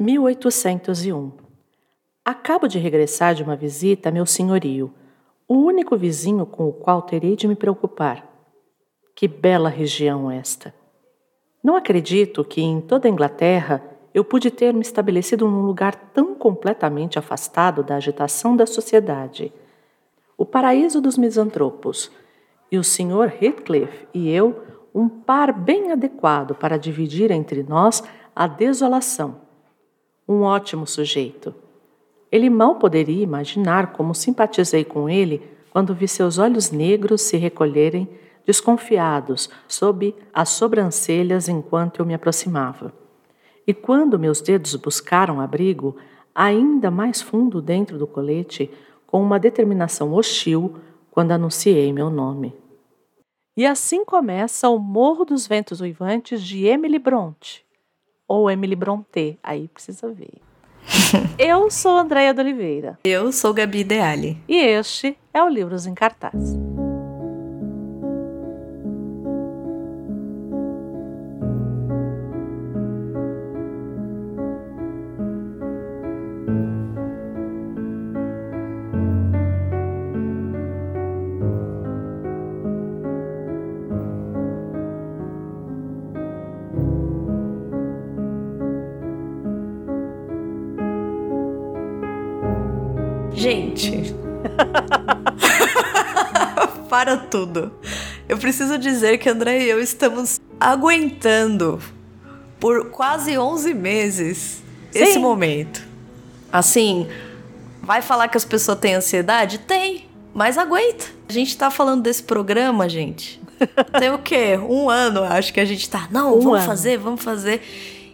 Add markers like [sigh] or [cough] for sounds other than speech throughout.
1801. Acabo de regressar de uma visita a meu senhorio, o único vizinho com o qual terei de me preocupar. Que bela região esta! Não acredito que em toda a Inglaterra eu pude ter me estabelecido num lugar tão completamente afastado da agitação da sociedade. O paraíso dos misantropos. E o Sr. Heathcliff e eu, um par bem adequado para dividir entre nós a desolação. Um ótimo sujeito. Ele mal poderia imaginar como simpatizei com ele quando vi seus olhos negros se recolherem, desconfiados, sob as sobrancelhas enquanto eu me aproximava. E quando meus dedos buscaram abrigo, ainda mais fundo dentro do colete, com uma determinação hostil, quando anunciei meu nome. E assim começa o Morro dos Ventos Uivantes de Emily Bronte, ou Emily Bronte, aí precisa ver. [laughs] Eu sou Andréia de Oliveira. Eu sou Gabi Deali. E este é o Livros em Cartaz. Para tudo. Eu preciso dizer que André e eu estamos aguentando por quase 11 meses Sim. esse momento. Assim, vai falar que as pessoas têm ansiedade? Tem, mas aguenta. A gente tá falando desse programa, gente. [laughs] Tem o quê? Um ano, acho que a gente tá. Não, um vamos ano. fazer, vamos fazer.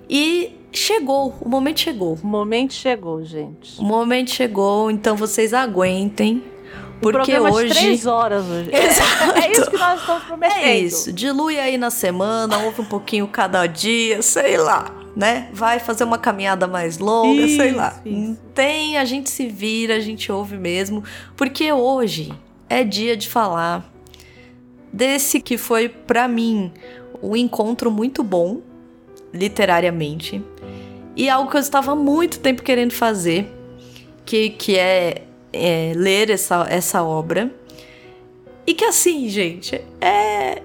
E chegou, o momento chegou. O momento chegou, gente. O momento chegou, então vocês aguentem. Porque um hoje. De três horas hoje. [laughs] Exato. É, é, isso que nós estamos prometendo. É isso. Dilui aí na semana, ouve um pouquinho cada dia, sei lá, né? Vai fazer uma caminhada mais longa, isso, sei lá. Isso. Tem, a gente se vira, a gente ouve mesmo. Porque hoje é dia de falar desse que foi, para mim, um encontro muito bom, literariamente e algo que eu estava há muito tempo querendo fazer, que, que é, é ler essa, essa obra. E que assim, gente, é.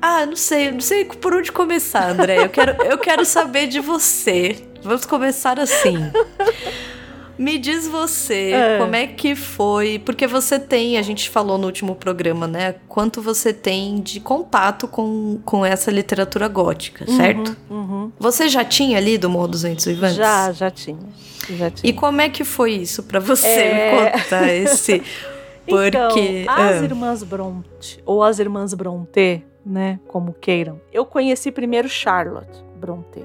Ah, não sei, não sei por onde começar, André. Eu quero, eu quero saber de você. Vamos começar assim. Me diz você, é. como é que foi? Porque você tem, a gente falou no último programa, né? Quanto você tem de contato com, com essa literatura gótica, uhum, certo? Uhum. Você já tinha lido Morro dos Ventos Vivantes? Já, já tinha, já tinha. E como é que foi isso para você é... me contar esse? Porque [laughs] então, as ah. irmãs Bronte ou as irmãs Bronte, né, como queiram. Eu conheci primeiro Charlotte Bronte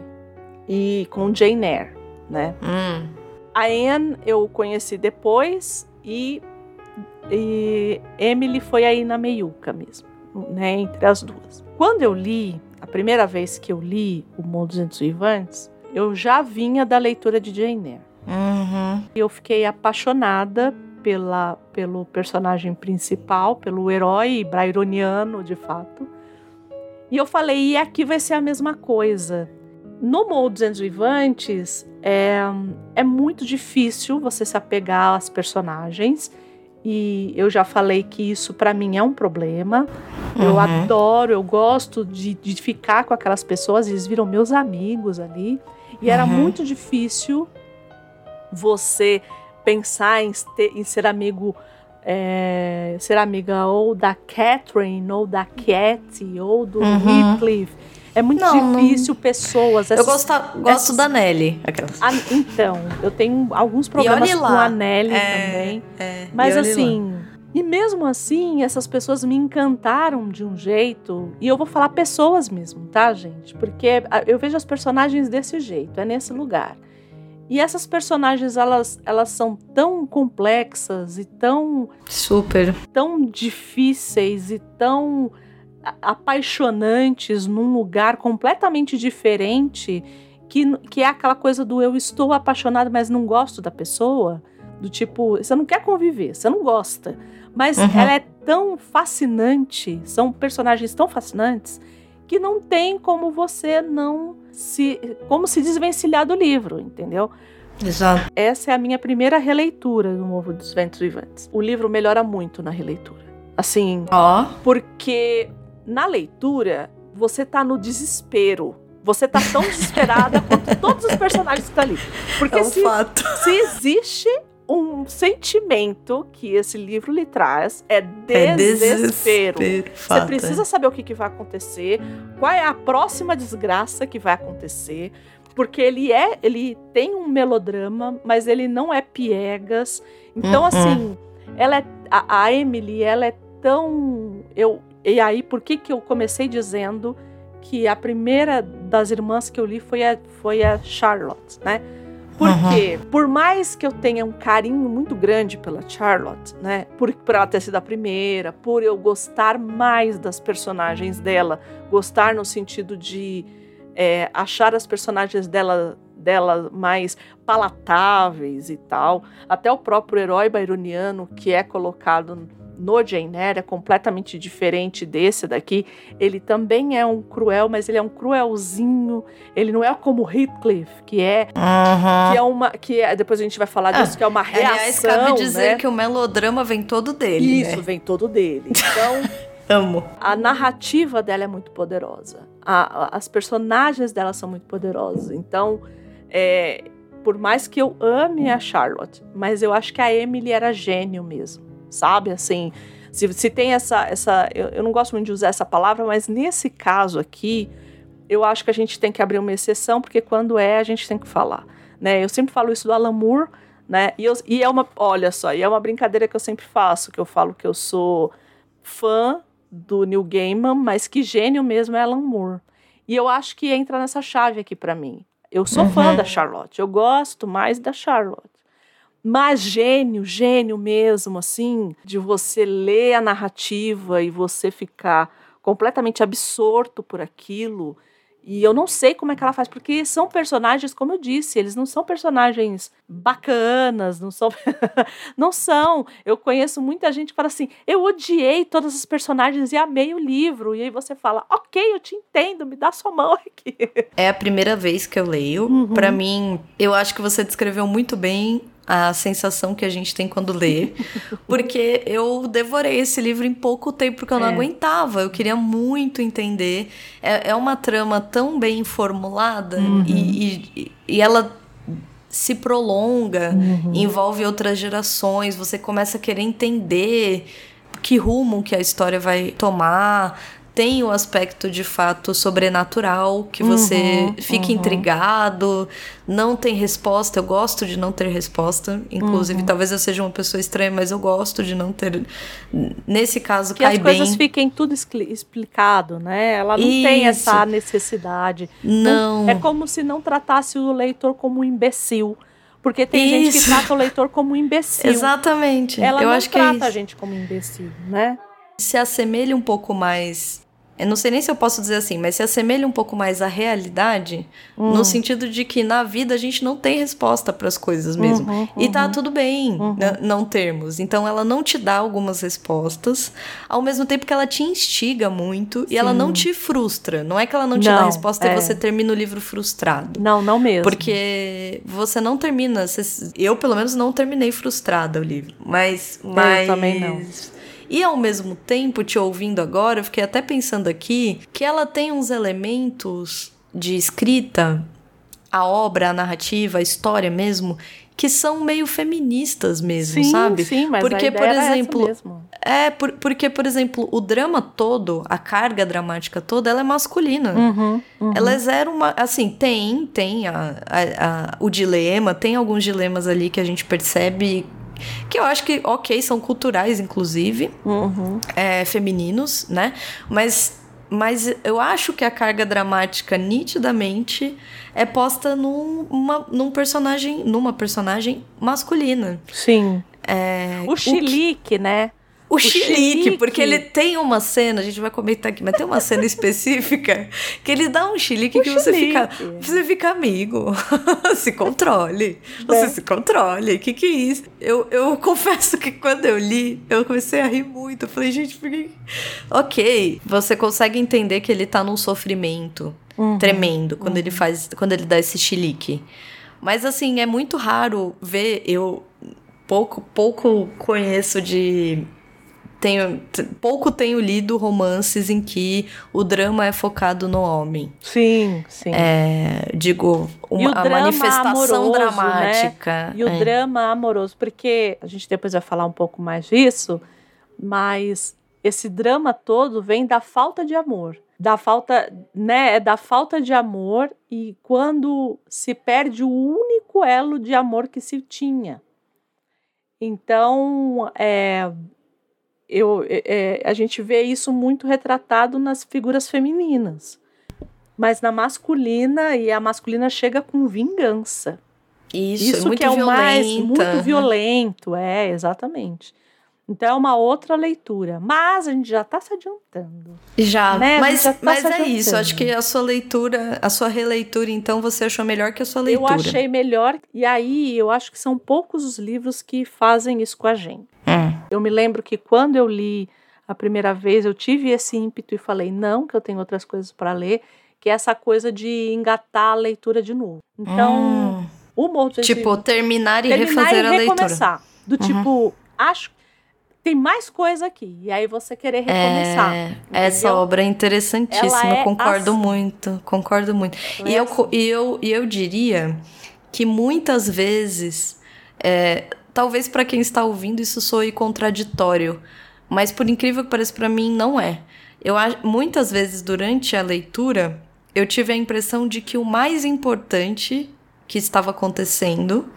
e com Jane Eyre, né? Hum. A Anne eu conheci depois e, e Emily foi aí na meiuca mesmo, né, entre as duas. Quando eu li, a primeira vez que eu li O Mundo dos Vivantes, eu já vinha da leitura de Jane Eyre. Uhum. Eu fiquei apaixonada pela, pelo personagem principal, pelo herói bryroniano, de fato. E eu falei, e aqui vai ser a mesma coisa. No Morro dos Vivantes, é, é muito difícil você se apegar às personagens. E eu já falei que isso para mim é um problema. Uhum. Eu adoro, eu gosto de, de, ficar com aquelas pessoas, eles viram meus amigos ali. E uhum. era muito difícil você pensar em, ter, em ser amigo, é, ser amiga ou da Catherine, ou da Cat, ou do uhum. Heathcliff. É muito não, difícil não... pessoas. Essas, eu gosto, gosto essas... da Nelly. A, então, eu tenho alguns problemas com a Nelly é, também. É, mas assim. Lá. E mesmo assim, essas pessoas me encantaram de um jeito. E eu vou falar pessoas mesmo, tá, gente? Porque eu vejo as personagens desse jeito, é nesse lugar. E essas personagens, elas, elas são tão complexas e tão. Super. Tão difíceis e tão apaixonantes num lugar completamente diferente, que, que é aquela coisa do eu estou apaixonado, mas não gosto da pessoa. Do tipo, você não quer conviver, você não gosta. Mas uhum. ela é tão fascinante, são personagens tão fascinantes, que não tem como você não se como se desvencilhar do livro, entendeu? Exato. Essa é a minha primeira releitura do Novo dos Ventos Vivantes. O livro melhora muito na releitura. Assim, oh. porque na leitura você tá no desespero. Você tá tão desesperada [laughs] quanto todos os personagens que estão ali. Porque é um se, fato. se existe um sentimento que esse livro lhe traz é desespero. É desespero Você precisa saber o que, que vai acontecer, qual é a próxima desgraça que vai acontecer, porque ele é, ele tem um melodrama, mas ele não é piegas. Então, uh -uh. assim, ela é, a, a Emily, ela é tão, eu, e aí por que que eu comecei dizendo que a primeira das irmãs que eu li foi a, foi a Charlotte, né? Porque, uhum. por mais que eu tenha um carinho muito grande pela Charlotte, né? Por, por ela ter sido a primeira, por eu gostar mais das personagens dela, gostar no sentido de é, achar as personagens dela, dela mais palatáveis e tal. Até o próprio herói byroniano que é colocado no Jane Eyre é completamente diferente desse daqui. Ele também é um cruel, mas ele é um cruelzinho. Ele não é como Heathcliff, que é uhum. que é uma que é, depois a gente vai falar disso, ah, que é uma reação, Aliás, cabe dizer né? que o melodrama vem todo dele, Isso, né? vem todo dele. Então, [laughs] amo. A narrativa dela é muito poderosa. A, a, as personagens dela são muito poderosas. Então, é, por mais que eu ame a Charlotte, mas eu acho que a Emily era gênio mesmo sabe? Assim, se, se tem essa. essa eu, eu não gosto muito de usar essa palavra, mas nesse caso aqui, eu acho que a gente tem que abrir uma exceção, porque quando é, a gente tem que falar. Né? Eu sempre falo isso do Alan Moore, né? E, eu, e é uma. Olha só, e é uma brincadeira que eu sempre faço, que eu falo que eu sou fã do Neil Gaiman, mas que gênio mesmo é Alan Moore. E eu acho que entra nessa chave aqui para mim. Eu sou uhum. fã da Charlotte, eu gosto mais da Charlotte. Mas gênio, gênio mesmo, assim, de você ler a narrativa e você ficar completamente absorto por aquilo. E eu não sei como é que ela faz, porque são personagens, como eu disse, eles não são personagens bacanas, não são. [laughs] não são. Eu conheço muita gente que fala assim: eu odiei todas as personagens e amei o livro. E aí você fala: ok, eu te entendo, me dá sua mão aqui. É a primeira vez que eu leio. Uhum. Para mim, eu acho que você descreveu muito bem a sensação que a gente tem quando lê. [laughs] Porque eu devorei esse livro em pouco tempo, porque eu não é. aguentava. Eu queria muito entender. É, é uma trama tão bem formulada uhum. e, e, e ela se prolonga, uhum. envolve outras gerações, você começa a querer entender que rumo que a história vai tomar tem o aspecto de fato sobrenatural, que você uhum, fica uhum. intrigado, não tem resposta. Eu gosto de não ter resposta. Inclusive, uhum. talvez eu seja uma pessoa estranha, mas eu gosto de não ter. Nesse caso, que cai as bem. coisas fiquem tudo explicado, né? Ela não Isso. tem essa necessidade. Não. não. É como se não tratasse o leitor como um imbecil. Porque tem Isso. gente que trata o leitor como um imbecil. Exatamente. Ela eu não acho trata que é a gente como imbecil, né? Se assemelha um pouco mais eu não sei nem se eu posso dizer assim, mas se assemelha um pouco mais à realidade, uhum. no sentido de que na vida a gente não tem resposta para as coisas mesmo. Uhum, e tá uhum. tudo bem uhum. não termos. Então ela não te dá algumas respostas, ao mesmo tempo que ela te instiga muito Sim. e ela não te frustra. Não é que ela não te não, dá resposta é. e você termina o livro frustrado. Não, não mesmo. Porque você não termina. Eu, pelo menos, não terminei frustrada o livro. Mas. mas... Eu também não. E ao mesmo tempo, te ouvindo agora, eu fiquei até pensando aqui que ela tem uns elementos de escrita, a obra, a narrativa, a história mesmo, que são meio feministas mesmo, sim, sabe? Sim, mas porque, a por exemplo, é por, porque por exemplo, o drama todo, a carga dramática toda, ela é masculina. Uhum, uhum. Ela zero uma, assim, tem, tem a, a, a, o dilema, tem alguns dilemas ali que a gente percebe que eu acho que, ok, são culturais, inclusive, uhum. é, femininos, né? Mas, mas eu acho que a carga dramática, nitidamente, é posta numa, num personagem, numa personagem masculina. Sim. É, o chilique, que... né? O, o xilique, porque ele tem uma cena, a gente vai comentar aqui, mas tem uma cena [laughs] específica que ele dá um xilique que você fica, você fica amigo. [laughs] se controle. Você é. se controle. O que que é isso? Eu, eu [laughs] confesso que quando eu li, eu comecei a rir muito. Eu falei, gente, por que... OK, você consegue entender que ele tá num sofrimento uhum. tremendo quando uhum. ele faz, quando ele dá esse xilique. Mas assim, é muito raro ver eu pouco pouco conheço de tenho, pouco tenho lido romances em que o drama é focado no homem. Sim, sim. É, digo, uma, a manifestação amoroso, né? dramática. Né? E o é. drama amoroso, porque a gente depois vai falar um pouco mais disso, mas esse drama todo vem da falta de amor. Da falta, né, é da falta de amor e quando se perde o único elo de amor que se tinha. Então, é, eu, é, é, a gente vê isso muito retratado nas figuras femininas. Mas na masculina, e a masculina chega com vingança. Isso, isso muito que é o mais muito violento, é, exatamente. Então é uma outra leitura. Mas a gente já está se adiantando. Já, né? mas, já tá mas é isso. Acho que a sua leitura, a sua releitura, então, você achou melhor que a sua leitura. Eu achei melhor. E aí eu acho que são poucos os livros que fazem isso com a gente. Eu me lembro que quando eu li a primeira vez, eu tive esse ímpeto e falei, não, que eu tenho outras coisas para ler, que é essa coisa de engatar a leitura de novo. Então, hum. o Morro Tipo, terminar e terminar refazer e a recomeçar. leitura. Do uhum. tipo, acho tem mais coisa aqui. E aí você querer recomeçar. É, essa obra é interessantíssima, é concordo assim. muito, concordo muito. e, é eu, assim. e, eu, e eu diria que muitas vezes, é, talvez para quem está ouvindo isso soe contraditório, mas por incrível que pareça para mim não é. Eu muitas vezes durante a leitura eu tive a impressão de que o mais importante que estava acontecendo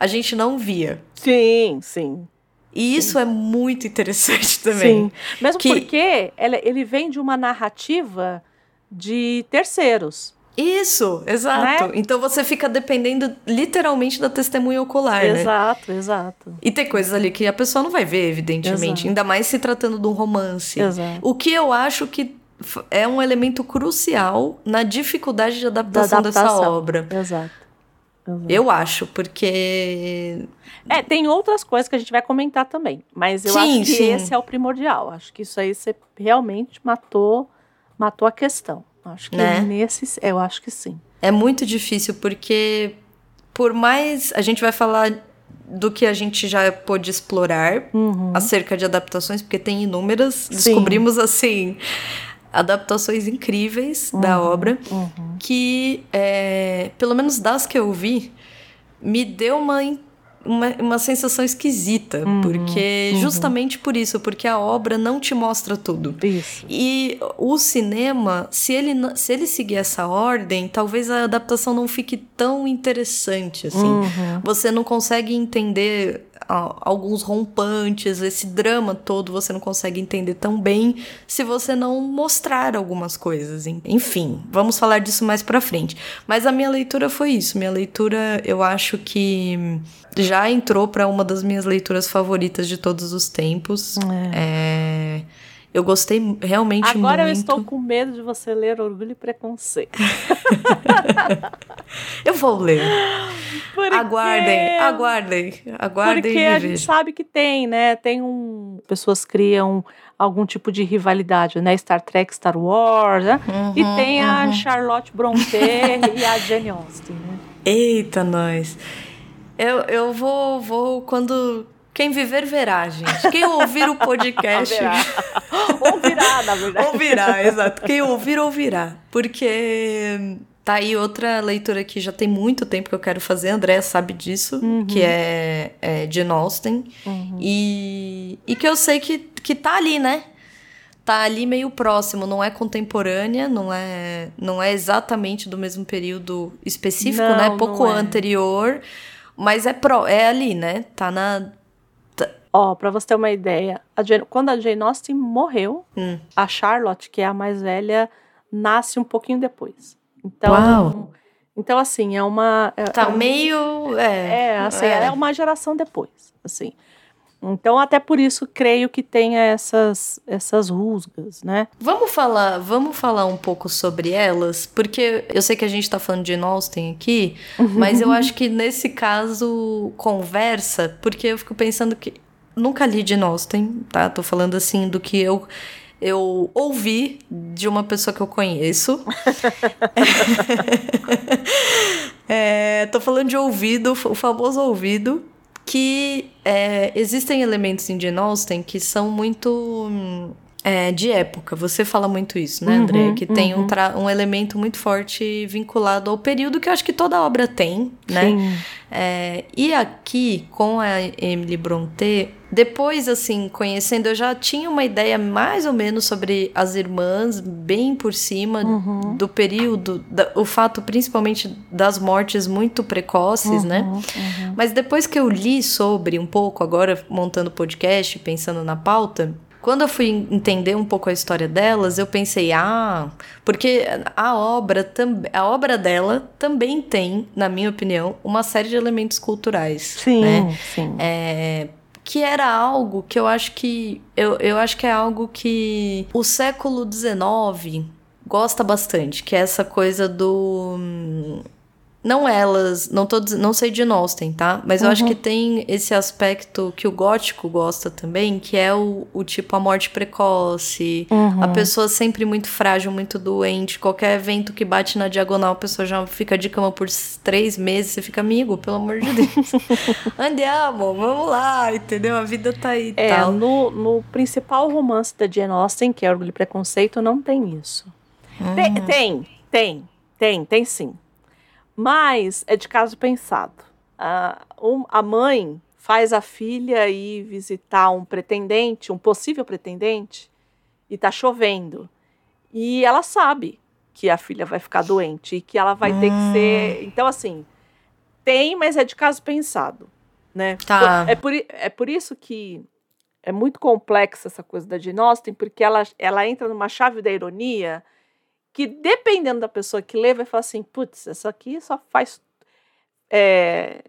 a gente não via. Sim, sim. E isso Sim. é muito interessante [laughs] também. Sim. Mesmo que... porque ele vem de uma narrativa de terceiros. Isso, exato. Né? Então você fica dependendo literalmente da testemunha ocular, exato, né? Exato, exato. E tem coisas ali que a pessoa não vai ver, evidentemente. Exato. Ainda mais se tratando de um romance. Exato. O que eu acho que é um elemento crucial na dificuldade de adaptação, adaptação. dessa obra. Exato. Exato. Eu acho, porque é, tem outras coisas que a gente vai comentar também, mas eu sim, acho que sim. esse é o primordial. Acho que isso aí você realmente matou, matou a questão. Acho que né? nesse, eu acho que sim. É muito difícil porque por mais a gente vai falar do que a gente já pôde explorar uhum. acerca de adaptações, porque tem inúmeras, sim. descobrimos assim adaptações incríveis uhum. da obra uhum. que é, pelo menos das que eu vi me deu uma uma, uma sensação esquisita, uhum, porque uhum. justamente por isso, porque a obra não te mostra tudo. Isso. E o cinema, se ele, se ele seguir essa ordem, talvez a adaptação não fique tão interessante assim. Uhum. Você não consegue entender alguns rompantes, esse drama todo você não consegue entender tão bem se você não mostrar algumas coisas. Enfim, vamos falar disso mais pra frente. Mas a minha leitura foi isso. Minha leitura, eu acho que já entrou para uma das minhas leituras favoritas de todos os tempos. É. é... Eu gostei realmente Agora muito. Agora eu estou com medo de você ler Orgulho e Preconceito. [laughs] eu vou ler. Porque... Aguardem, aguardem, aguardem. Porque a gente sabe que tem, né? Tem um. Pessoas criam algum tipo de rivalidade, né? Star Trek, Star Wars, né? Uhum, e tem uhum. a Charlotte Brontë e a Jane Austen, né? Eita, nós. Eu, eu vou, vou quando quem viver verá, gente. Quem ouvir o podcast. ouvirá, [laughs] na verdade. Ouvirá, exato. Quem ouvir, ouvirá. Porque tá aí outra leitura que já tem muito tempo que eu quero fazer. A André sabe disso, uhum. que é, é Jane Austen. Uhum. E, e que eu sei que, que tá ali, né? Tá ali meio próximo, não é contemporânea, não é, não é exatamente do mesmo período específico, não, né? Pouco é. anterior, mas é, pro, é ali, né? Tá na Ó, pra você ter uma ideia, a Jane, quando a Jane Austen morreu, hum. a Charlotte, que é a mais velha, nasce um pouquinho depois. Então, Uau. então assim, é uma... É, tá é, meio... É, é assim, é. é uma geração depois, assim. Então, até por isso, creio que tenha essas, essas rusgas, né? Vamos falar, vamos falar um pouco sobre elas, porque eu sei que a gente tá falando de Austen aqui, [laughs] mas eu acho que nesse caso conversa, porque eu fico pensando que nunca li de Austen, tá? Tô falando assim do que eu eu ouvi de uma pessoa que eu conheço. [laughs] [laughs] é, tô falando de ouvido, o famoso ouvido, que é, existem elementos em Jane Austen que são muito é, de época. Você fala muito isso, né, André? Uhum, que tem uhum. um, um elemento muito forte vinculado ao período que eu acho que toda obra tem, né? É, e aqui, com a Emily Brontë, depois, assim, conhecendo, eu já tinha uma ideia mais ou menos sobre as irmãs, bem por cima uhum. do período, da, o fato principalmente das mortes muito precoces, né? Uhum, uhum. Mas depois que eu li sobre um pouco, agora montando podcast, pensando na pauta, quando eu fui entender um pouco a história delas, eu pensei, ah, porque a obra, a obra dela também tem, na minha opinião, uma série de elementos culturais. Sim, né? sim. É, que era algo que eu acho que eu, eu acho que é algo que o século XIX gosta bastante, que é essa coisa do não elas, não tô não sei de Austen, tá? Mas uhum. eu acho que uhum. tem esse aspecto que o gótico gosta também, que é o, o tipo a morte precoce, uhum. a pessoa sempre muito frágil, muito doente, qualquer evento que bate na diagonal, a pessoa já fica de cama por três meses, você fica amigo, pelo amor de Deus. [laughs] Andiamo, vamos lá, entendeu? A vida tá aí é, tal. No, no principal romance da Jane Austen, que é Orgulho e Preconceito, não tem isso. Uhum. Tem, tem, tem, tem, tem sim. Mas é de caso pensado. A, um, a mãe faz a filha ir visitar um pretendente, um possível pretendente, e tá chovendo. E ela sabe que a filha vai ficar doente e que ela vai hum. ter que hum. ser. Então, assim, tem, mas é de caso pensado. Né? Tá. É, por, é por isso que é muito complexa essa coisa da Jane Austen, porque ela, ela entra numa chave da ironia que dependendo da pessoa que lê, vai falar assim, putz, essa aqui só faz. É,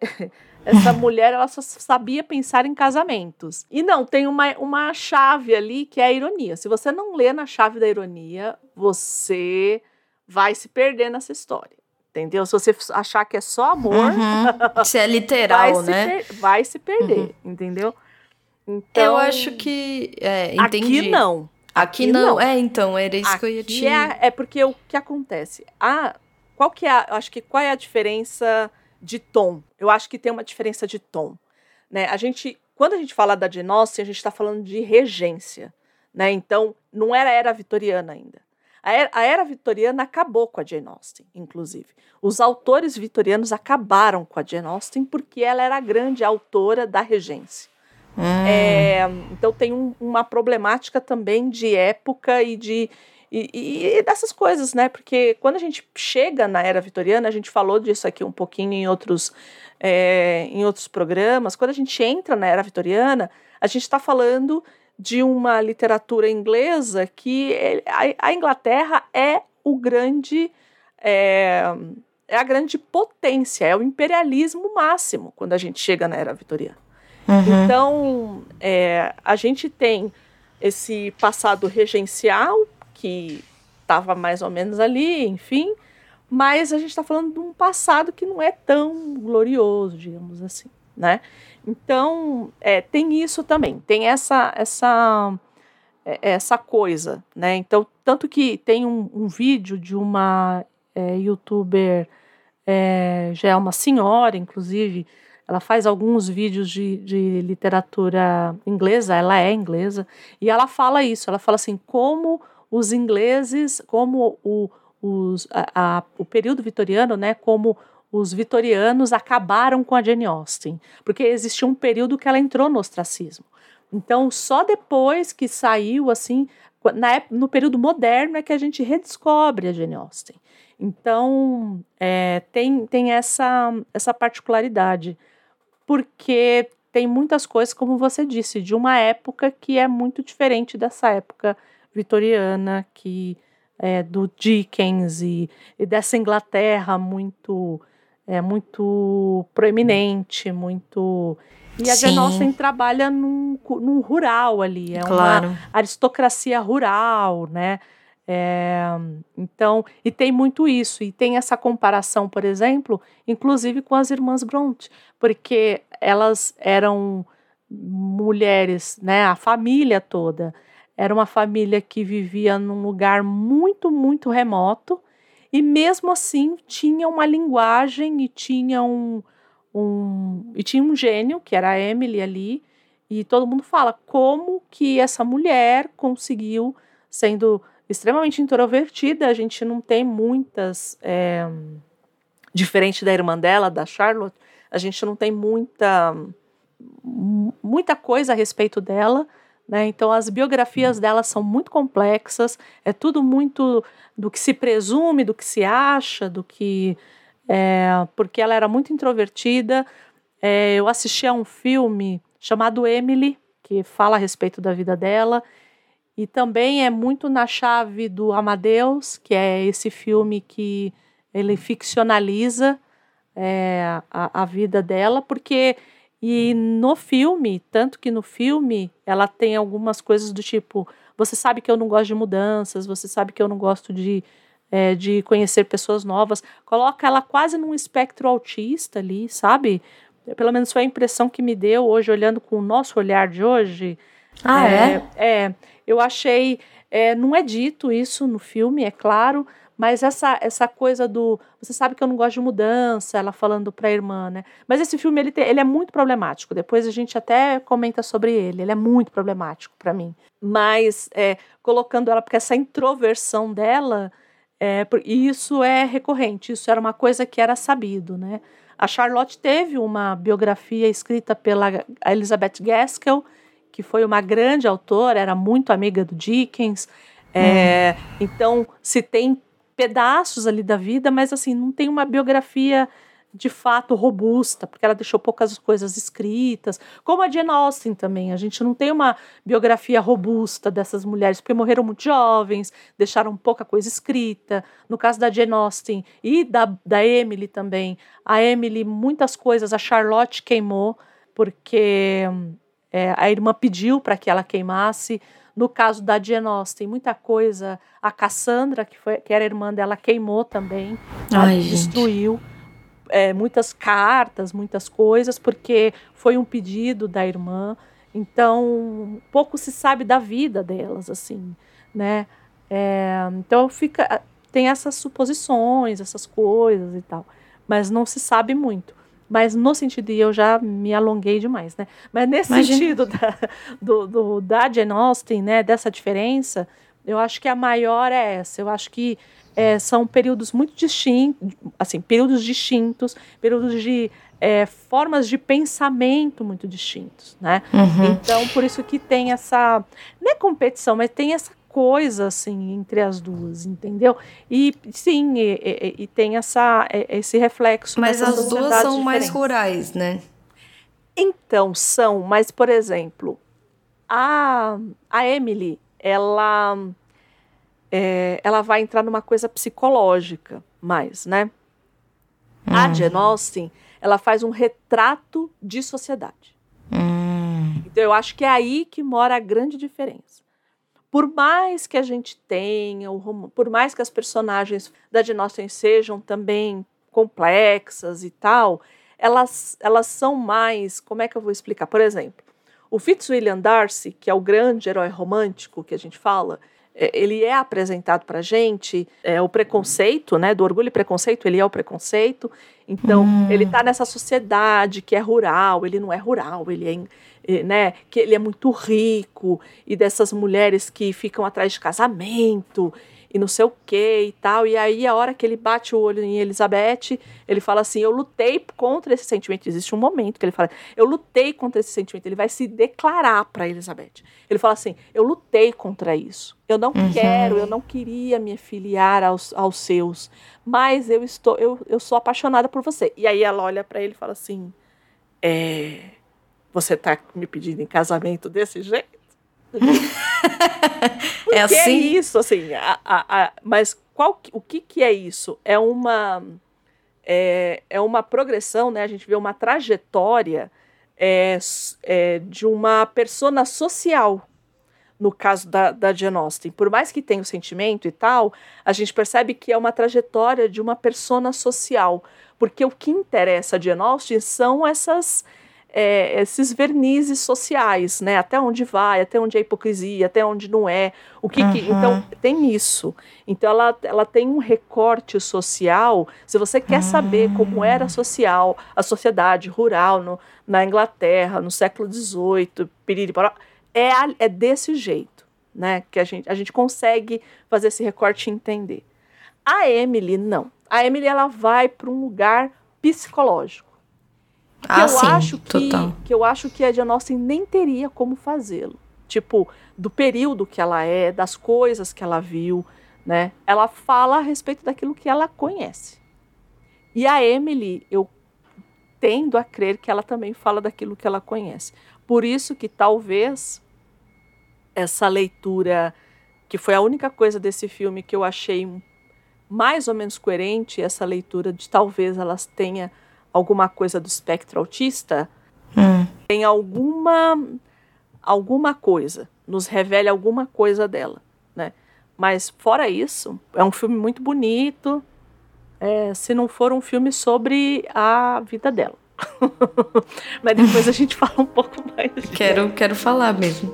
[laughs] essa mulher ela só sabia pensar em casamentos. E não, tem uma, uma chave ali que é a ironia. Se você não lê na chave da ironia, você vai se perder nessa história. Entendeu? Se você achar que é só amor. Uhum. [laughs] Se é literal, vai né? Se vai se perder, uhum. entendeu? Então, eu acho que. É, entendi. Aqui não. Aqui, Aqui não. não. É, então, era isso Aqui que eu ia te... É, é porque o que acontece? Ah, qual que é, a, acho que qual é a diferença de tom? Eu acho que tem uma diferença de tom, né? A gente, quando a gente fala da Genócia, a gente está falando de regência, né? Então, não era era vitoriana ainda. A era, a era vitoriana acabou com a Jane Austen, inclusive. Os autores vitorianos acabaram com a Jane Austen porque ela era a grande autora da regência. Hum. É, então tem um, uma problemática também de época e de e, e, dessas coisas, né? Porque quando a gente chega na era vitoriana, a gente falou disso aqui um pouquinho em outros, é, em outros programas. Quando a gente entra na era vitoriana, a gente está falando de uma literatura inglesa que a, a Inglaterra é o grande é, é a grande potência, é o imperialismo máximo quando a gente chega na era vitoriana. Uhum. Então, é, a gente tem esse passado regencial, que estava mais ou menos ali, enfim, mas a gente está falando de um passado que não é tão glorioso, digamos assim, né? Então, é, tem isso também, tem essa, essa, é, essa coisa, né? Então, tanto que tem um, um vídeo de uma é, youtuber, é, já é uma senhora, inclusive, ela faz alguns vídeos de, de literatura inglesa, ela é inglesa, e ela fala isso, ela fala assim, como os ingleses, como o, os, a, a, o período vitoriano, né, como os vitorianos acabaram com a Jane Austen, porque existia um período que ela entrou no ostracismo. Então, só depois que saiu, assim, na, no período moderno é que a gente redescobre a Jane Austen. Então, é, tem, tem essa, essa particularidade porque tem muitas coisas, como você disse, de uma época que é muito diferente dessa época vitoriana, que é do Dickens e, e dessa Inglaterra muito é muito proeminente, muito E a Sim. Jane Austen trabalha num, num rural ali, é claro. uma aristocracia rural, né? É, então, e tem muito isso, e tem essa comparação, por exemplo, inclusive com as irmãs Bronte, porque elas eram mulheres, né, a família toda, era uma família que vivia num lugar muito, muito remoto, e mesmo assim tinha uma linguagem e tinha um, um, e tinha um gênio, que era a Emily ali, e todo mundo fala como que essa mulher conseguiu, sendo extremamente introvertida, a gente não tem muitas. É, diferente da irmã dela, da Charlotte, a gente não tem muita, muita coisa a respeito dela. Né? Então, as biografias dela são muito complexas, é tudo muito do que se presume, do que se acha, do que. É, porque ela era muito introvertida. É, eu assisti a um filme chamado Emily, que fala a respeito da vida dela, e também é muito na chave do Amadeus, que é esse filme que ele ficcionaliza é, a, a vida dela, porque e no filme, tanto que no filme ela tem algumas coisas do tipo: você sabe que eu não gosto de mudanças, você sabe que eu não gosto de, é, de conhecer pessoas novas. Coloca ela quase num espectro autista ali, sabe? Pelo menos foi a impressão que me deu hoje, olhando com o nosso olhar de hoje. Ah, é? É. é eu achei. É, não é dito isso no filme, é claro, mas essa, essa coisa do. Você sabe que eu não gosto de mudança, ela falando pra irmã, né? Mas esse filme ele, ele é muito problemático. Depois a gente até comenta sobre ele. Ele é muito problemático para mim. Mas é, colocando ela, porque essa introversão dela, é, e isso é recorrente, isso era uma coisa que era sabido, né? A Charlotte teve uma biografia escrita pela Elizabeth Gaskell, que foi uma grande autora, era muito amiga do Dickens. É, hum. Então, se tem pedaços ali da vida, mas assim, não tem uma biografia de fato robusta, porque ela deixou poucas coisas escritas, como a Jane Austen também. A gente não tem uma biografia robusta dessas mulheres, porque morreram muito jovens, deixaram pouca coisa escrita. No caso da Jane Austen e da, da Emily também, a Emily, muitas coisas, a Charlotte queimou, porque é, a irmã pediu para que ela queimasse. No caso da Jane Austen, muita coisa. A Cassandra, que, foi, que era irmã dela, queimou também. Ai, destruiu é, muitas cartas, muitas coisas, porque foi um pedido da irmã. Então, pouco se sabe da vida delas, assim, né? É, então, fica, tem essas suposições, essas coisas e tal. Mas não se sabe muito. Mas no sentido, de eu já me alonguei demais, né? Mas nesse Imagina. sentido da, do, do, da Jane Austen, né? Dessa diferença, eu acho que a maior é essa. Eu acho que é, são períodos muito distintos, assim, períodos distintos, períodos de é, formas de pensamento muito distintos, né? Uhum. Então, por isso que tem essa, não é competição, mas tem essa coisa assim entre as duas, entendeu? E sim, e, e, e tem essa, esse reflexo. Mas as duas são diferentes. mais rurais, né? Então, são, mas por exemplo, a, a Emily, ela, é, ela vai entrar numa coisa psicológica mais, né? Hum. A Jane Austen, ela faz um retrato de sociedade. Hum. Então, eu acho que é aí que mora a grande diferença por mais que a gente tenha, por mais que as personagens da Austen sejam também complexas e tal, elas, elas são mais. Como é que eu vou explicar? Por exemplo, o Fitzwilliam Darcy, que é o grande herói romântico que a gente fala, é, ele é apresentado para gente, é o preconceito, né? Do orgulho e preconceito, ele é o preconceito. Então, hum. ele está nessa sociedade que é rural, ele não é rural, ele é né, que ele é muito rico e dessas mulheres que ficam atrás de casamento e não sei o que e tal. E aí, a hora que ele bate o olho em Elizabeth, ele fala assim: Eu lutei contra esse sentimento. Existe um momento que ele fala: Eu lutei contra esse sentimento. Ele vai se declarar para Elizabeth. Ele fala assim: Eu lutei contra isso. Eu não uhum. quero, eu não queria me filiar aos, aos seus, mas eu estou, eu, eu sou apaixonada por você. E aí ela olha para ele e fala assim: É você tá me pedindo em casamento desse jeito? [laughs] é assim? é isso, assim, a, a, a, mas qual, o que, que é isso? É uma, é, é uma progressão, né? A gente vê uma trajetória é, é, de uma persona social no caso da, da Jane Austen. Por mais que tenha o sentimento e tal, a gente percebe que é uma trajetória de uma persona social. Porque o que interessa a Jane Austen são essas, é, esses vernizes sociais, né? Até onde vai, até onde é hipocrisia, até onde não é. O que, uhum. que então tem isso. Então ela, ela tem um recorte social. Se você quer uhum. saber como era hum. social, a sociedade rural no, na Inglaterra no século XVIII, é, é desse jeito, né? Que a gente, a gente consegue fazer esse recorte e entender. A Emily, não. A Emily, ela vai para um lugar psicológico. Ah, eu sim, acho que, total. que eu acho que a Jane Austen nem teria como fazê-lo. Tipo, do período que ela é, das coisas que ela viu, né? Ela fala a respeito daquilo que ela conhece. E a Emily, eu tendo a crer que ela também fala daquilo que ela conhece. Por isso que talvez essa leitura, que foi a única coisa desse filme que eu achei mais ou menos coerente, essa leitura de talvez elas tenha alguma coisa do espectro autista, hum. tem alguma alguma coisa, nos revele alguma coisa dela, né? Mas fora isso, é um filme muito bonito, é, se não for um filme sobre a vida dela. [laughs] Mas depois a gente fala um pouco mais. Quero, quero falar mesmo.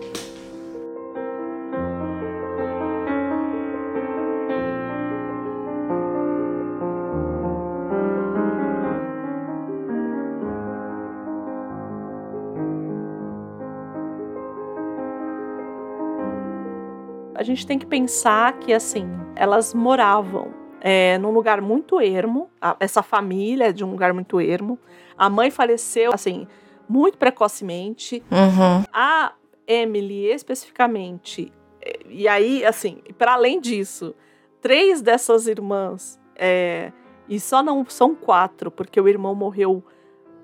Gente tem que pensar que, assim, elas moravam é, num lugar muito ermo, a, essa família é de um lugar muito ermo. A mãe faleceu, assim, muito precocemente. Uhum. A Emily, especificamente, e aí, assim, para além disso, três dessas irmãs, é, e só não são quatro, porque o irmão morreu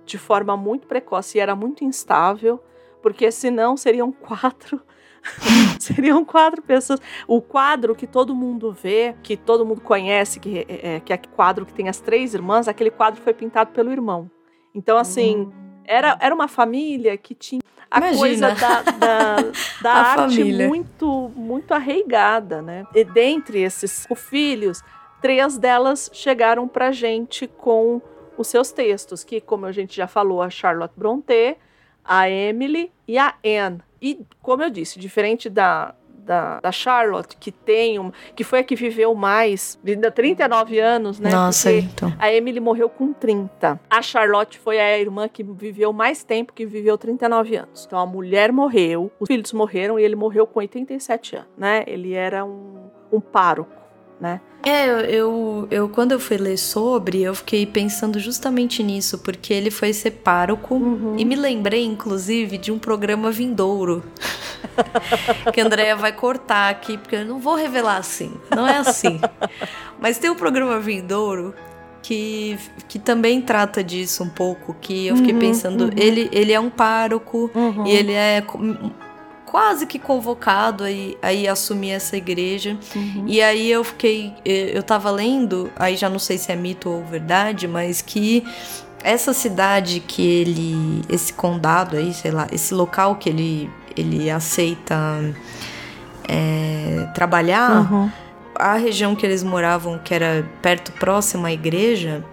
de forma muito precoce e era muito instável, porque senão seriam [laughs] quatro [laughs] Seriam quatro pessoas. O quadro que todo mundo vê, que todo mundo conhece, que é, é que é quadro que tem as três irmãs, aquele quadro foi pintado pelo irmão. Então, assim, hum. era, era uma família que tinha a Imagina. coisa da, da, [laughs] da arte família. muito, muito arraigada, né? E dentre esses filhos, três delas chegaram pra gente com os seus textos, que, como a gente já falou, a Charlotte Brontë, a Emily e a Anne. E, como eu disse, diferente da, da, da, Charlotte, que tem um, que foi a que viveu mais, viveu 39 anos, né? Nossa, então. A Emily morreu com 30. A Charlotte foi a irmã que viveu mais tempo, que viveu 39 anos. Então a mulher morreu, os filhos morreram e ele morreu com 87 anos, né? Ele era um, um pároco né? É, eu, eu, quando eu fui ler sobre, eu fiquei pensando justamente nisso, porque ele foi ser pároco uhum. e me lembrei, inclusive, de um programa vindouro. [laughs] que a Andrea vai cortar aqui, porque eu não vou revelar assim. Não é assim. Mas tem um programa vindouro que, que também trata disso um pouco, que eu fiquei uhum, pensando, uhum. ele, ele é um pároco uhum. e ele é quase que convocado aí, aí assumir essa igreja. Uhum. E aí eu fiquei. Eu tava lendo, aí já não sei se é mito ou verdade, mas que essa cidade que ele. Esse condado aí, sei lá, esse local que ele, ele aceita é, trabalhar, uhum. a região que eles moravam, que era perto, próxima à igreja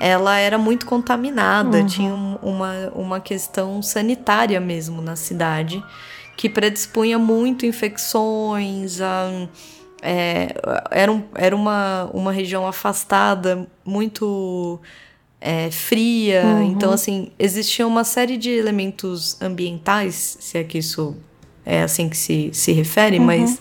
ela era muito contaminada, uhum. tinha uma, uma questão sanitária mesmo na cidade que predispunha muito infecções, a, é, era, um, era uma, uma região afastada, muito é, fria. Uhum. Então, assim, existia uma série de elementos ambientais, se é que isso é assim que se, se refere, uhum. mas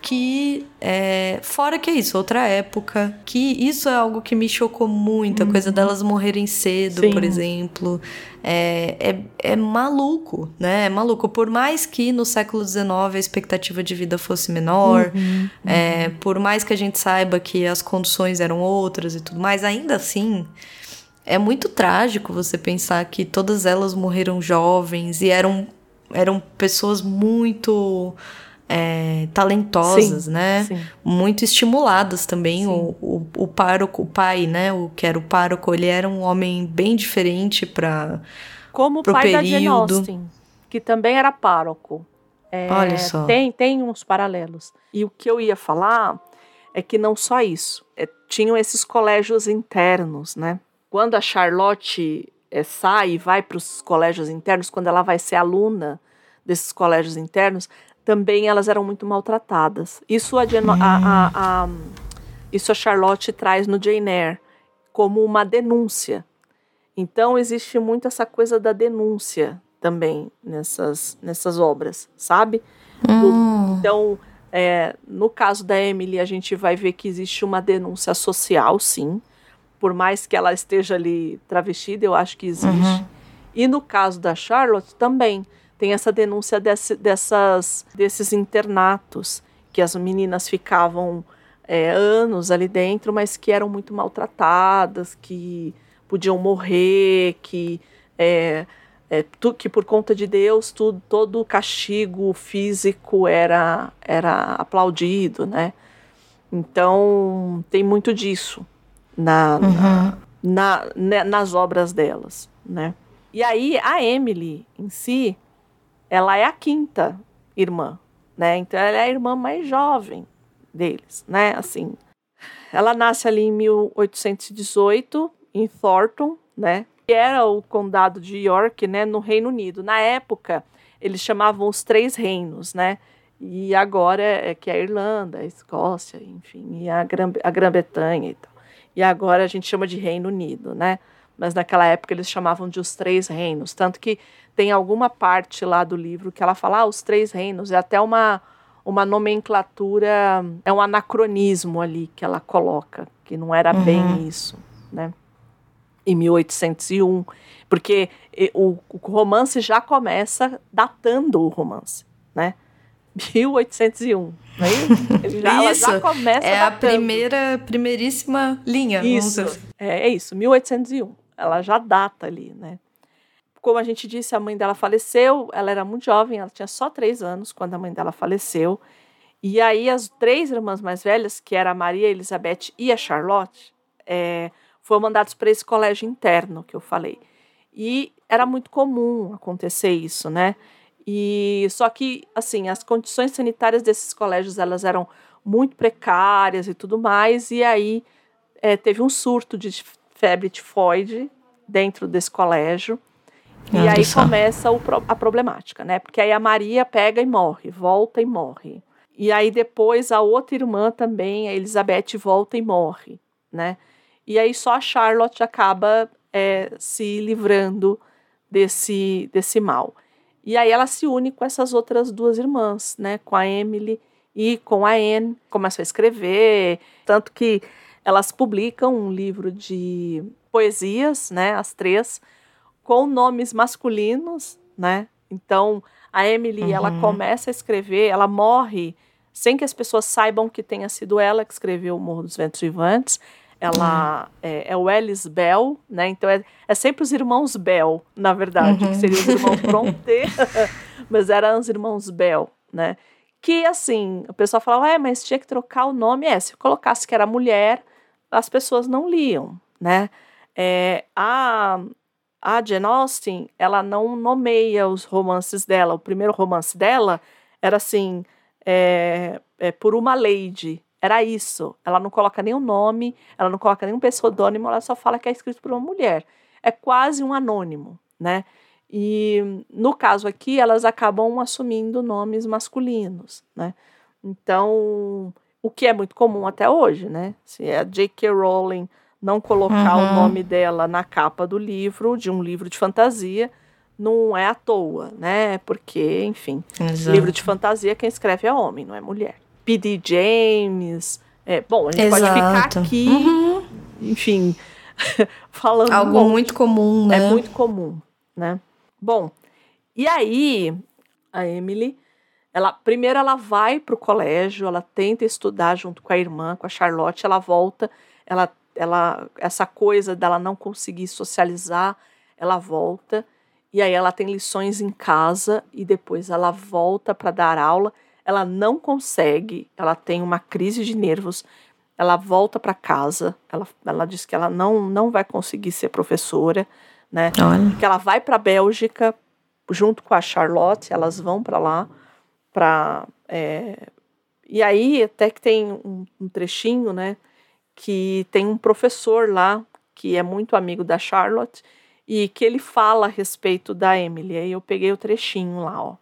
que é, fora que é isso, outra época, que isso é algo que me chocou muito, uhum. a coisa delas morrerem cedo, Sim. por exemplo, é, é, é, maluco, né? É maluco. Por mais que no século XIX a expectativa de vida fosse menor, uhum, é, uhum. por mais que a gente saiba que as condições eram outras e tudo mais, ainda assim é muito trágico você pensar que todas elas morreram jovens e eram, eram pessoas muito é, talentosas, sim, né? Sim. Muito estimuladas também. O, o, o pároco, o pai, né? O que era o pároco, ele era um homem bem diferente para como o pai período. da Jane Austen, que também era pároco. É, Olha só. Tem, tem uns paralelos. E o que eu ia falar é que não só isso. É, tinham esses colégios internos, né? Quando a Charlotte é, sai e vai para os colégios internos, quando ela vai ser aluna desses colégios internos, também elas eram muito maltratadas. Isso a, hum. a, a, a, isso a Charlotte traz no Jane Eyre como uma denúncia. Então existe muito essa coisa da denúncia também nessas, nessas obras, sabe? Hum. Então, é, no caso da Emily, a gente vai ver que existe uma denúncia social, sim. Por mais que ela esteja ali travestida, eu acho que existe. Uhum. E no caso da Charlotte também tem essa denúncia desse, dessas, desses internatos que as meninas ficavam é, anos ali dentro, mas que eram muito maltratadas, que podiam morrer, que é, é, tu, que por conta de Deus tudo, todo o castigo físico era era aplaudido, né? Então tem muito disso na, uhum. na, na, nas obras delas, né? E aí a Emily em si ela é a quinta irmã, né? Então ela é a irmã mais jovem deles, né? Assim, ela nasce ali em 1818 em Thornton, né? Que era o condado de York, né? No Reino Unido. Na época eles chamavam os três reinos, né? E agora é que é a Irlanda, a Escócia, enfim, e a Grã-Bretanha e tal. E agora a gente chama de Reino Unido, né? Mas naquela época eles chamavam de os três reinos, tanto que tem alguma parte lá do livro que ela fala ah, os três reinos, é até uma, uma nomenclatura, é um anacronismo ali que ela coloca, que não era uhum. bem isso, né? Em 1801, porque o, o romance já começa datando o romance, né? 1801. Né? [laughs] Já, isso, já começa é datando. a primeira, primeiríssima linha. Isso, é, é isso, 1801. Ela já data ali, né? Como a gente disse, a mãe dela faleceu, ela era muito jovem, ela tinha só três anos quando a mãe dela faleceu. E aí as três irmãs mais velhas, que era a Maria, a Elizabeth e a Charlotte, é, foram mandados para esse colégio interno que eu falei. E era muito comum acontecer isso, né? E só que assim, as condições sanitárias desses colégios elas eram muito precárias e tudo mais. E aí é, teve um surto de febre tifoide dentro desse colégio. E aí começa o, a problemática, né? Porque aí a Maria pega e morre, volta e morre. E aí depois a outra irmã também, a Elizabeth, volta e morre, né? E aí só a Charlotte acaba é, se livrando desse, desse mal. E aí ela se une com essas outras duas irmãs, né? Com a Emily e com a Anne. Começam a escrever, tanto que elas publicam um livro de poesias, né? As três, com nomes masculinos, né? Então, a Emily, uhum. ela começa a escrever, ela morre sem que as pessoas saibam que tenha sido ela que escreveu O Morro dos Ventos Vivantes. Ela uhum. é, é, o Ellis Bell, né? Então é, é sempre os irmãos Bell, na verdade, uhum. que seriam os irmãos [laughs] Brontë, [laughs] mas eram os irmãos Bell, né? Que assim, o pessoal falava, é, mas tinha que trocar o nome. É, se colocasse que era mulher, as pessoas não liam, né? É, a, a Jane Austen, ela não nomeia os romances dela. O primeiro romance dela era assim, é, é, por uma lady. Era isso. Ela não coloca nenhum nome, ela não coloca nenhum pseudônimo, ela só fala que é escrito por uma mulher. É quase um anônimo, né? E no caso aqui, elas acabam assumindo nomes masculinos, né? Então, o que é muito comum até hoje, né? Se é a J.K. Rowling não colocar uhum. o nome dela na capa do livro, de um livro de fantasia, não é à toa, né? Porque, enfim, Exato. livro de fantasia quem escreve é homem, não é mulher. P.D. James. É, bom, a gente Exato. pode ficar aqui, uhum. enfim, [laughs] falando. Algo muito comum, né? É muito comum, né? Bom, e aí a Emily, ela primeiro ela vai para o colégio, ela tenta estudar junto com a irmã, com a Charlotte, ela volta, ela ela essa coisa dela não conseguir socializar, ela volta e aí ela tem lições em casa e depois ela volta para dar aula. ela não consegue, ela tem uma crise de nervos, ela volta para casa, ela, ela diz que ela não, não vai conseguir ser professora, né? Olha. Que ela vai para a Bélgica junto com a Charlotte, elas vão para lá para é... e aí até que tem um, um trechinho, né? Que tem um professor lá que é muito amigo da Charlotte e que ele fala a respeito da Emily. Aí eu peguei o trechinho lá, ó.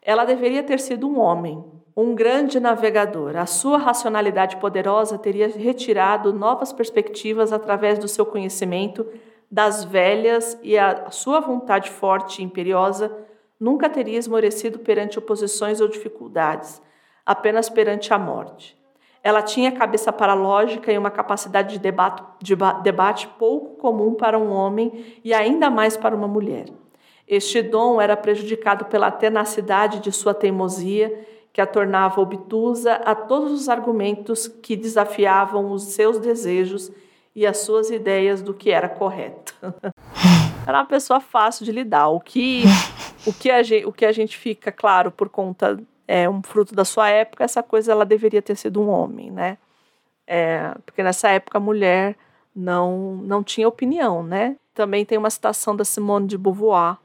Ela deveria ter sido um homem, um grande navegador. A sua racionalidade poderosa teria retirado novas perspectivas através do seu conhecimento das velhas e a sua vontade forte e imperiosa nunca teria esmorecido perante oposições ou dificuldades, apenas perante a morte. Ela tinha cabeça para a lógica e uma capacidade de debate, de debate pouco comum para um homem e ainda mais para uma mulher. Este dom era prejudicado pela tenacidade de sua teimosia, que a tornava obtusa a todos os argumentos que desafiavam os seus desejos e as suas ideias do que era correto. [laughs] era uma pessoa fácil de lidar. O que, o que, a, gente, o que a gente fica, claro, por conta é um fruto da sua época, essa coisa ela deveria ter sido um homem, né? É, porque nessa época a mulher não, não tinha opinião, né? Também tem uma citação da Simone de Beauvoir,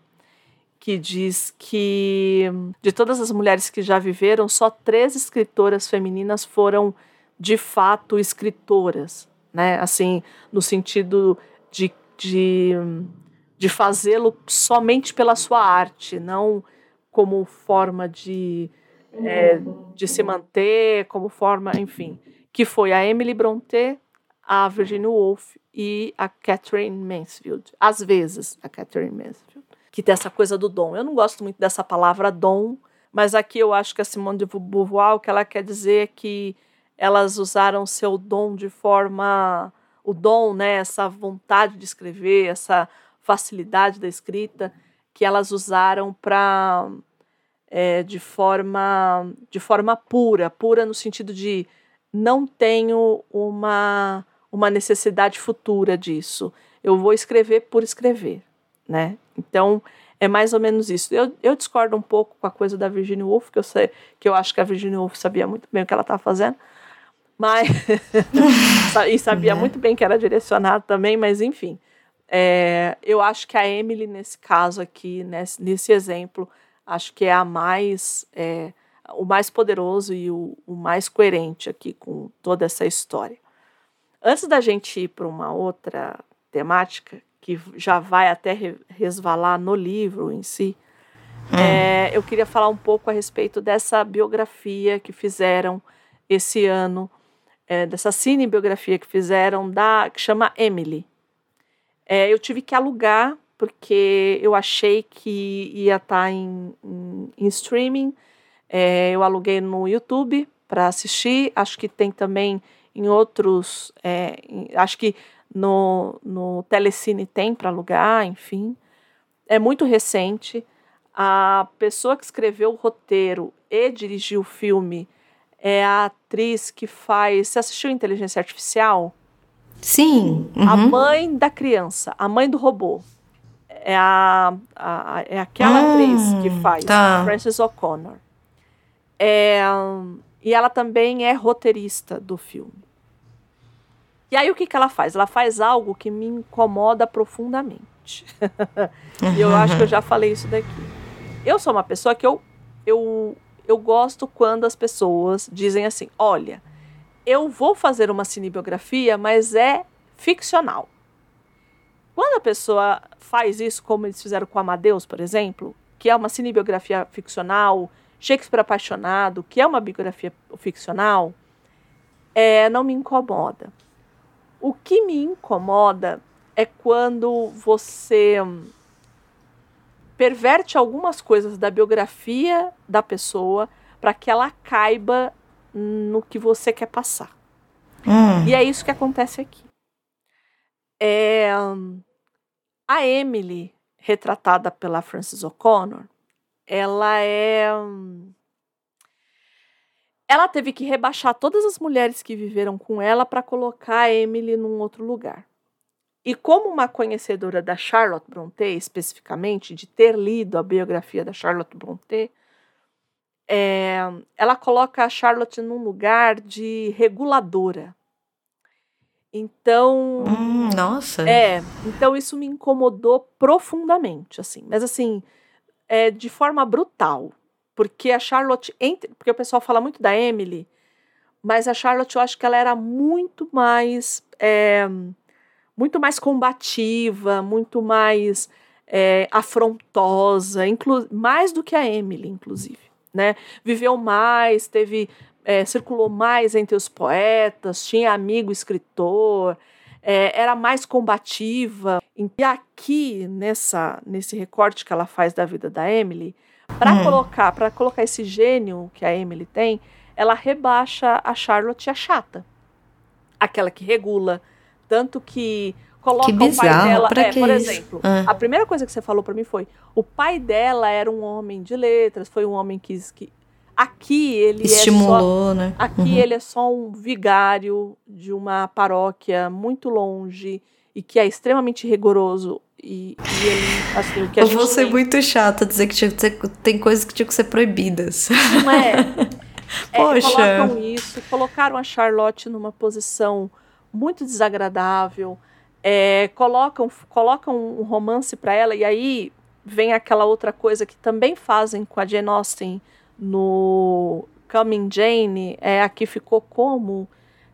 que diz que de todas as mulheres que já viveram, só três escritoras femininas foram de fato escritoras, né? Assim, no sentido de, de, de fazê-lo somente pela sua arte, não como forma de, é, de se manter, como forma, enfim, que foi a Emily Brontë, a Virginia Woolf e a Catherine Mansfield. Às vezes, a Catherine Mansfield que tem essa coisa do dom. Eu não gosto muito dessa palavra dom, mas aqui eu acho que a Simone de Beauvoir, o que ela quer dizer é que elas usaram seu dom de forma o dom, né, essa vontade de escrever, essa facilidade da escrita, que elas usaram para é, de forma de forma pura, pura no sentido de não tenho uma uma necessidade futura disso. Eu vou escrever por escrever, né? Então, é mais ou menos isso. Eu, eu discordo um pouco com a coisa da Virginia Woolf, que eu sei que eu acho que a Virginia Woolf sabia muito bem o que ela estava fazendo, mas [laughs] e sabia uhum. muito bem que era direcionado também, mas enfim. É, eu acho que a Emily, nesse caso aqui, nesse, nesse exemplo, acho que é a mais é, o mais poderoso e o, o mais coerente aqui com toda essa história. Antes da gente ir para uma outra temática, que já vai até resvalar no livro em si, hum. é, eu queria falar um pouco a respeito dessa biografia que fizeram esse ano, é, dessa cinebiografia que fizeram, da, que chama Emily. É, eu tive que alugar, porque eu achei que ia estar tá em, em, em streaming. É, eu aluguei no YouTube para assistir. Acho que tem também em outros. É, em, acho que no, no Telecine tem para alugar, enfim. É muito recente. A pessoa que escreveu o roteiro e dirigiu o filme é a atriz que faz. Você assistiu Inteligência Artificial? Sim. Uhum. A mãe da criança, a mãe do robô. É, a, a é aquela hum, atriz que faz, tá. Frances O'Connor. É, e ela também é roteirista do filme. E aí o que, que ela faz? Ela faz algo que me incomoda profundamente. [laughs] e eu acho que eu já falei isso daqui. Eu sou uma pessoa que eu, eu, eu gosto quando as pessoas dizem assim: olha, eu vou fazer uma cinebiografia, mas é ficcional. Quando a pessoa faz isso, como eles fizeram com Amadeus, por exemplo, que é uma cinebiografia ficcional, Shakespeare apaixonado, que é uma biografia ficcional, é, não me incomoda. O que me incomoda é quando você perverte algumas coisas da biografia da pessoa para que ela caiba no que você quer passar. Hum. E é isso que acontece aqui. É, a Emily, retratada pela Frances O'Connor, ela é ela teve que rebaixar todas as mulheres que viveram com ela para colocar a Emily num outro lugar. E como uma conhecedora da Charlotte Brontë, especificamente, de ter lido a biografia da Charlotte Brontë, é, ela coloca a Charlotte num lugar de reguladora. Então, hum, nossa. É, então isso me incomodou profundamente, assim. Mas assim, é de forma brutal, porque a Charlotte, entre, porque o pessoal fala muito da Emily, mas a Charlotte eu acho que ela era muito mais é, muito mais combativa, muito mais é, afrontosa, mais do que a Emily, inclusive, né? Viveu mais, teve é, circulou mais entre os poetas, tinha amigo escritor, é, era mais combativa. E aqui nessa nesse recorte que ela faz da vida da Emily, para hum. colocar para colocar esse gênio que a Emily tem, ela rebaixa a Charlotte a chata, aquela que regula, tanto que coloca que bizarro, o pai dela. É, por exemplo, ah. a primeira coisa que você falou para mim foi: o pai dela era um homem de letras, foi um homem que, que Aqui ele estimulou, é só, né? Aqui uhum. ele é só um vigário de uma paróquia muito longe e que é extremamente rigoroso e, e ele assim, que a Eu vou ser tem... muito chata dizer que tinha tem coisas que tinham que ser proibidas. Não é? [laughs] é Poxa. Colocam isso, colocaram a Charlotte numa posição muito desagradável, é, colocam colocam um romance para ela e aí vem aquela outra coisa que também fazem com a Jane Austen no Coming Jane, é, aqui ficou como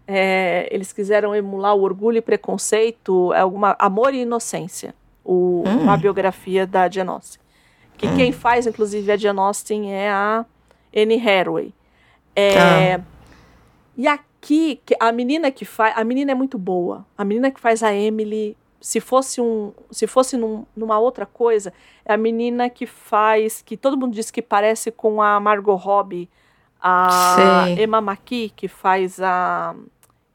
é, eles quiseram emular o orgulho e preconceito, é alguma amor e inocência, o, hum. uma biografia da Jane Austen. Que hum. quem faz, inclusive, a Jane Austen é a Anne Hathaway. É, ah. E aqui, a menina que faz, a menina é muito boa. A menina que faz a Emily se fosse um, se fosse num, numa outra coisa, é a menina que faz, que todo mundo diz que parece com a Margot Robbie, a Sei. Emma McKee, que faz a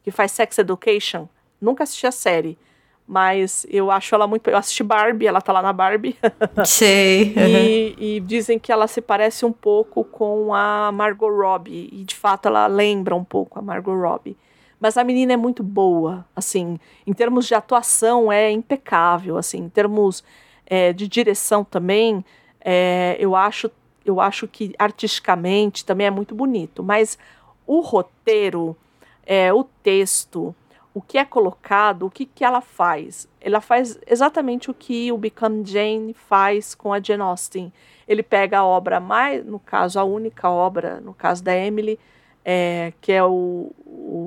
que faz Sex Education. Nunca assisti a série, mas eu acho ela muito. Eu assisti Barbie, ela tá lá na Barbie. [laughs] Sei. e, e, dizem que ela se parece um pouco com a Margot Robbie. E de fato ela lembra um pouco a Margot Robbie. Mas a menina é muito boa, assim, em termos de atuação é impecável, assim, em termos é, de direção também, é, eu acho eu acho que artisticamente também é muito bonito, mas o roteiro, é, o texto, o que é colocado, o que, que ela faz? Ela faz exatamente o que o Become Jane faz com a Jane Austen. Ele pega a obra mais, no caso, a única obra, no caso da Emily, é, que é o, o,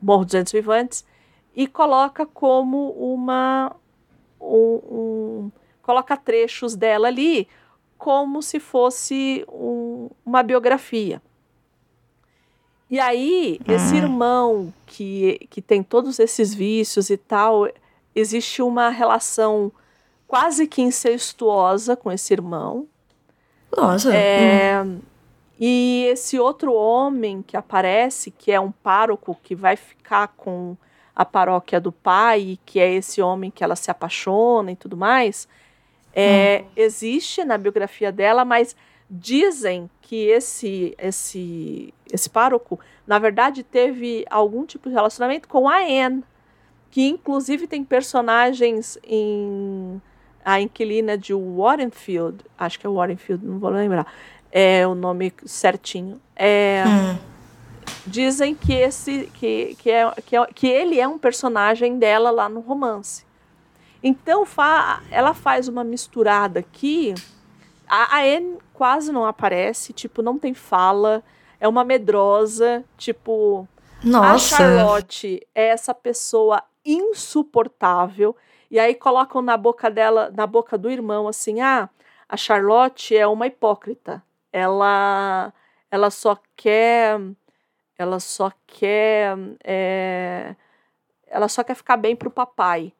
Morro dos Ventos Vivantes, e coloca como uma. Um, um, coloca trechos dela ali como se fosse um, uma biografia. E aí, esse hum. irmão que, que tem todos esses vícios e tal, existe uma relação quase que incestuosa com esse irmão. Nossa. É, hum. E esse outro homem que aparece, que é um pároco que vai ficar com a paróquia do pai, que é esse homem que ela se apaixona e tudo mais, é, hum. existe na biografia dela, mas dizem que esse esse esse pároco, na verdade, teve algum tipo de relacionamento com a Anne, que inclusive tem personagens em a inquilina de Warrenfield, acho que é Warrenfield, não vou lembrar é o nome certinho. É, hum. Dizem que esse que, que, é, que, é, que ele é um personagem dela lá no romance. Então fa, ela faz uma misturada aqui. A, a Anne quase não aparece, tipo, não tem fala. É uma medrosa, tipo. Nossa. A Charlotte é essa pessoa insuportável. E aí colocam na boca dela, na boca do irmão, assim: ah, a Charlotte é uma hipócrita ela ela só quer ela só quer é, ela só quer ficar bem pro papai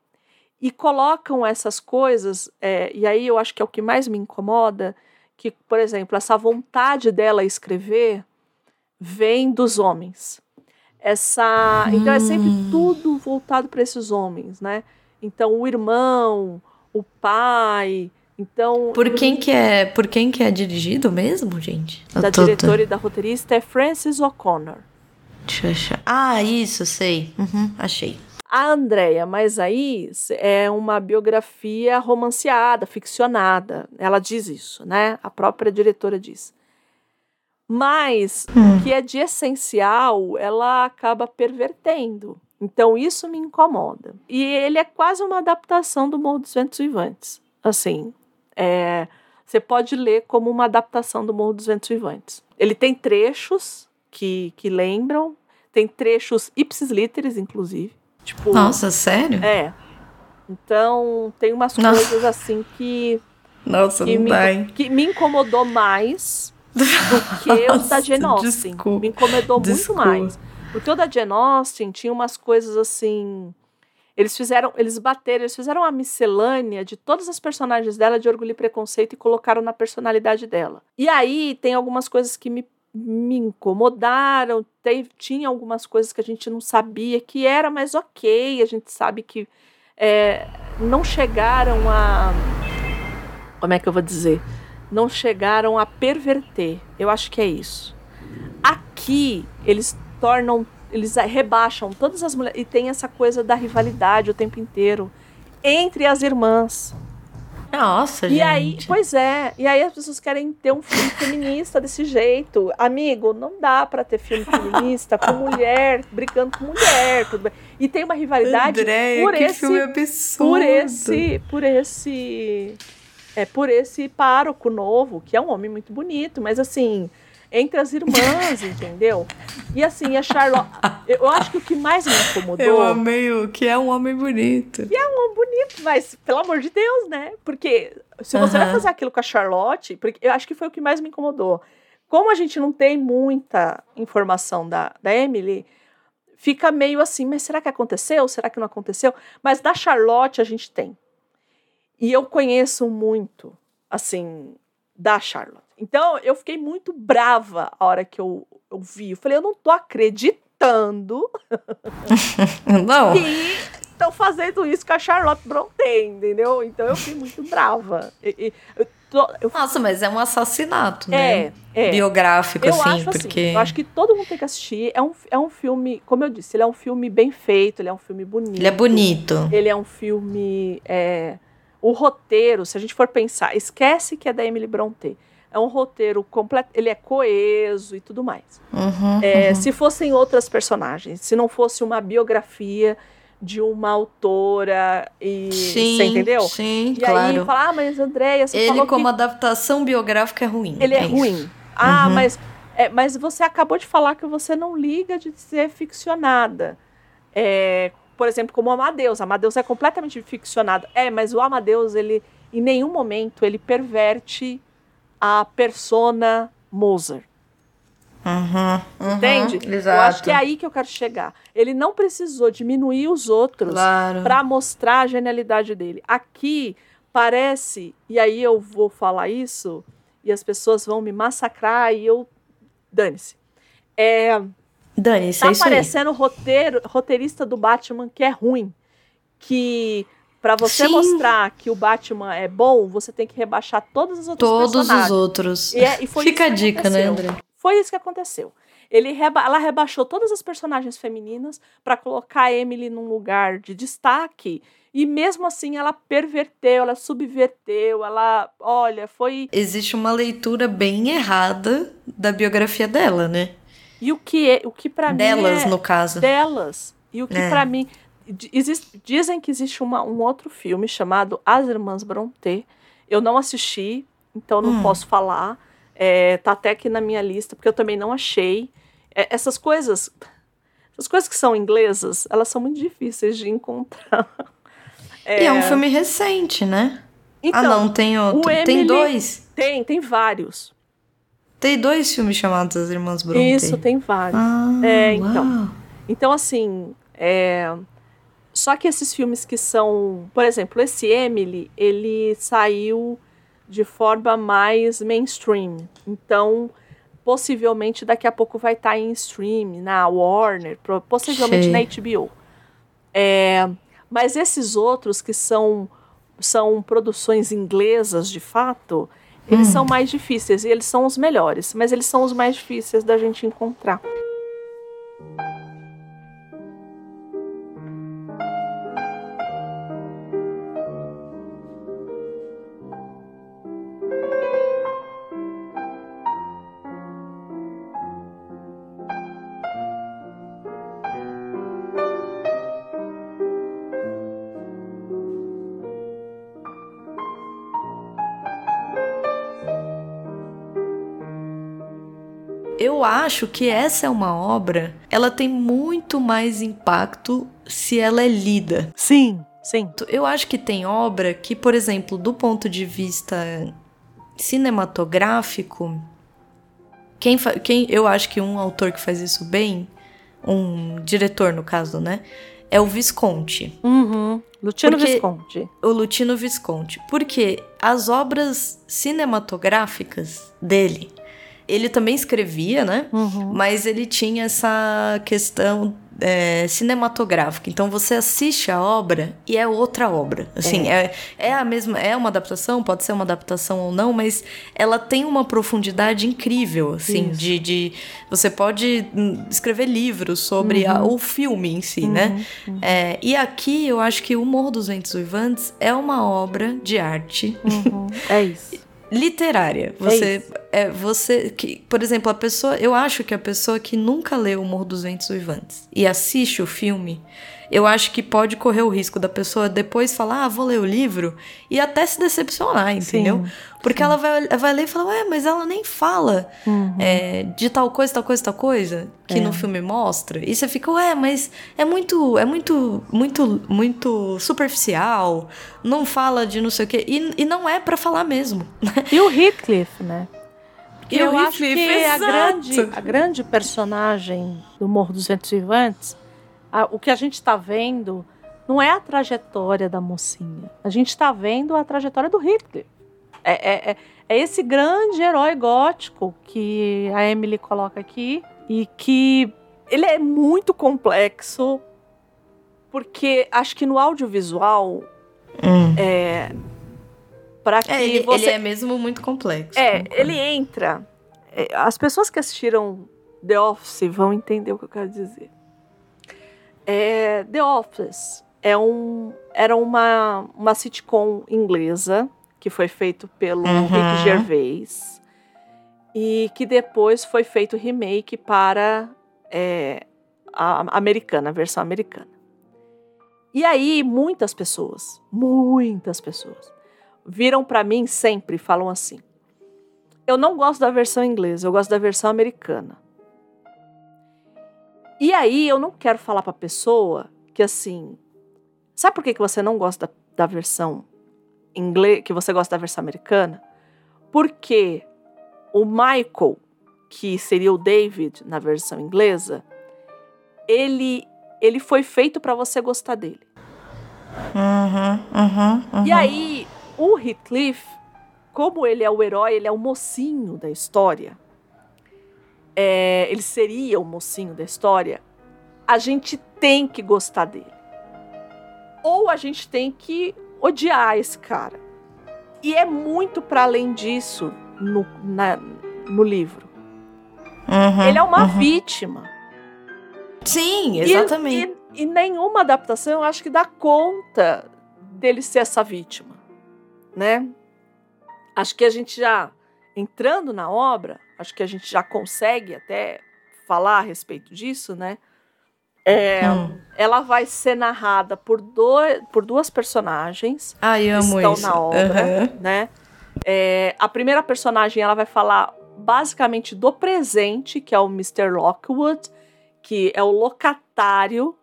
e colocam essas coisas é, e aí eu acho que é o que mais me incomoda que por exemplo essa vontade dela escrever vem dos homens essa hum. então é sempre hum. tudo voltado para esses homens né então o irmão o pai então, por quem que é, por quem que é dirigido mesmo, gente? Da diretora e da roteirista é Frances O'Connor. Deixa eu achar. Ah, isso, sei. Uhum, achei. A Andrea, mas aí é uma biografia romanceada, ficcionada. Ela diz isso, né? A própria diretora diz. Mas hum. o que é de essencial, ela acaba pervertendo. Então isso me incomoda. E ele é quase uma adaptação do Morro dos Ventos Vivantes. Assim, é, você pode ler como uma adaptação do Morro dos Ventos Vivantes. Ele tem trechos que, que lembram, tem trechos ipsis literis, inclusive. Tipo, Nossa, sério? É. Então, tem umas Nossa. coisas assim que. Nossa, que não me, dá, hein? Que me incomodou mais [laughs] do que Nossa, o da Jane Austen. Desculpa, me incomodou desculpa. muito mais. Porque o da Jane Austen tinha umas coisas assim. Eles fizeram, eles bateram, eles fizeram uma miscelânea de todas as personagens dela de orgulho e preconceito e colocaram na personalidade dela. E aí tem algumas coisas que me me incomodaram. Tem, tinha algumas coisas que a gente não sabia que era, mas ok, a gente sabe que é, não chegaram a. Como é que eu vou dizer? Não chegaram a perverter. Eu acho que é isso. Aqui, eles tornam. Eles rebaixam todas as mulheres. E tem essa coisa da rivalidade o tempo inteiro entre as irmãs. Nossa, e gente. aí, pois é. E aí as pessoas querem ter um filme feminista desse jeito. Amigo, não dá para ter filme feminista com mulher brigando com mulher, tudo bem. E tem uma rivalidade Andréia, por que esse filme absurdo. por esse por esse é por esse pároco novo, que é um homem muito bonito, mas assim, entre as irmãs, entendeu? E assim, a Charlotte. Eu acho que o que mais me incomodou. Eu amei o que é um homem bonito. Que é um homem bonito, mas pelo amor de Deus, né? Porque se você vai fazer aquilo com a Charlotte, porque eu acho que foi o que mais me incomodou. Como a gente não tem muita informação da, da Emily, fica meio assim, mas será que aconteceu? Será que não aconteceu? Mas da Charlotte a gente tem. E eu conheço muito, assim, da Charlotte. Então eu fiquei muito brava a hora que eu, eu vi. Eu falei, eu não tô acreditando. [laughs] não. Que estão fazendo isso com a Charlotte Brontë, entendeu? Então eu fiquei muito brava. E, e, eu eu... Nossa, mas é um assassinato, né? É, é. Biográfico, eu assim, acho porque... Assim, eu acho que todo mundo tem que assistir. É um, é um filme, como eu disse, ele é um filme bem feito, ele é um filme bonito. Ele é bonito. Ele é um filme... É, o roteiro, se a gente for pensar, esquece que é da Emily Brontë é um roteiro completo, ele é coeso e tudo mais. Uhum, é, uhum. Se fossem outras personagens, se não fosse uma biografia de uma autora e sim, você entendeu? Sim, e claro. aí fala, ah, mas Andréia, você ele como adaptação biográfica é ruim. Ele é, é ruim. Ah, uhum. mas é, mas você acabou de falar que você não liga de ser ficcionada. É, por exemplo, como Amadeus. Amadeus é completamente ficcionado. É, mas o Amadeus, ele em nenhum momento ele perverte a persona Mozart. Uhum, uhum, Entende? Exato. Eu acho que é aí que eu quero chegar. Ele não precisou diminuir os outros claro. para mostrar a genialidade dele. Aqui parece, e aí eu vou falar isso, e as pessoas vão me massacrar e eu. Dane-se. É, Dane-se, tá é parecendo roteiro, roteirista do Batman que é ruim. Que para você Sim. mostrar que o Batman é bom, você tem que rebaixar todos os outros Todos os outros. E, é, e Fica a dica, né, André? Foi isso que aconteceu. Ele reba ela rebaixou todas as personagens femininas para colocar a Emily num lugar de destaque. E mesmo assim ela perverteu, ela subverteu, ela, olha, foi Existe uma leitura bem errada da biografia dela, né? E o que é, o que para mim delas, é, no caso. Delas. E o que É. para mim existe, dizem que existe uma, um outro filme chamado As Irmãs Brontë. Eu não assisti, então não Hum. posso falar. É, tá até aqui na minha lista, porque eu também não achei. É, essas coisas. Essas coisas que são inglesas, elas são muito difíceis de encontrar. [laughs] E é um filme recente, né? Então, ah, não, tem outro. o Tem Emily- dois. Tem, tem vários. Tem dois filmes chamados As Irmãs Brontë. Isso, tem vários. Ah, É, então. uau. Então, assim, é... só que esses filmes que são. Por exemplo, esse Emily, ele saiu de forma mais mainstream. Então, possivelmente daqui a pouco vai estar em stream, na Warner, possivelmente na HBO. É, mas esses outros que são, são produções inglesas de fato, eles Hum. são mais difíceis e eles são os melhores, mas eles são os mais difíceis da gente encontrar. Eu acho que essa é uma obra, ela tem muito mais impacto se ela é lida. Sim, sim. Eu acho que tem obra que, por exemplo, do ponto de vista cinematográfico, quem, quem eu acho que um autor que faz isso bem, um diretor no caso, né, é o Visconti. Uhum. Lutino Porque, Visconti. O Lutino Visconti. Porque as obras cinematográficas dele, ele também escrevia, né? Uhum. Mas ele tinha essa questão é, cinematográfica. Então você assiste a obra e é outra obra. Assim, é. é. É, a mesma. É uma adaptação, pode ser uma adaptação ou não, mas ela tem uma profundidade incrível, assim, de, de. Você pode hum, escrever livros sobre uhum. a, o filme em si, né? uhum. né? Uhum. É, e aqui eu acho que O Morro dos Ventos Uivantes é uma obra de arte. Uhum. É isso [laughs] literária. Você é, é, você que, por exemplo, a pessoa, eu acho que a pessoa que nunca leu O Morro dos Ventos Uivantes e assiste o filme, eu acho que pode correr o risco da pessoa depois falar, ah, vou ler o livro, e até se decepcionar, entendeu? Sim, Porque sim. ela vai, vai ler e falar, ué, mas ela nem fala uhum. é, de tal coisa, tal coisa, tal coisa, que é. no filme mostra. E você fica, ué, mas é muito, é muito, muito, muito superficial, não fala de não sei o quê. E, e não é para falar mesmo. [laughs] E o Heathcliff, né? E eu acho que a grande, a grande personagem do Morro dos Ventos Vivantes a, o que a gente está vendo não é a trajetória da mocinha. A gente está vendo a trajetória do Hitler. É, é, é, é, esse grande herói gótico que a Emily coloca aqui e que ele é muito complexo porque acho que no audiovisual hum. é para que é, ele, você... ele é mesmo muito complexo. É, ele entra. É, as pessoas que assistiram The Office vão entender o que eu quero dizer. É, The Office é um, era uma, uma sitcom inglesa que foi feito pelo uhum. Rick Gervais e que depois foi feito remake para é, a americana, a versão americana. E aí muitas pessoas, muitas pessoas, viram para mim sempre falam assim: eu não gosto da versão inglesa, eu gosto da versão americana. E aí eu não quero falar para a pessoa que assim, sabe por que, que você não gosta da, da versão inglês, que você gosta da versão americana? Porque o Michael, que seria o David na versão inglesa, ele ele foi feito para você gostar dele. Uhum, uhum, uhum. E aí, o Heathcliff, como ele é o herói, ele é o mocinho da história, é, ele seria o mocinho da história, a gente tem que gostar dele. Ou a gente tem que odiar esse cara. E é muito para além disso no, na, no livro. Uhum, ele é uma uhum. vítima. Sim, exatamente. E, e, e nenhuma adaptação eu acho que dá conta dele ser essa vítima, né? Acho que a gente já entrando na obra, acho que a gente já consegue até falar a respeito disso, né? É, hum. Ela vai ser narrada por, dois, por duas personagens Ai, que estão isso. na obra, uhum. né? É, a primeira personagem ela vai falar basicamente do presente, que é o Mr. Lockwood, que é o locatário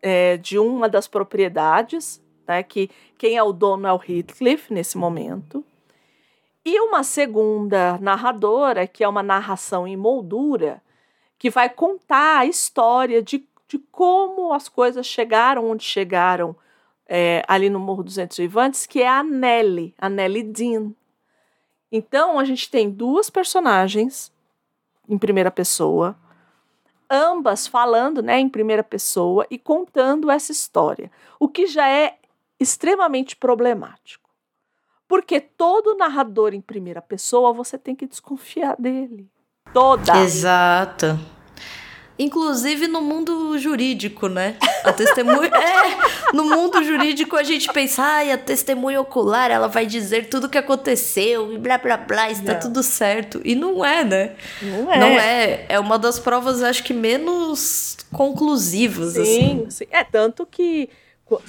é, de uma das propriedades, né? Que quem é o dono é o Heathcliff nesse momento. E uma segunda narradora, que é uma narração em moldura, que vai contar a história de, de como as coisas chegaram onde chegaram é, ali no Morro dos Ventos Vivantes, que é a Nelly, a Nelly Dean. Então a gente tem duas personagens em primeira pessoa, ambas falando né, em primeira pessoa e contando essa história, o que já é extremamente problemático. Porque todo narrador em primeira pessoa você tem que desconfiar dele. Toda. Exato. Inclusive no mundo jurídico, né? A testemunha. [laughs] é, no mundo jurídico a gente pensa, ai, a testemunha ocular, ela vai dizer tudo o que aconteceu e blá blá blá, está tudo certo. E não é, né? Não é. Não é. É uma das provas, acho que, menos conclusivas, sim, assim. Sim, é tanto que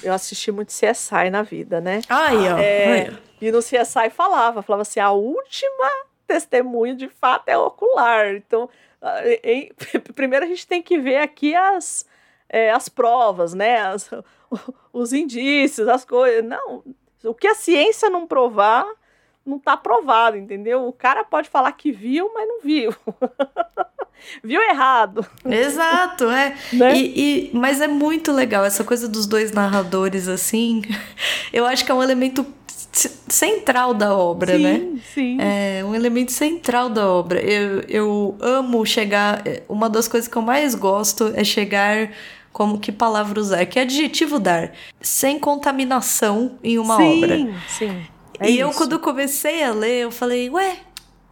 eu assisti muito CSI na vida, né? Ai, ó. É, e no CSI falava, falava assim, a última testemunho de fato é ocular. Então, em, [laughs] primeiro a gente tem que ver aqui as, é, as provas, né? As, [laughs] os indícios, as coisas. Não, o que a ciência não provar, não está provado, entendeu? O cara pode falar que viu, mas não viu. [laughs] viu errado. Exato, é. Né? E, e, mas é muito legal essa coisa dos dois narradores, assim. Eu acho que é um elemento central da obra, sim, né? Sim, sim. É um elemento central da obra. Eu, eu amo chegar. Uma das coisas que eu mais gosto é chegar. Como que palavra usar? Que adjetivo dar? Sem contaminação em uma sim, obra. Sim, sim. É e isso. eu, quando comecei a ler, eu falei, ué,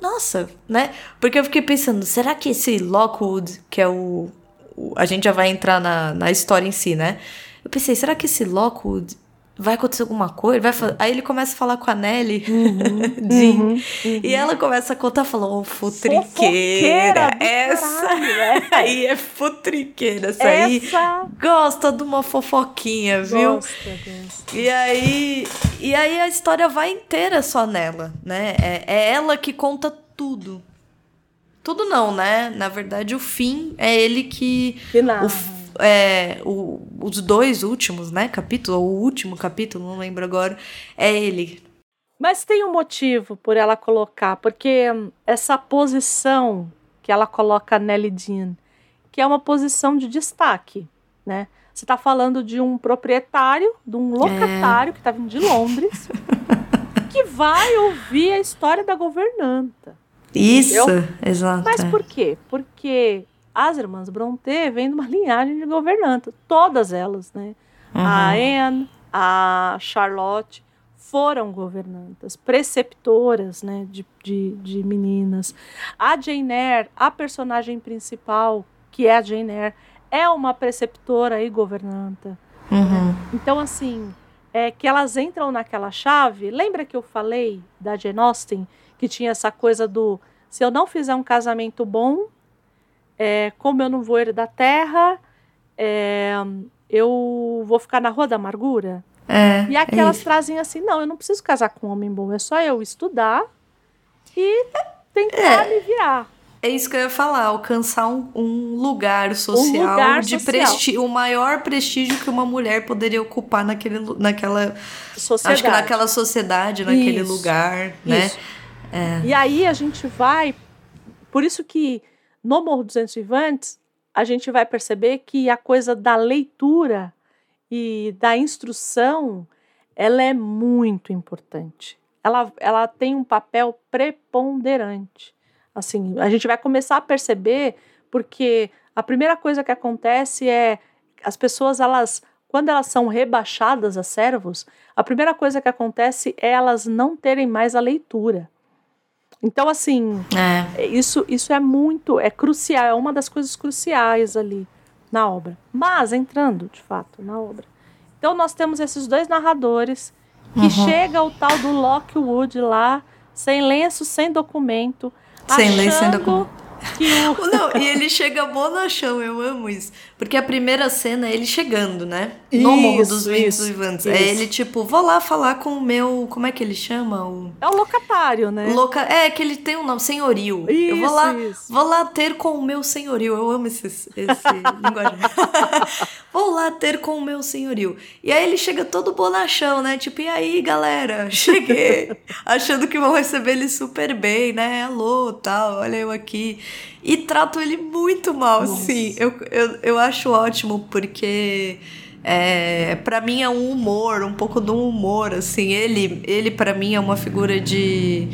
nossa, né? Porque eu fiquei pensando, será que esse Lockwood, que é o. o a gente já vai entrar na, na história em si, né? Eu pensei, será que esse Lockwood vai acontecer alguma coisa? Vai fa... Aí ele começa a falar com a Nelly, uhum, [laughs] Jean, uhum, uhum. e ela começa a contar, falou, oh, futriqueira, essa caralho, [laughs] aí é futriqueira, essa, essa aí gosta de uma fofoquinha, viu? Gosta, gosta. E aí, e aí a história vai inteira só nela, né? É, é ela que conta tudo. Tudo não, né? Na verdade, o fim é ele que. O, é, o, os dois últimos, né, capítulos, ou o último capítulo, não lembro agora, é ele. Mas tem um motivo por ela colocar, porque essa posição que ela coloca Nelly Dean, que é uma posição de destaque, né? Você está falando de um proprietário, de um locatário é. que está vindo de Londres, [laughs] que vai ouvir a história da governanta. Isso, entendeu? exato. Mas por quê? Porque as irmãs Brontë vêm de uma [laughs] linhagem de governanta, todas elas, né? Uhum. A Anne, a Charlotte foram governantas, preceptoras, né, de, de, de meninas. A Jane Eyre, a personagem principal, que é a Jane Eyre, é uma preceptora e governanta. Uhum. Então, assim, é que elas entram naquela chave. Lembra que eu falei da Jane Austen, que tinha essa coisa do se eu não fizer um casamento bom, é, como eu não vou herdar terra, é, eu vou ficar na Rua da Amargura. É, e aqui é elas trazem assim, não, eu não preciso casar com um homem bom, é só eu estudar e tentar me virar. É isso que eu ia falar, alcançar um, um lugar social um lugar de prestígio, o maior prestígio que uma mulher poderia ocupar naquele, naquela sociedade. Acho que naquela sociedade, naquele isso, lugar, né? É. E aí a gente vai, por isso que no Morro dos Vivantes, a gente vai perceber que a coisa da leitura e da instrução, ela é muito importante. Ela, ela tem um papel preponderante. Assim, a gente vai começar a perceber porque a primeira coisa que acontece é as pessoas elas quando elas são rebaixadas a servos, a primeira coisa que acontece é elas não terem mais a leitura. Então, assim, é. isso, isso é muito, é crucial, é uma das coisas cruciais ali na obra. Mas, entrando, de fato, na obra. Então, nós temos esses dois narradores que uhum. chega o tal do Lockwood lá, sem lenço, sem documento. Sem lenço, sem documento que. [laughs] Não, e ele chega bonachão, eu amo isso. Porque a primeira cena é ele chegando, né? No isso, Morro dos Ventos Vivantes. É ele, tipo, vou lá falar com o meu. Como é que ele chama? O... É o locatário, né? Loca... É, que ele tem um nome, senhorio. Isso, eu vou lá, isso. vou lá ter com o meu senhorio. Eu amo esse, esse [laughs] linguagem. Vou lá ter com o meu senhorio. E aí ele chega todo bonachão, né? Tipo, e aí, galera? [laughs] Cheguei. Achando que vão receber ele super bem, né? Alô, tal, olha eu aqui. E trato ele muito mal, Nossa. assim. Eu, eu, eu acho ótimo, porque é, para mim é um humor, um pouco de um humor, assim. Ele, ele para mim é uma figura de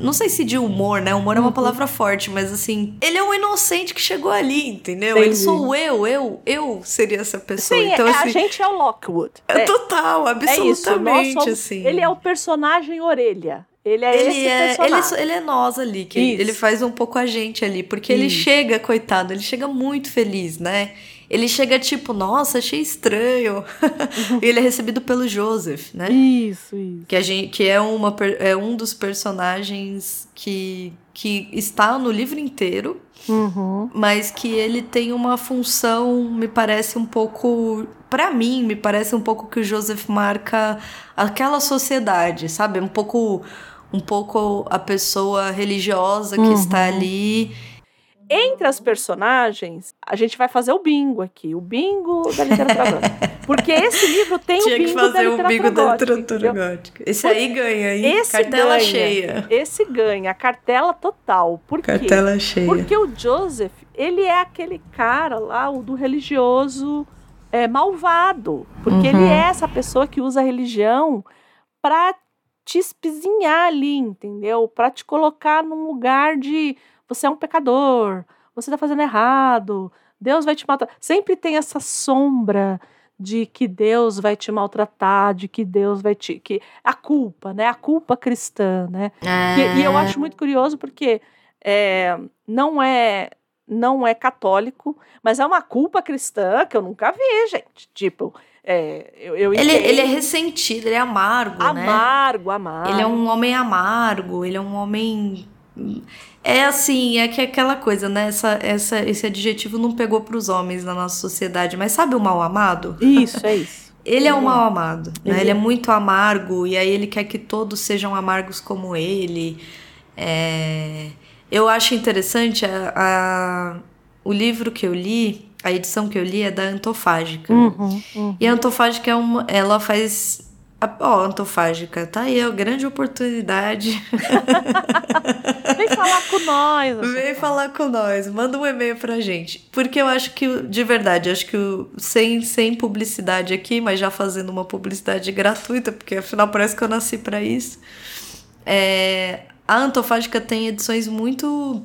não sei se de humor, né? Humor é uma palavra forte, mas assim, ele é um inocente que chegou ali, entendeu? Entendi. Ele sou eu, eu, eu seria essa pessoa. Sim, então, é, assim, a gente é o Lockwood. É, total, absolutamente, é somos, assim. Ele é o personagem orelha. Ele é ele esse é, personagem. Ele, ele é nós ali, que Isso. ele faz um pouco a gente ali, porque Isso. ele chega, coitado, ele chega muito feliz, né? Ele chega tipo, nossa, achei estranho. [laughs] e ele é recebido pelo Joseph, né? Isso, isso. Que, a gente, que é, uma, é um dos personagens que, que está no livro inteiro, uhum. mas que ele tem uma função, me parece um pouco. para mim, me parece um pouco que o Joseph marca aquela sociedade, sabe? Um pouco um pouco a pessoa religiosa que uhum. está ali entre as personagens, a gente vai fazer o bingo aqui, o bingo da literatura gótica. [laughs] Porque esse livro tem Tinha o bingo que fazer da literatura, o bingo gótica, da literatura gótica. Esse aí ganha, hein? Esse cartela ganha, cheia. Esse ganha, cartela total. Por quê? Cartela cheia. Porque o Joseph, ele é aquele cara lá, o do religioso é, malvado. Porque uhum. ele é essa pessoa que usa a religião pra te espizinhar ali, entendeu? Pra te colocar num lugar de você é um pecador, você está fazendo errado, Deus vai te matar. Sempre tem essa sombra de que Deus vai te maltratar, de que Deus vai te. que A culpa, né? A culpa cristã, né? É. E, e, eu acho muito curioso porque é, não é. Não é católico, mas é uma culpa cristã que eu nunca vi, gente. Tipo, é, eu, eu ele, ele, é ressentido, ele é amargo, amargo né? Amargo, amargo. Ele é um homem amargo, ele é um homem é assim, é que é aquela coisa, né? Essa, essa, esse adjetivo não pegou para os homens na nossa sociedade, mas sabe o mal amado? Isso, é isso. [laughs] ele é um mal amado, né? Ele, ele é muito amargo e aí ele quer que todos sejam amargos como ele. É... Eu acho interessante a, a, o livro que eu li, a edição que eu li é da Antofágica. Uhum, uhum. E a Antofágica é uma, ela faz Ó, oh, antofágica, tá aí, ó, grande oportunidade. [laughs] Vem falar com nós. [laughs] Vem falar com nós, manda um e-mail pra gente. Porque eu acho que, de verdade, acho que sem, sem publicidade aqui, mas já fazendo uma publicidade gratuita, porque afinal parece que eu nasci para isso. É, a antofágica tem edições muito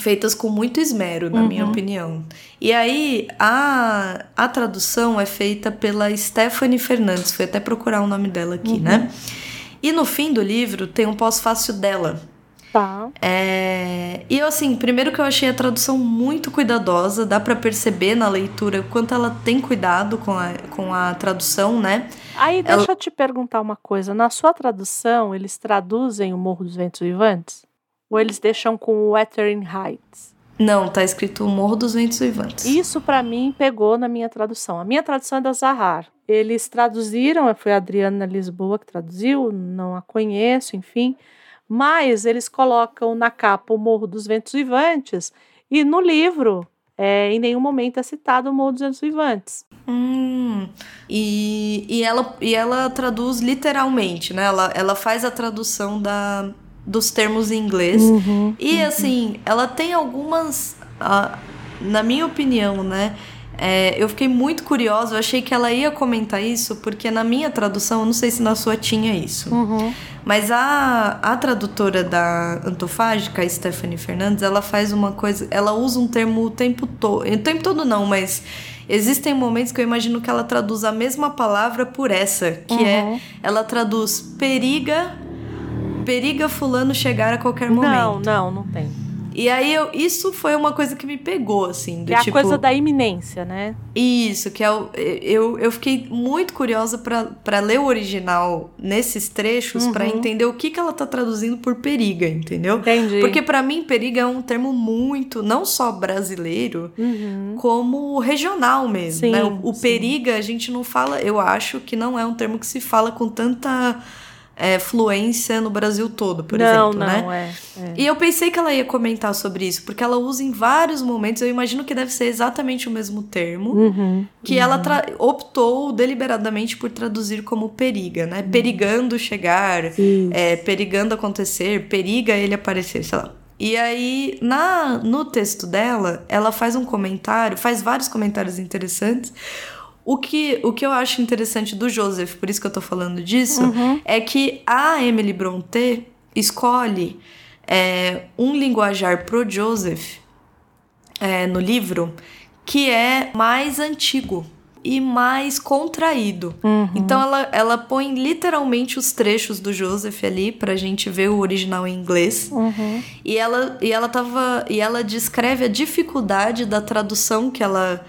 feitas com muito esmero, na uhum. minha opinião. E aí, a, a tradução é feita pela Stephanie Fernandes, fui até procurar o nome dela aqui, uhum. né? E no fim do livro tem um pós-fácil dela. Tá. É... E eu, assim, primeiro que eu achei a tradução muito cuidadosa, dá para perceber na leitura quanto ela tem cuidado com a, com a tradução, né? Aí, deixa ela... eu te perguntar uma coisa. Na sua tradução, eles traduzem o Morro dos Ventos Vivantes? Ou eles deixam com Wuthering Heights? Não, tá escrito Morro dos Ventos Vivantes. Isso para mim pegou na minha tradução. A minha tradução é da Zahar. Eles traduziram, foi a Adriana Lisboa que traduziu, não a conheço, enfim. Mas eles colocam na capa o Morro dos Ventos Vivantes e no livro é, em nenhum momento é citado o Morro dos Ventos Vivantes. Hum, e, e, ela, e ela traduz literalmente, né? Ela, ela faz a tradução da, dos termos em inglês. Uhum, e uhum. assim, ela tem algumas. Uh, na minha opinião, né? É, eu fiquei muito curiosa, eu achei que ela ia comentar isso, porque na minha tradução, eu não sei se na sua tinha isso, uhum. mas a, a tradutora da Antofágica, a Stephanie Fernandes, ela faz uma coisa, ela usa um termo o tempo todo, o tempo todo não, mas existem momentos que eu imagino que ela traduz a mesma palavra por essa, que é, uhum. é, ela traduz periga periga fulano chegar a qualquer momento. Não, não, não tem. E aí, eu, isso foi uma coisa que me pegou, assim. Do é tipo, a coisa da iminência, né? Isso, que é o, eu, eu fiquei muito curiosa para ler o original nesses trechos, uhum. para entender o que, que ela tá traduzindo por periga, entendeu? Entendi. Porque para mim, periga é um termo muito, não só brasileiro, uhum. como regional mesmo. Sim, né? O, o periga, a gente não fala, eu acho que não é um termo que se fala com tanta é, fluência no Brasil todo, por não, exemplo, não, né? É, é. E eu pensei que ela ia comentar sobre isso, porque ela usa em vários momentos, eu imagino que deve ser exatamente o mesmo termo, uhum, que uhum. ela optou deliberadamente por traduzir como periga, né? Uhum. Perigando chegar, é, perigando acontecer, periga ele aparecer, sei lá. E aí, na, no texto dela, ela faz um comentário, faz vários comentários interessantes, o que, o que eu acho interessante do Joseph, por isso que eu tô falando disso, uhum. é que a Emily Brontë escolhe é, um linguajar pro Joseph é, no livro que é mais antigo e mais contraído. Uhum. Então ela, ela põe literalmente os trechos do Joseph ali pra gente ver o original em inglês. Uhum. E ela e ela tava e ela descreve a dificuldade da tradução que ela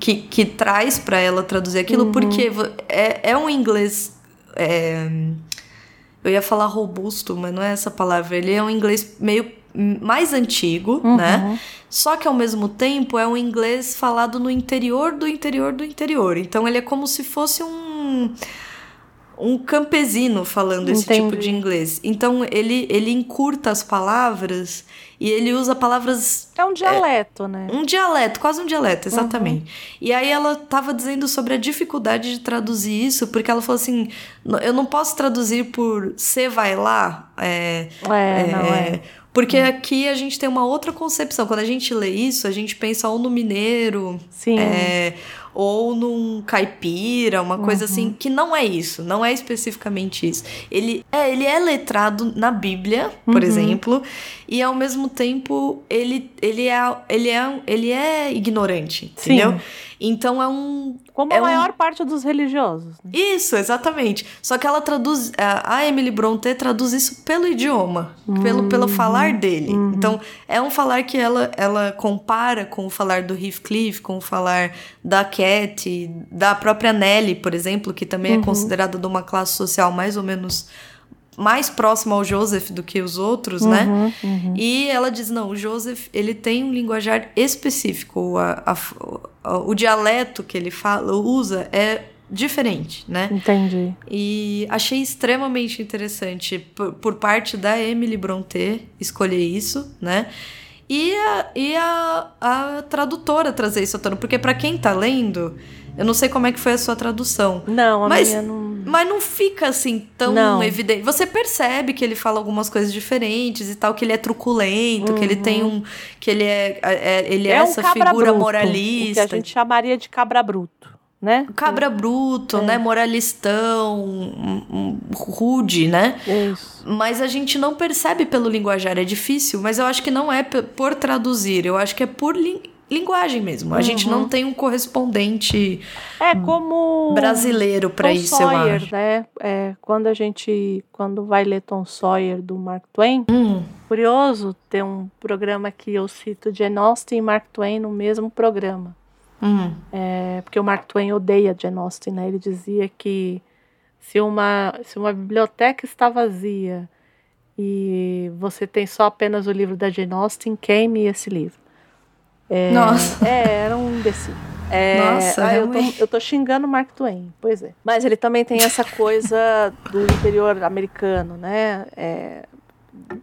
que, que traz para ela traduzir aquilo, uhum. porque é, é um inglês. É, eu ia falar robusto, mas não é essa palavra. Ele é um inglês meio mais antigo, uhum. né? Só que ao mesmo tempo é um inglês falado no interior do interior do interior. Então ele é como se fosse um um campesino falando esse tipo de inglês. Então ele, ele encurta as palavras e ele usa palavras. É um dialeto, é, né? Um dialeto, quase um dialeto, exatamente. Uhum. E aí ela estava dizendo sobre a dificuldade de traduzir isso, porque ela falou assim: eu não posso traduzir por você vai lá. É, é, é, não é. Porque hum. aqui a gente tem uma outra concepção. Quando a gente lê isso, a gente pensa ou no mineiro, Sim. É, ou num caipira, uma coisa assim, uhum. que não é isso, não é especificamente isso. Ele é, ele é letrado na Bíblia, por uhum. exemplo, e ao mesmo tempo ele, ele, é, ele, é, ele é ignorante, Sim. entendeu? Então é um. Como é a maior um... parte dos religiosos. Né? Isso, exatamente. Só que ela traduz. A Emily Brontë traduz isso pelo idioma, pelo, pelo falar dele. Uhum. Então é um falar que ela, ela compara com o falar do Heathcliff, com o falar da Cat, da própria Nelly, por exemplo, que também é uhum. é considerada de uma classe social mais ou menos mais próximo ao Joseph do que os outros, né? uhum, né? Uhum. E ela diz: não, o Joseph ele tem um linguajar específico, a, a, a, o dialeto que ele fala, usa é diferente, né? Entendi. E achei extremamente interessante por, por parte da Emily Brontë escolher isso, né? E a, e a, a tradutora trazer isso à tona, porque para quem tá lendo, eu não sei como é que foi a sua tradução. Não, a mas, minha não. Mas não fica assim tão não. evidente. Você percebe que ele fala algumas coisas diferentes e tal, que ele é truculento, uhum. que ele tem uhum. um. que ele é. é ele é, é essa um figura bruto, moralista. que a gente chamaria de cabra bruto. Né? Cabra bruto, é. né? Moralistão, um, um, rude, né? Isso. Mas a gente não percebe pelo linguajar, é difícil, mas eu acho que não é por traduzir, eu acho que é por linguagem mesmo. A uhum. gente não tem um correspondente é como brasileiro para isso, Sawyer, eu acho. Né? É, quando a gente quando vai ler Tom Sawyer do Mark Twain, hum. curioso ter um programa que eu cito Jane Austen e Mark Twain no mesmo programa. Hum. É, porque o Mark Twain odeia Jane Austen, né? Ele dizia que se uma se uma biblioteca está vazia e você tem só apenas o livro da Jane Austen, queime esse livro. É, Nossa. É, era um imbecil. É, Nossa, ah, eu, tô, eu tô xingando Mark Twain, pois é. Mas ele também tem essa coisa do interior americano, né? É,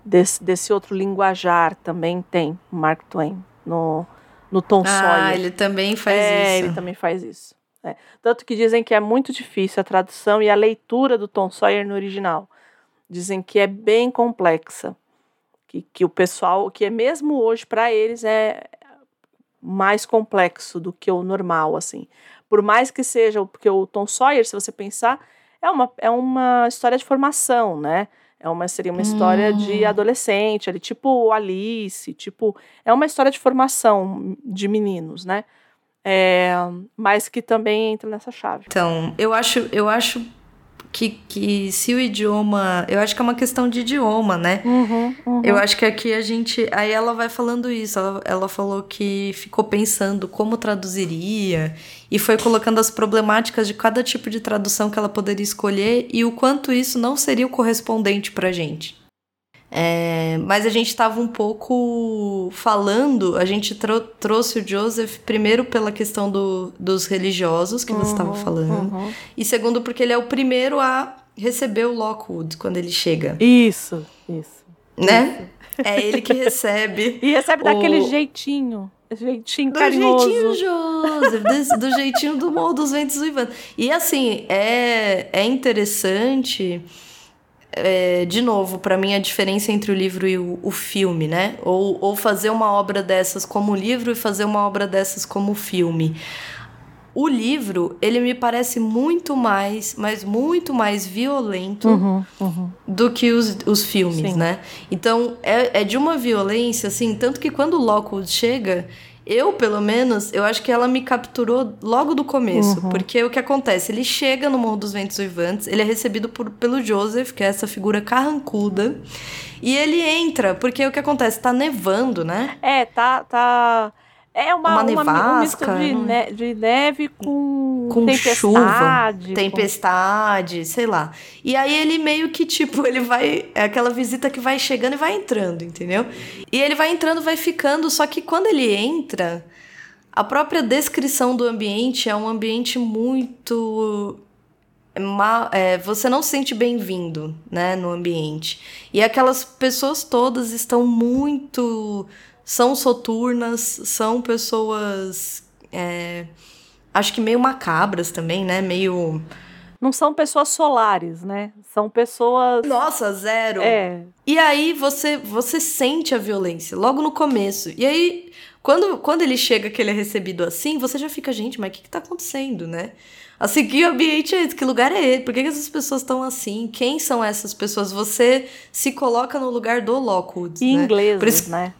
desse, desse outro linguajar também tem Mark Twain no, no Tom ah, Sawyer. Ah, ele também faz é, isso. ele também faz isso. É. Tanto que dizem que é muito difícil a tradução e a leitura do Tom Sawyer no original. Dizem que é bem complexa. Que, que o pessoal, que é mesmo hoje para eles, é, mais complexo do que o normal, assim. Por mais que seja, porque o Tom Sawyer, se você pensar, é uma, é uma história de formação, né? É uma, seria uma história de hum. adolescente, ali, tipo Alice, tipo. É uma história de formação de meninos, né? É, mas que também entra nessa chave. Então, eu acho, eu acho que, que se o idioma. Eu acho que é uma questão de idioma, né? Uhum, uhum. Eu acho que aqui a gente. Aí ela vai falando isso. Ela, ela falou que ficou pensando como traduziria e foi colocando as problemáticas de cada tipo de tradução que ela poderia escolher e o quanto isso não seria o correspondente pra gente. É, mas a gente estava um pouco falando, a gente trou trouxe o Joseph primeiro pela questão do, dos religiosos que uhum, você estava falando, uhum. e segundo porque ele é o primeiro a receber o Lockwood quando ele chega. Isso, isso. Né? Isso. É ele que [laughs] recebe. e recebe o... daquele jeitinho. Jeitinho do carinhoso. jeitinho Joseph, do, do jeitinho do Morro dos Ventos do Ivan. E assim, é, é interessante é, de novo, para mim a diferença entre o livro e o, o, filme, né? Ou, ou fazer uma obra dessas como livro e fazer uma obra dessas como filme. O livro, ele me parece muito mais, mas muito mais violento uhum, uhum. do que os, os filmes, Sim. né? Então, é, é de uma violência, assim, tanto que quando o Lockwood chega, eu, pelo menos, eu acho que ela me capturou logo do começo. Uhum. Porque o que acontece? Ele chega no Morro dos Ventos Vivantes, ele é recebido por, pelo Joseph, que é essa figura carrancuda. E ele entra, porque o que acontece? Tá nevando, né? É, tá. tá... É uma, uma nevasca. Uma, de, ne de, neve com, com tempestade. chuva, tempestade, com... sei lá. E aí ele meio que, tipo, [laughs] ele vai. É aquela visita que vai chegando e vai entrando, entendeu? E ele vai entrando, vai ficando, só que quando ele entra, a própria descrição do ambiente é um ambiente muito é, você não se sente bem-vindo, né, no ambiente. E aquelas pessoas todas estão muito. São soturnas, são pessoas. É, acho que meio macabras também, né? Meio. Não são pessoas solares, né? São pessoas. Nossa, zero. É. E aí você, você sente a violência logo no começo. E aí, quando, quando ele chega que ele é recebido assim, você já fica, gente, mas o que, que tá acontecendo, né? Assim, que ambiente é esse? Que lugar é esse? Por que, que essas pessoas estão assim? Quem são essas pessoas? Você se coloca no lugar do Lockwood. E né? isso... né?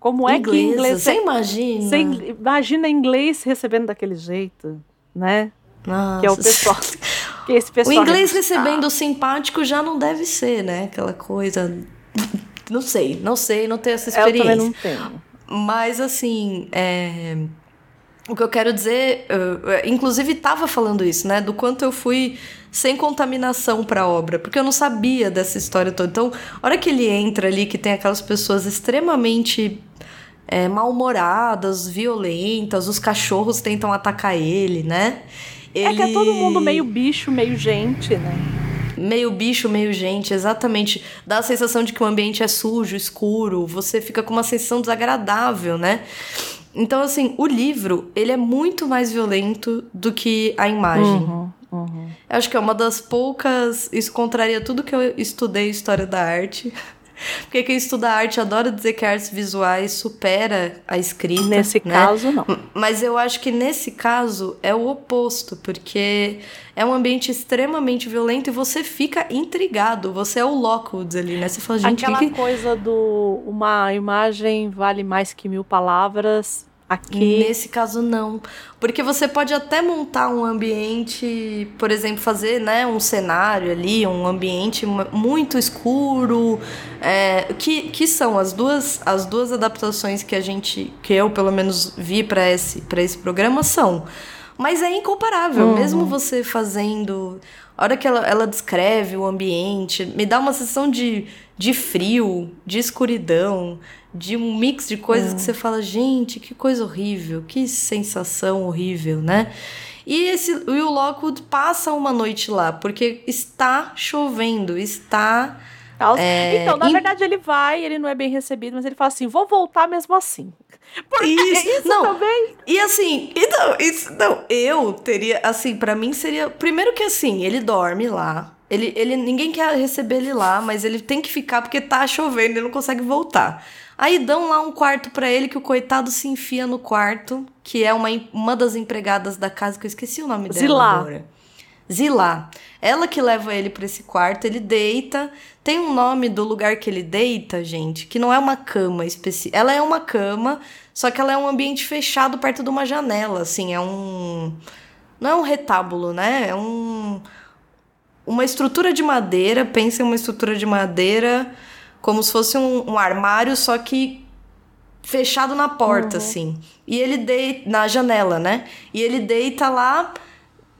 Como é inglesa, que inglês. Você imagina? Você imagina inglês recebendo daquele jeito, né? Nossa. Que é o pessoal. [laughs] que esse pessoal o inglês recebendo ah. simpático já não deve ser, né? Aquela coisa. Não sei, não sei, não tenho essa experiência. Eu também não tenho. Mas assim, é o que eu quero dizer, uh, inclusive estava falando isso, né? Do quanto eu fui sem contaminação para a obra, porque eu não sabia dessa história toda. Então, a hora que ele entra ali, que tem aquelas pessoas extremamente é, mal-humoradas, violentas, os cachorros tentam atacar ele, né? Ele... É que é todo mundo meio bicho, meio gente, né? Meio bicho, meio gente, exatamente. Dá a sensação de que o ambiente é sujo, escuro, você fica com uma sensação desagradável, né? Então, assim, o livro, ele é muito mais violento do que a imagem. Uhum, uhum. Eu acho que é uma das poucas... Isso contraria tudo que eu estudei História da Arte. Porque quem estuda arte adora dizer que artes visuais supera a escrita. Nesse né? caso, não. Mas eu acho que nesse caso é o oposto, porque é um ambiente extremamente violento e você fica intrigado. Você é o Lockwood ali, né? Você fala, gente. Aquela que... coisa do uma imagem vale mais que mil palavras. Aqui. Nesse caso, não. Porque você pode até montar um ambiente, por exemplo, fazer né, um cenário ali, um ambiente muito escuro. É, que, que são as duas, as duas adaptações que a gente, que eu pelo menos vi para esse, esse programa, são. Mas é incomparável, uhum. mesmo você fazendo. A hora que ela, ela descreve o ambiente, me dá uma sensação de, de frio, de escuridão de um mix de coisas é. que você fala, gente, que coisa horrível, que sensação horrível, né? E, esse, o Lockwood passa uma noite lá, porque está chovendo, está. É, então, na verdade, ele vai, ele não é bem recebido, mas ele fala assim: vou voltar mesmo assim. [laughs] Porque isso, isso não, também. E assim, então, isso, não, eu teria, assim, para mim seria. Primeiro que assim, ele dorme lá. Ele, ele, ninguém quer receber ele lá, mas ele tem que ficar porque tá chovendo, ele não consegue voltar. Aí dão lá um quarto para ele que o coitado se enfia no quarto, que é uma, uma das empregadas da casa, que eu esqueci o nome dela Zilá. agora. Zilá. Ela que leva ele para esse quarto, ele deita. Tem um nome do lugar que ele deita, gente, que não é uma cama específica. Ela é uma cama, só que ela é um ambiente fechado perto de uma janela, assim, é um não é um retábulo, né? É um uma estrutura de madeira, pensa em uma estrutura de madeira como se fosse um, um armário, só que fechado na porta, uhum. assim. E ele deita na janela, né? E ele deita lá,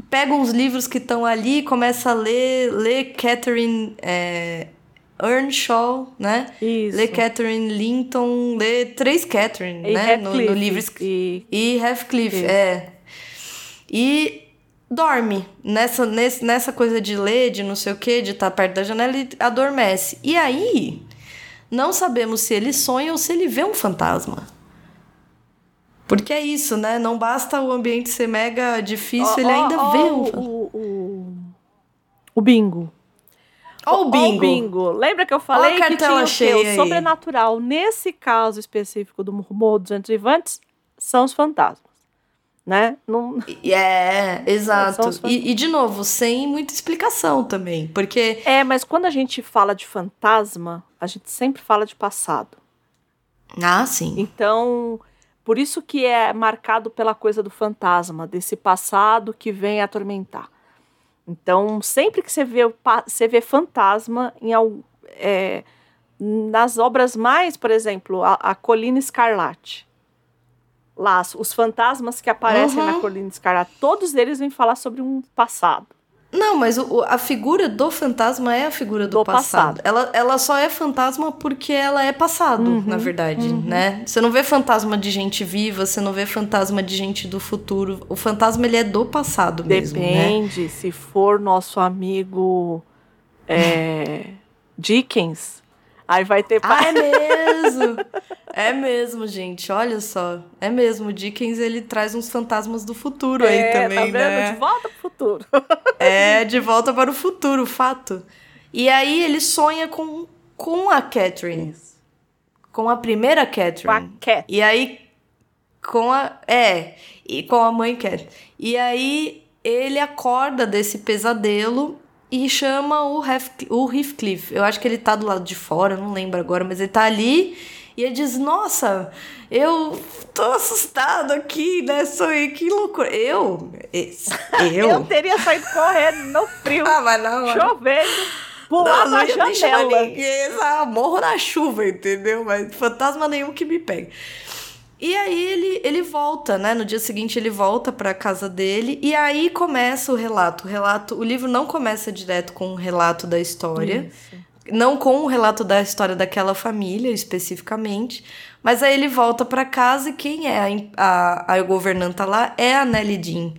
pega uns livros que estão ali, começa a ler, lê Catherine é, Earnshaw, né? Isso. Lê Catherine Linton, lê três Catherine, e né? No, no, livro e, e Heathcliff, é. E dorme nessa, nesse, nessa coisa de ler, de não sei o que, de estar perto da janela e adormece. E aí, não sabemos se ele sonha ou se ele vê um fantasma. Porque é isso, né? Não basta o ambiente ser mega difícil, oh, ele ainda oh, vê um fantasma. O, o, o bingo. Ó o bingo. bingo. Lembra que eu falei que tinha o, o sobrenatural? Nesse caso específico do Morro dos Entrevantes, são os fantasmas né? Não... É, exato. E, e, de novo, sem muita explicação também, porque... É, mas quando a gente fala de fantasma, a gente sempre fala de passado. Ah, sim. Então, por isso que é marcado pela coisa do fantasma, desse passado que vem atormentar. Então, sempre que você vê, você vê fantasma em é, nas obras mais, por exemplo, a, a Colina Escarlate lá, os fantasmas que aparecem uhum. na Colina Escarlate, todos eles vêm falar sobre um passado. Não, mas o, a figura do fantasma é a figura do, do passado. passado. Ela, ela só é fantasma porque ela é passado, uhum, na verdade, uhum. né? Você não vê fantasma de gente viva, você não vê fantasma de gente do futuro. O fantasma, ele é do passado mesmo, né? Depende, né? se for nosso amigo é, [laughs] Dickens, aí vai ter... Ah, é [laughs] mesmo! É mesmo, gente. Olha só. É mesmo. O Dickens ele traz uns fantasmas do futuro é, aí também, tá vendo? né? De volta pro futuro. [laughs] é, de volta para o futuro, fato. E aí ele sonha com, com a Catherine. Isso. Com a primeira Catherine. Com a Cat. E aí. Com a. É. E com a mãe Cat. E aí ele acorda desse pesadelo e chama o, Hef, o Heathcliff. Eu acho que ele tá do lado de fora, não lembro agora, mas ele tá ali e ele diz: Nossa, eu tô assustado aqui, né? Sonhei, que loucura. Eu? [laughs] Eu? eu teria saído correndo no frio. Ah, mas não. Chovendo. Pular na janela. Ninguém, morro na chuva, entendeu? Mas fantasma nenhum que me pegue. E aí ele, ele volta, né? No dia seguinte ele volta para casa dele e aí começa o relato. O relato, o livro não começa direto com o relato da história. Isso não com o relato da história daquela família especificamente, mas aí ele volta para casa e quem é a, a, a governanta lá é a Nelly Jean.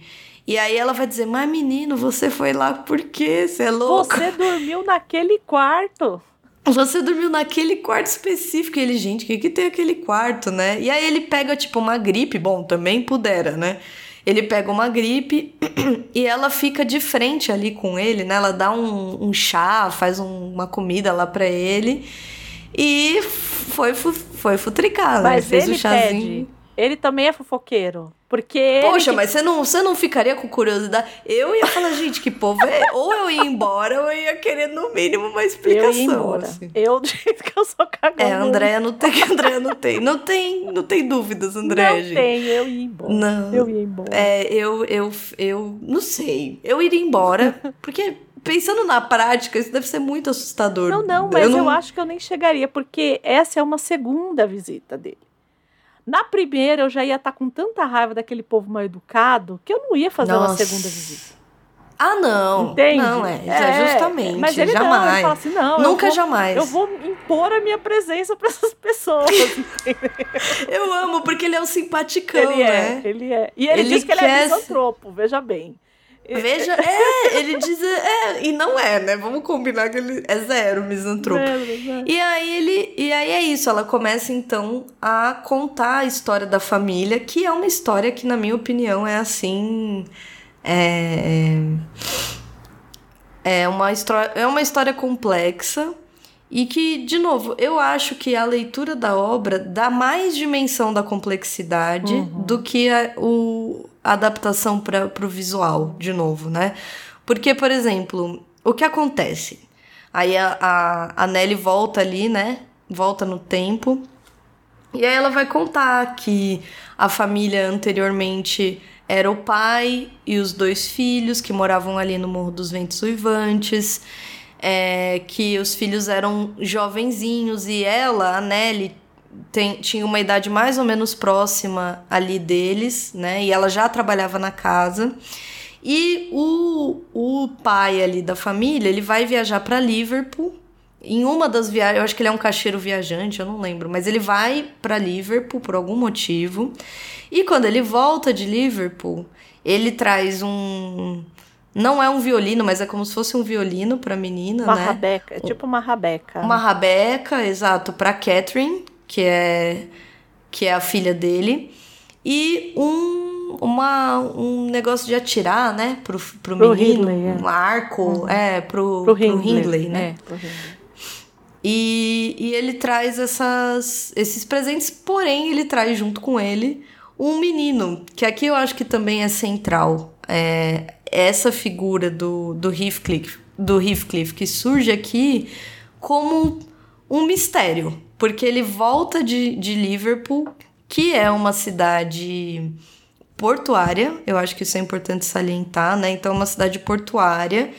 E aí ela vai dizer: Mas menino, você foi lá por quê? Você é louco? Você dormiu naquele quarto. Você dormiu naquele quarto específico. E ele, gente, o que, que tem aquele quarto, né? E aí ele pega, tipo, uma gripe. Bom, também pudera, né? Ele pega uma gripe [clears throat] e ela fica de frente ali com ele, né? Ela dá um, um chá, faz um, uma comida lá para ele e foi, foi futricar, Mas né? Fez ele o chazinho. Pede. Ele também é fofoqueiro. Porque. Poxa, mas você não, você não ficaria com curiosidade? Eu ia falar, gente, que povo é. ou eu ia embora, ou eu ia querer, no mínimo, uma explicação. Eu ia embora. Assim. Eu, do jeito que eu sou cagona. É, Andréia não tem. [laughs] Andréia não tem. Não tem, não tem dúvidas, Andréia. Não gente. tem, eu ia embora. Não. Eu ia embora. É, eu, eu, eu. Não sei. Eu iria embora, [laughs] porque. Pensando na prática, isso deve ser muito assustador. Não, não, mas eu, não... eu acho que eu nem chegaria, porque essa é uma segunda visita dele. Na primeira, eu já ia estar tá com tanta raiva daquele povo mal educado que eu não ia fazer Nossa. uma segunda visita. Ah, não. Entende? Não, é, é justamente. Mas ele jamais. Não, ele fala assim, não. Nunca vou, jamais. Eu vou impor a minha presença para essas pessoas. [laughs] eu amo, porque ele é um simpaticão, ele é, né? É, ele é. E ele, ele diz que ele é misantropo, veja bem. Veja, é, ele diz, é, e não é, né? Vamos combinar que ele é zero misantropo. E aí ele, e aí é isso, ela começa então a contar a história da família, que é uma história que na minha opinião é assim, é é uma história, é uma história complexa e que, de novo, eu acho que a leitura da obra dá mais dimensão da complexidade uhum. do que a, o, a adaptação para o visual, de novo, né? Porque, por exemplo, o que acontece? Aí a, a, a Nelly volta ali, né? Volta no tempo. E aí ela vai contar que a família anteriormente era o pai e os dois filhos que moravam ali no Morro dos Ventos Uivantes. É, que os filhos eram jovenzinhos e ela, a Nelly, tem, tinha uma idade mais ou menos próxima ali deles, né? E ela já trabalhava na casa. E o, o pai ali da família, ele vai viajar para Liverpool. Em uma das viagens, eu acho que ele é um caixeiro viajante, eu não lembro, mas ele vai para Liverpool por algum motivo. E quando ele volta de Liverpool, ele traz um não é um violino, mas é como se fosse um violino para menina, uma né? Rabeca, é tipo uma rabeca. Uma rabeca, exato, para Catherine, que é que é a filha dele, e um uma, um negócio de atirar, né, pro, pro, pro menino, Hindley, é. um arco, uhum. é, pro, pro, Hindley, pro Hindley né? É, pro Hindley. E, e ele traz essas, esses presentes, porém ele traz junto com ele um menino, que aqui eu acho que também é central. É, essa figura do, do Heathcliff, do Heathcliff que surge aqui como um mistério porque ele volta de, de Liverpool, que é uma cidade portuária, eu acho que isso é importante salientar, né? Então, é uma cidade portuária,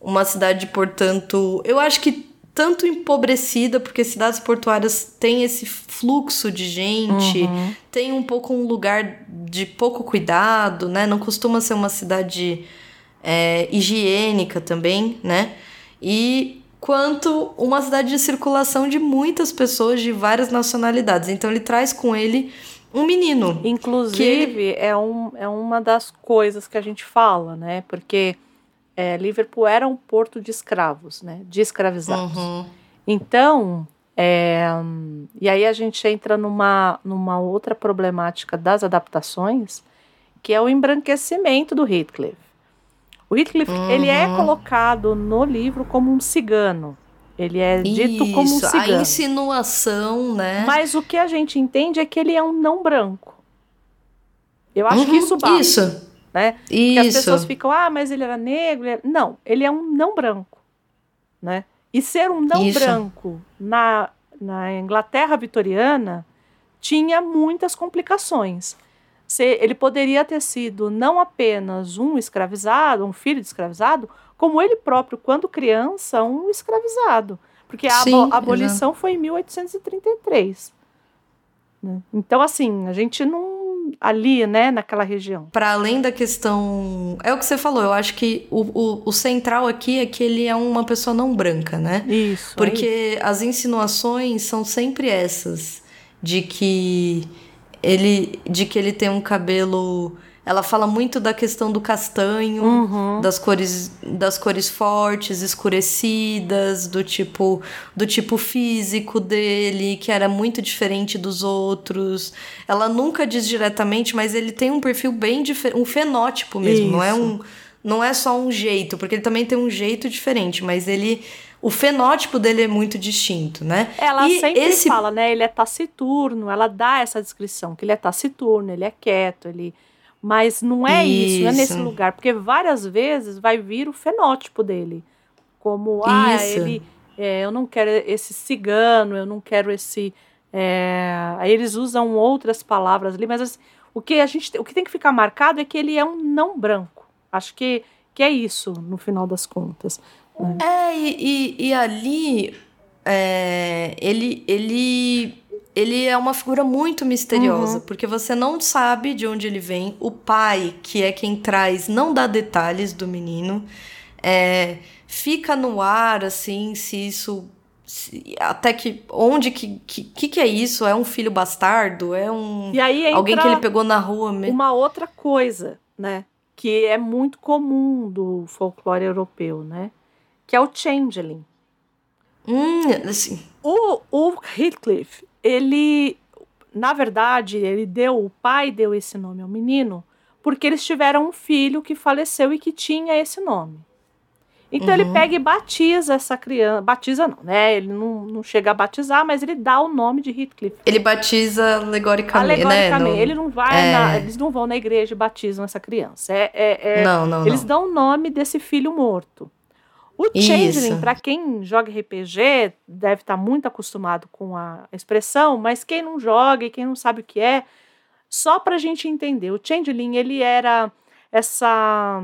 uma cidade, portanto, eu acho que tanto empobrecida, porque cidades portuárias têm esse fluxo de gente, uhum. tem um pouco um lugar de pouco cuidado, né? Não costuma ser uma cidade é, higiênica também, né? E quanto uma cidade de circulação de muitas pessoas de várias nacionalidades. Então ele traz com ele um menino. Inclusive, ele... é, um, é uma das coisas que a gente fala, né? Porque é, Liverpool era um porto de escravos, né? De escravizados. Uhum. Então, é, e aí a gente entra numa, numa outra problemática das adaptações, que é o embranquecimento do Heathcliff. O Heathcliff, uhum. ele é colocado no livro como um cigano. Ele é dito Isso, como um cigano. a insinuação, né? Mas o que a gente entende é que ele é um não branco. Eu acho uhum, que isso basta. Isso. Né? Isso. Porque as pessoas ficam, ah, mas ele era negro. Ele era... Não, ele é um não branco. Né? E ser um não isso. branco na, na Inglaterra vitoriana tinha muitas complicações ser, ele poderia ter sido não apenas um escravizado, um filho de escravizado, como ele próprio, quando criança, um escravizado. Porque a Sim, abolição exato. foi em 1833. Né? Então, assim, a gente não. Ali, né, naquela região. Para além da questão. É o que você falou, eu acho que o, o, o, central aqui é que ele é uma pessoa não branca, né? Isso. Porque é isso. as insinuações são sempre essas. De que ele de que ele tem um cabelo ela fala muito da questão do castanho, uhum. das cores das cores fortes, escurecidas, do tipo do tipo físico dele, que era muito diferente dos outros. Ela nunca diz diretamente, mas ele tem um perfil bem diferente, um fenótipo mesmo, Isso. não é um não é só um jeito, porque ele também tem um jeito diferente, mas ele o fenótipo dele é muito distinto, né? Ela e sempre esse... fala, né? Ele é taciturno, ela dá essa descrição, que ele é taciturno, ele é quieto, ele. Mas não é isso, isso não é nesse lugar, porque várias vezes vai vir o fenótipo dele. Como, ah, isso. ele. É, eu não quero esse cigano, eu não quero esse. É... Aí eles usam outras palavras ali, mas assim, o que a gente, o que tem que ficar marcado é que ele é um não branco. Acho que, que é isso, no final das contas. É, e, e, e ali é, ele, ele, ele é uma figura muito misteriosa, uhum. porque você não sabe de onde ele vem. O pai, que é quem traz, não dá detalhes do menino. É, fica no ar, assim, se isso. Se, até que. Onde que, que. que é isso? É um filho bastardo? É um. E aí alguém que ele pegou na rua mesmo. Uma outra coisa, né? Que é muito comum do folclore europeu, né? que é o Changeling. Hum, assim. O, o Heathcliff, ele, na verdade, ele deu, o pai deu esse nome ao menino porque eles tiveram um filho que faleceu e que tinha esse nome. Então uhum. ele pega e batiza essa criança. Batiza não, né? Ele não, não chega a batizar, mas ele dá o nome de Heathcliff. Ele batiza alegoricamente, alegoricamente. né? Ele não vai é... na, Eles não vão na igreja e batizam essa criança. É, é, é não, não, eles não. dão o nome desse filho morto. O Changeling, para quem joga RPG, deve estar tá muito acostumado com a expressão, mas quem não joga e quem não sabe o que é, só para a gente entender, o Changeling ele era essa,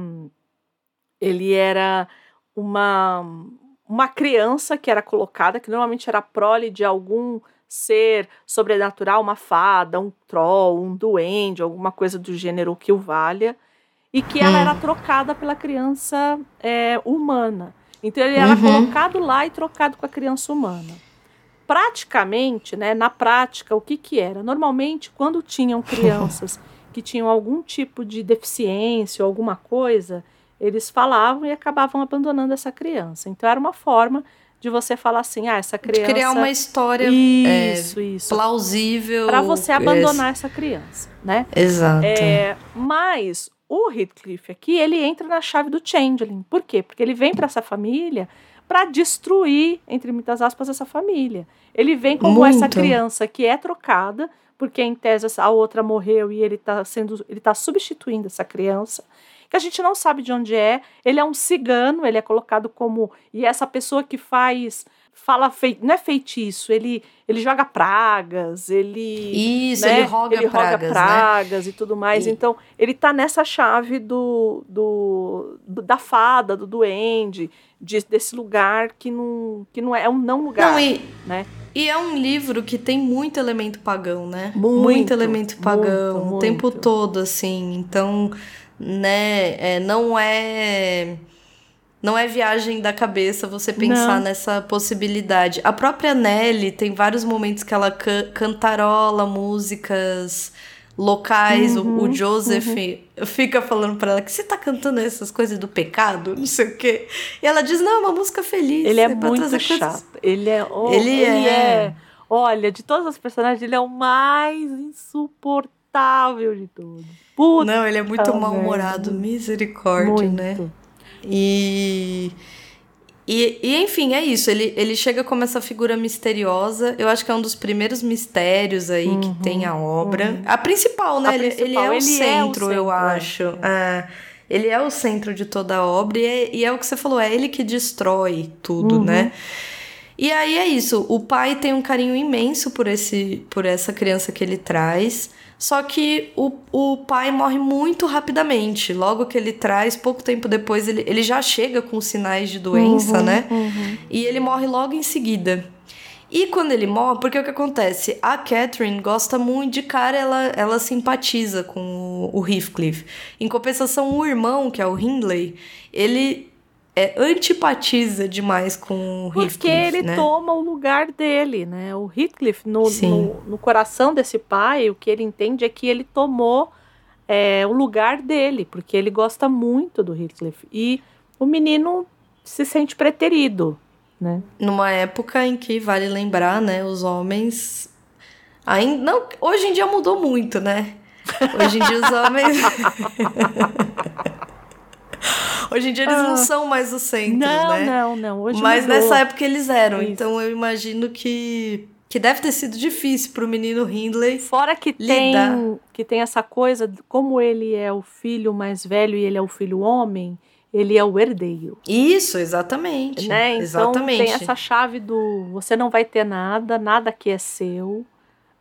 ele era uma uma criança que era colocada, que normalmente era prole de algum ser sobrenatural, uma fada, um troll, um duende, alguma coisa do gênero que o valha, e que ela hum. era trocada pela criança é, humana. Então ele era uhum. colocado lá e trocado com a criança humana. Praticamente, né, na prática, o que que era? Normalmente, quando tinham crianças [laughs] que tinham algum tipo de deficiência ou alguma coisa, eles falavam e acabavam abandonando essa criança. Então era uma forma de você falar assim, ah, essa criança... De criar uma história isso, é, isso. plausível. Para você abandonar essa criança, né? Exato. É, mas o Heathcliff aqui, ele entra na chave do Changeling. Por quê? Porque ele vem para essa família para destruir, entre muitas aspas, essa família. Ele vem como Muito. essa criança que é trocada, porque em tese a outra morreu e ele está sendo, ele tá substituindo essa criança, que a gente não sabe de onde é. Ele é um cigano, ele é colocado como e essa pessoa que faz fala fei, não é feitiço, ele ele joga pragas, ele Isso, né, ele roga ele pragas, roga pragas né? e tudo mais. E... Então, ele tá nessa chave do, do, do, da fada, do duende, de, desse lugar que não que não é, é um não lugar, não, e... né? E é um livro que tem muito elemento pagão, né? Muito, muito elemento pagão muito, o tempo todo, assim. Então, né? É, não é não é viagem da cabeça você pensar não. nessa possibilidade. A própria Nelly tem vários momentos que ela can cantarola músicas locais. Uhum, o, o, Joseph uhum. fica falando para ela que você tá cantando essas coisas do pecado, não sei o quê. E ela diz: não, é uma música feliz. Ele é, é muito chato. Coisas... Ele é. Oh, ele, ele é... é. Olha, de todos os personagens, ele é o mais insuportável de todos. Puta não, ele é muito mal-humorado, misericórdia, né? muito. né? E, e, e, enfim, é isso. Ele, ele chega como essa figura misteriosa. Eu acho que é um dos primeiros mistérios aí uhum, que tem a obra. Uhum. A principal, né? A ele, principal, ele, é, o ele centro, é o centro, eu acho. É. É. Ele é o centro de toda a obra e é, e é o que você falou, é ele que destrói tudo, uhum. né? E aí é isso. O pai tem um carinho imenso por, esse, por essa criança que ele traz. Só que o, o pai morre muito rapidamente. Logo que ele traz, pouco tempo depois, ele, ele já chega com sinais de doença, uhum, né? Uhum. E ele morre logo em seguida. E quando ele morre, porque o que acontece? A Catherine gosta muito de cara, ela, ela simpatiza com o Heathcliff. Em compensação, o irmão, que é o Hindley, ele é, antipatiza demais com o Heathcliff. Porque ele né? toma o lugar dele, né? O Heathcliff, no, no, no, coração desse pai, o que ele entende é que ele tomou é, o lugar dele, porque ele gosta muito do Heathcliff. E o menino se sente preterido, né? Numa época em que, vale lembrar, né? Os homens... Ainda, não, hoje em dia mudou muito, né? Hoje em dia os homens... [laughs] [laughs] Hoje em dia eles ah, não são mais o centro, não, né? Não, não, Hoje Mas mudou. nessa época eles eram. Isso. Então eu imagino que que deve ter sido difícil para o menino Hindley. Fora que lidar. tem que tem essa coisa, como ele é o filho mais velho e ele é o filho homem, ele é o herdeiro. Isso, exatamente. Né? Então exatamente. tem essa chave do você não vai ter nada, nada que é seu,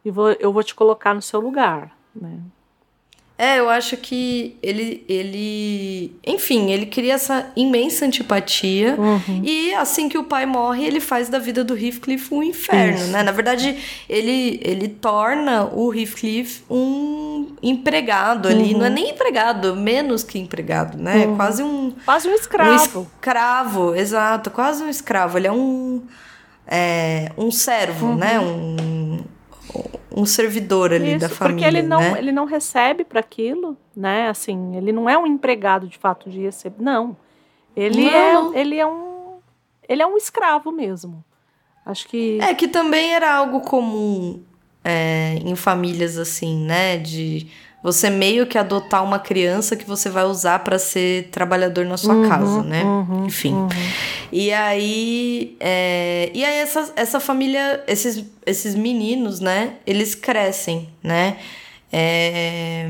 e vou, eu vou te colocar no seu lugar, né? É, eu acho que ele, ele. Enfim, ele cria essa imensa antipatia. Uhum. E assim que o pai morre, ele faz da vida do Heathcliff um inferno, Isso. né? Na verdade, ele, ele torna o Heathcliff um empregado ali. Uhum. Não é nem empregado, menos que empregado, né? Uhum. Quase um. Quase um escravo. Um escravo, exato. Quase um escravo. Ele é um. É, um servo, né? Uhum. Um um servidor ali Isso, da família, porque ele não, né? ele não recebe para aquilo, né? Assim, ele não é um empregado de fato de receber, não. Ele não. é, ele é um, ele é um escravo mesmo. Acho que é que também era algo comum é, em famílias assim, né? De você meio que adotar uma criança que você vai usar para ser trabalhador na sua uhum, casa, né? Uhum, Enfim. Uhum. E aí, é, e aí essa, essa família, esses, esses meninos, né? Eles crescem, né? É,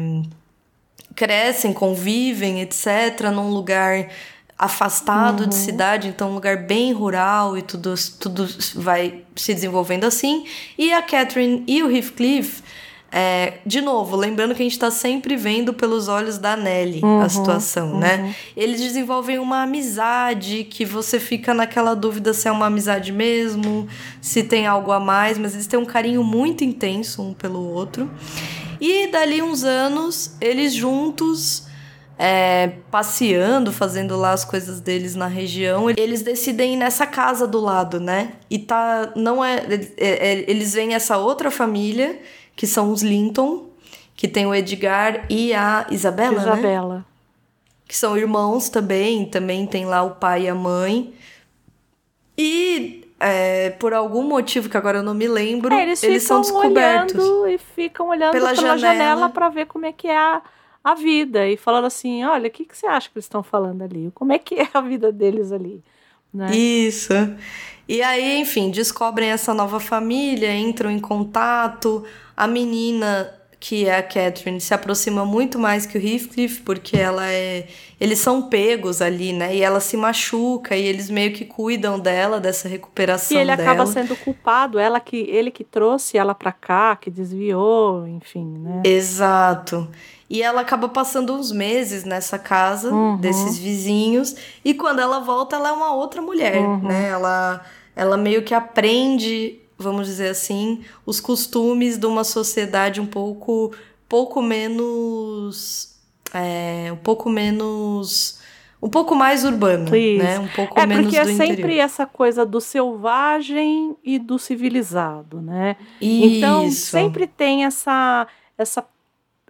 crescem, convivem, etc., num lugar afastado de uhum. cidade, então um lugar bem rural e tudo, tudo vai se desenvolvendo assim. E a Catherine e o Heathcliff é, de novo, lembrando que a gente está sempre vendo pelos olhos da Nelly uhum, a situação, né? uhum. né? Eles desenvolvem uma amizade que você fica naquela dúvida se é uma amizade mesmo, se tem algo a mais, mas eles têm um carinho muito intenso um pelo outro. E dali uns anos, eles juntos. É, passeando, fazendo lá as coisas deles na região, eles decidem ir nessa casa do lado, né? E tá. Não é. é, é eles veem essa outra família que são os Linton, que tem o Edgar e a Isabela? Isabela. Né? Que são irmãos também, também tem lá o pai e a mãe. E é, por algum motivo que agora eu não me lembro, é, eles, eles são descobertos. e ficam olhando pela, pela janela para ver como é que é a, a vida. E falando assim: olha, o que, que você acha que eles estão falando ali? Como é que é a vida deles ali? Né? Isso. E aí, enfim, descobrem essa nova família, entram em contato. A menina, que é a Catherine, se aproxima muito mais que o Heathcliff, porque ela é. Eles são pegos ali, né? E ela se machuca e eles meio que cuidam dela, dessa recuperação. E ele dela. acaba sendo culpado, ela que ele que trouxe ela pra cá, que desviou, enfim, né? Exato. E ela acaba passando uns meses nessa casa uhum. desses vizinhos. E quando ela volta, ela é uma outra mulher, uhum. né? Ela ela meio que aprende, vamos dizer assim, os costumes de uma sociedade um pouco pouco menos é, um pouco menos um pouco mais urbano, Isso. né? Um pouco é, menos porque é sempre interior. essa coisa do selvagem e do civilizado, né? Então, Isso. Então sempre tem essa essa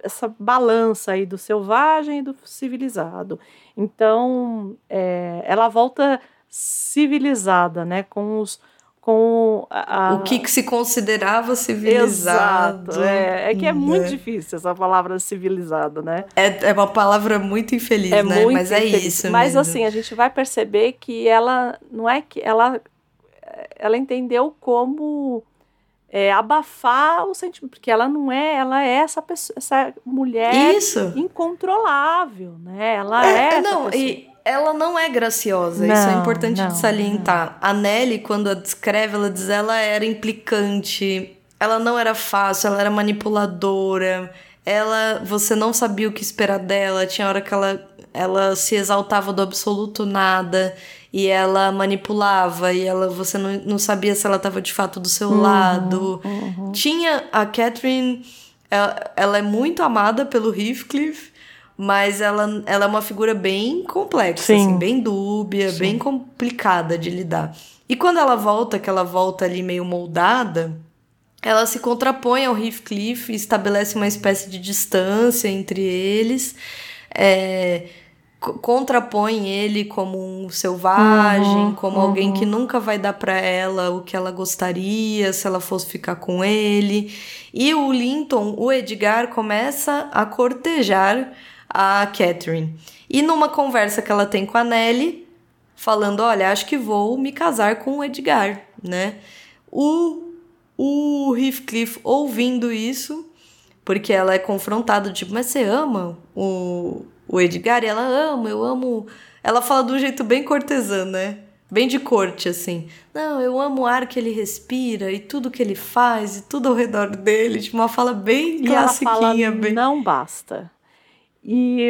essa balança aí do selvagem e do civilizado. Então, é, ela volta civilizada, né? Com os com a, o que, que se considerava civilizado. Exato. É, é que é muito né? difícil essa palavra civilizado, né? É, é uma palavra muito infeliz, é né? Muito Mas é infeliz. é isso. Mas mesmo. assim, a gente vai perceber que ela não é que ela ela entendeu como é, abafar o sentimento, porque ela não é, ela é essa pessoa, essa mulher Isso. incontrolável, né? Ela é, é não, e ela não é graciosa, não, isso é importante não, de salientar. Não. A Nelly, quando a descreve, ela diz ela era implicante, ela não era fácil, ela era manipuladora, ela, você não sabia o que esperar dela, tinha hora que ela, ela se exaltava do absoluto nada e ela manipulava e ela você não, não sabia se ela estava de fato do seu uhum, lado. Uhum. Tinha a Catherine, ela, ela, é muito amada pelo Heathcliff, mas ela, ela é uma figura bem complexa, assim, bem dúbia, Sim. bem complicada de lidar. E quando ela volta, que ela volta ali meio moldada, ela se contrapõe ao Heathcliff e estabelece uma espécie de distância entre eles. É, contrapõe ele como um selvagem, uhum, como uhum. alguém que nunca vai dar para ela o que ela gostaria se ela fosse ficar com ele. E o Linton, o Edgar, começa a cortejar a Catherine. E numa conversa que ela tem com a Nelly, falando: Olha, acho que vou me casar com o Edgar, né? O, o Heathcliff ouvindo isso, porque ela é confrontada, tipo, mas você ama o o Edgar, e ela ama, eu amo. Ela fala de um jeito bem cortesã, né? Bem de corte, assim. Não, eu amo o ar que ele respira e tudo que ele faz e tudo ao redor dele. Tipo, uma fala bem e classiquinha. Ela fala, bem... Não basta. E,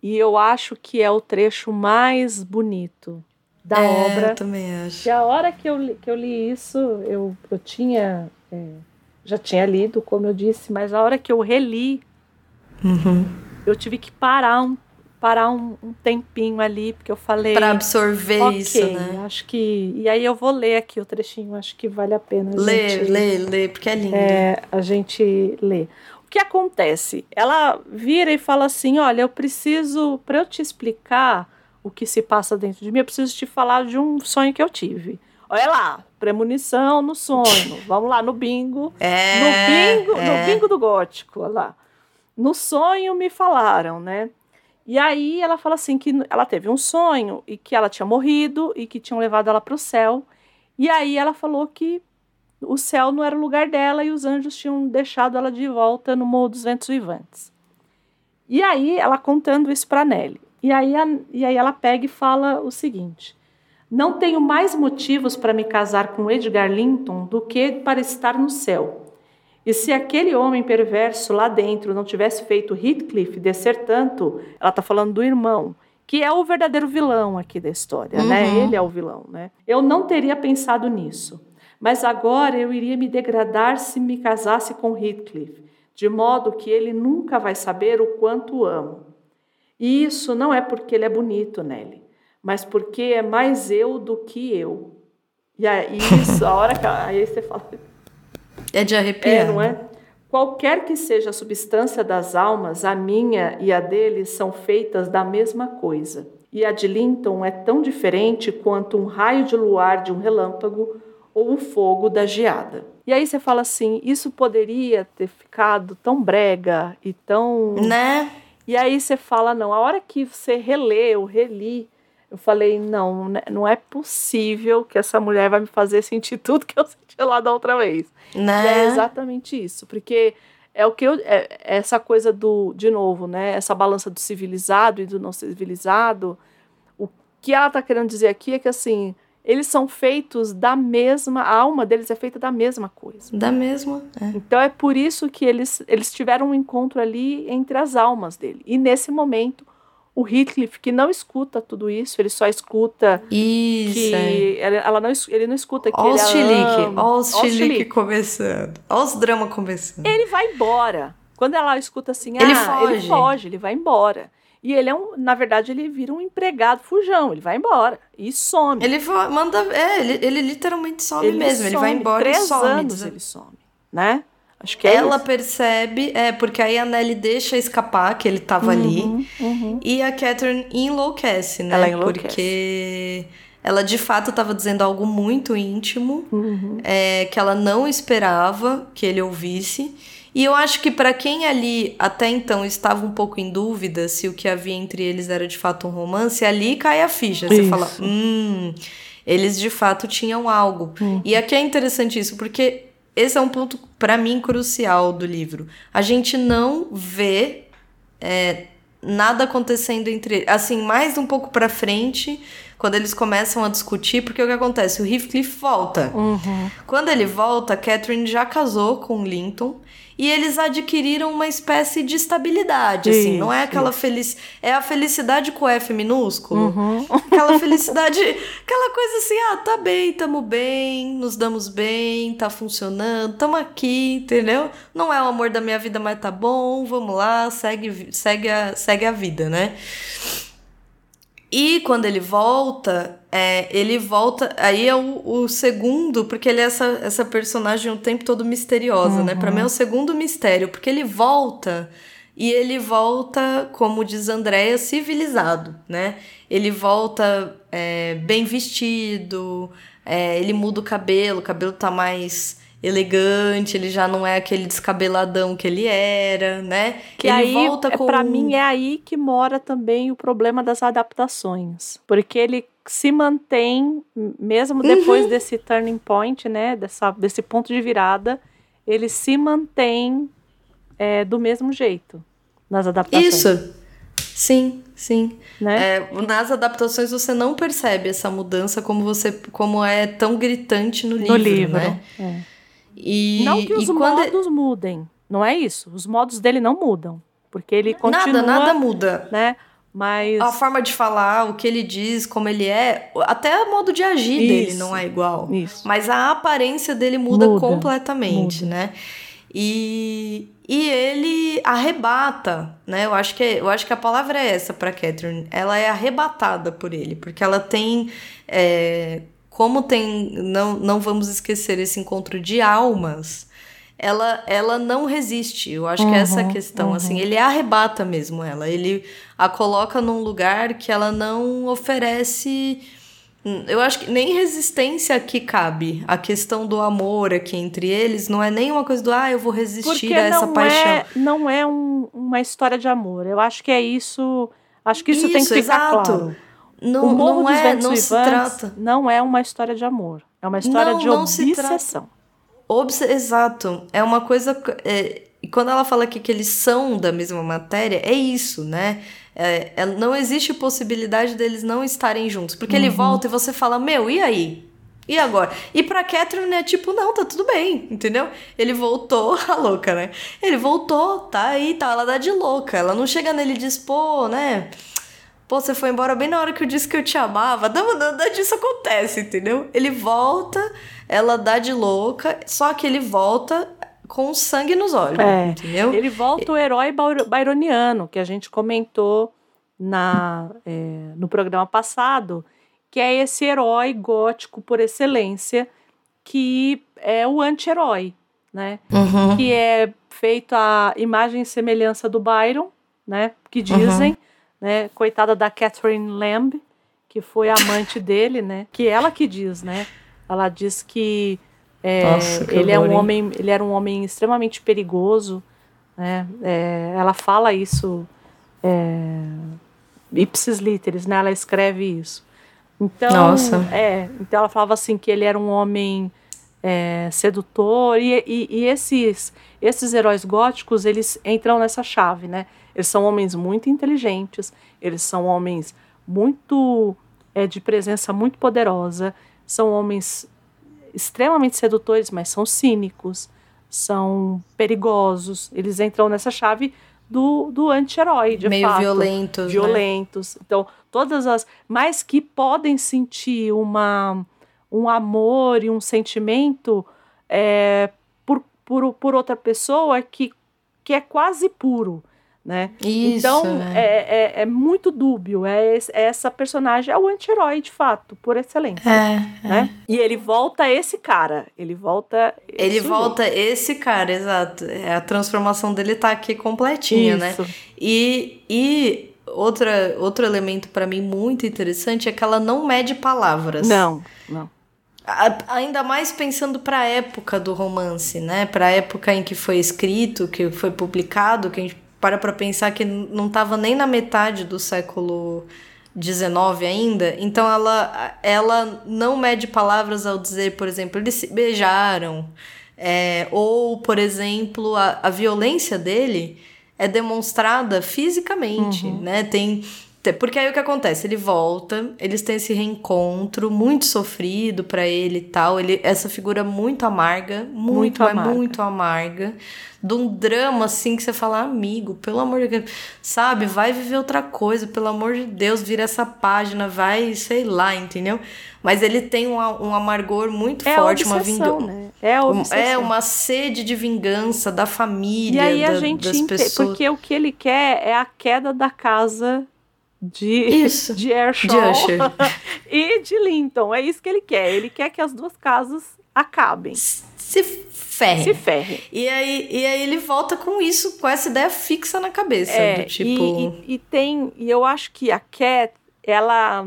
e eu acho que é o trecho mais bonito da é, obra. Eu também acho. E a hora que eu, que eu li isso, eu, eu tinha. É, já tinha lido, como eu disse, mas a hora que eu reli. Uhum eu tive que parar um, parar um, um tempinho ali, porque eu falei. Para absorver okay, isso, né? Acho que. E aí eu vou ler aqui o trechinho, acho que vale a pena. Lê, gente, lê, lê, porque é lindo. É, a gente lê. O que acontece? Ela vira e fala assim: olha, eu preciso, para eu te explicar o que se passa dentro de mim, eu preciso te falar de um sonho que eu tive. Olha lá, premonição no sonho. [laughs] Vamos lá, no bingo. É, no bingo, é. no bingo do gótico, olha lá no sonho me falaram, né? E aí ela fala assim que ela teve um sonho e que ela tinha morrido e que tinham levado ela para o céu. E aí ela falou que o céu não era o lugar dela e os anjos tinham deixado ela de volta no Morro dos Ventos Vivantes. E aí ela contando isso para Nelly. E aí, a, e aí ela pega e fala o seguinte: Não tenho mais motivos para me casar com Edgar Linton do que para estar no céu. E se aquele homem perverso lá dentro não tivesse feito Heathcliff descer tanto, ela está falando do irmão, que é o verdadeiro vilão aqui da história, né? uhum. né? Ele é o vilão, né? Eu não teria pensado nisso. Mas agora eu iria me degradar se me casasse com Heathcliff, de modo que ele nunca vai saber o quanto amo. E isso não é porque ele é bonito, Nelly, mas porque é mais eu do que eu. E aí, isso, a hora que aí você fala, é de arrepiar. É, não é? Qualquer que seja a substância das almas, a minha e a dele são feitas da mesma coisa. E a de Linton é tão diferente quanto um raio de luar de um relâmpago ou o fogo da geada. E aí você fala assim, isso poderia ter ficado tão brega e tão... Né? E aí você fala, não, a hora que você relê ou reli, eu falei, não, né, não é possível que essa mulher vai me fazer sentir [laughs] tudo que eu senti lá da outra vez. Né? E é exatamente isso, porque é o que eu é, é essa coisa do de novo, né? Essa balança do civilizado e do não civilizado. O que ela está querendo dizer aqui é que assim, eles são feitos da mesma, a alma deles é feita da mesma coisa. Da mesma. É. Então é por isso que eles eles tiveram um encontro ali entre as almas dele. E nesse momento o Heathcliff que não escuta tudo isso, ele só escuta isso, que é. ela não, ele não escuta que Olha os chilique, olha os chilique começando, olha os drama começando. Ele vai embora. Quando ela escuta assim, ele ah, foge. ele foge, ele vai embora. E ele é um, na verdade, ele vira um empregado fujão, ele vai embora e some. Ele manda, é, ele, ele literalmente some ele mesmo, some. ele vai embora Três e some. anos ele some, né? Acho que é ela isso. percebe, é, porque aí a Nelly deixa escapar que ele tava uhum, ali. Uhum. E a Catherine enlouquece, né? Ela enlouquece. Porque ela de fato estava dizendo algo muito íntimo, uhum. é, que ela não esperava que ele ouvisse. E eu acho que para quem ali até então estava um pouco em dúvida se o que havia entre eles era de fato um romance, ali cai a ficha. Você isso. fala, hum, eles de fato tinham algo. Uhum. E aqui é interessante isso, porque esse é um ponto, para mim, crucial do livro. A gente não vê é, nada acontecendo entre assim mais um pouco para frente quando eles começam a discutir porque o que acontece o Heathcliff volta uhum. quando ele volta Catherine já casou com Linton e eles adquiriram uma espécie de estabilidade, assim, isso, não é aquela felicidade, é a felicidade com F minúsculo, uhum. aquela felicidade, [laughs] aquela coisa assim, ah, tá bem, tamo bem, nos damos bem, tá funcionando, tamo aqui, entendeu? Não é o amor da minha vida, mas tá bom, vamos lá, segue, segue, a, segue a vida, né? E quando ele volta, é, ele volta. Aí é o, o, segundo, porque ele é essa, essa personagem o tempo todo misteriosa, uhum. né? Pra mim é o segundo mistério, porque ele volta e ele volta, como diz Andréia, civilizado, né? Ele volta é, bem vestido, é, ele muda o cabelo, o cabelo tá mais elegante, ele já não é aquele descabeladão que ele era, né? Que ele aí, volta é, com para mim é aí que mora também o problema das adaptações, porque ele se mantém mesmo depois uhum. desse turning point, né, dessa, desse ponto de virada, ele se mantém é, do mesmo jeito nas adaptações. Isso. Sim, sim. Né? É, nas adaptações você não percebe essa mudança como você como é tão gritante no livro, no livro né? É. E, não que os modos ele... mudem, não é isso. Os modos dele não mudam, porque ele continua. Nada, nada muda. Né? Mas a forma de falar, o que ele diz, como ele é, até o modo de agir isso, dele não é igual. Isso. Mas a aparência dele muda, muda completamente, muda. né? E, e ele arrebata, né? Eu acho que eu acho que a palavra é essa para Catherine. Ela é arrebatada por ele, porque ela tem é, como tem não, não vamos esquecer esse encontro de almas, ela ela não resiste. Eu acho uhum, que é essa uhum, questão, assim, uhum. assim, ele arrebata mesmo ela, ele a coloca num lugar que ela não oferece eu acho que nem resistência aqui cabe. A questão do amor aqui entre eles não é nem uma coisa do ah, eu vou resistir Porque a essa não paixão. É, não é um, uma história de amor. Eu acho que é isso. Acho que isso, isso tem que ficar exato. claro. Não, o Morro não dos é, não se trata. Não é uma história de amor. É uma história não, de não obsessão. Obs Exato. É uma coisa. É, e quando ela fala aqui que eles são da mesma matéria, é isso, né? É, é, não existe possibilidade deles não estarem juntos. Porque uhum. ele volta e você fala, meu, e aí? E agora? E pra Catherine é tipo, não, tá tudo bem, entendeu? Ele voltou, [laughs] a louca, né? Ele voltou, tá aí, tá, ela dá de louca. Ela não chega nele e diz, pô, né? Pô, você foi embora bem na hora que eu disse que eu te amava. Não, nada disso acontece, entendeu? Ele volta, ela dá de louca, só que ele volta com sangue nos olhos, é, entendeu? Ele volta o herói byroniano, que a gente comentou na, é, no programa passado, que é esse herói gótico por excelência, que é o anti-herói, né? Uhum. Que é feito a imagem e semelhança do Byron, né? Que dizem. Uhum né? Coitada da Catherine Lamb, que foi amante [laughs] dele, né? Que ela que diz, né? Ela diz que, é, Nossa, que ele é um homem, ele era um homem extremamente perigoso, né? É, ela fala isso é, ipsis literis, né? Ela escreve isso. Então, Nossa. é, então ela falava assim que ele era um homem é, sedutor e, e, e, esses esses heróis góticos eles entram nessa chave, né? Eles são homens muito inteligentes, eles são homens muito é, de presença muito poderosa, são homens extremamente sedutores, mas são cínicos, são perigosos. Eles entram nessa chave do, do anti-herói, de Meio fato. violentos. Né? Violentos. Né? Então, todas as. Mas que podem sentir uma, um amor e um sentimento é, por, por, por outra pessoa que que é quase puro né? Isso, então é. É, é, é, muito dúbio. É, é, essa personagem é o anti-herói de fato, por excelência. É, né? E ele volta esse cara. Ele volta. Ele volta esse cara, exato. A transformação dele tá aqui completinha, né? Isso. né? E, e outra, outro elemento para mim muito interessante é que ela não mede palavras. Não, não. Ainda mais pensando para a época do romance, né? Para a época em que foi escrito, que foi publicado, que a gente para para pensar que não estava nem na metade do século XIX ainda, então ela, ela não mede palavras ao dizer, por exemplo, eles se beijaram, é, ou, por exemplo, a, a violência dele é demonstrada fisicamente, uhum. né? Tem porque aí o que acontece? Ele volta, eles têm esse reencontro muito sofrido para ele e tal. Ele, essa figura muito amarga, muito, muito amarga. muito amarga. De um drama assim que você fala, amigo, pelo amor de Deus, sabe? Vai viver outra coisa, pelo amor de Deus, vira essa página, vai, sei lá, entendeu? Mas ele tem um, um amargor muito é forte, uma vingança. Né? É, é uma sede de vingança da família, e aí a da, gente das pessoas. Porque o que ele quer é a queda da casa de, isso. [laughs] de Ayrshire [laughs] e de Linton. É isso que ele quer. Ele quer que as duas casas acabem. Se ferre. Se ferre. E aí, e aí ele volta com isso, com essa ideia fixa na cabeça. É, tipo... E, e, e, tem. E eu acho que a Cat, ela,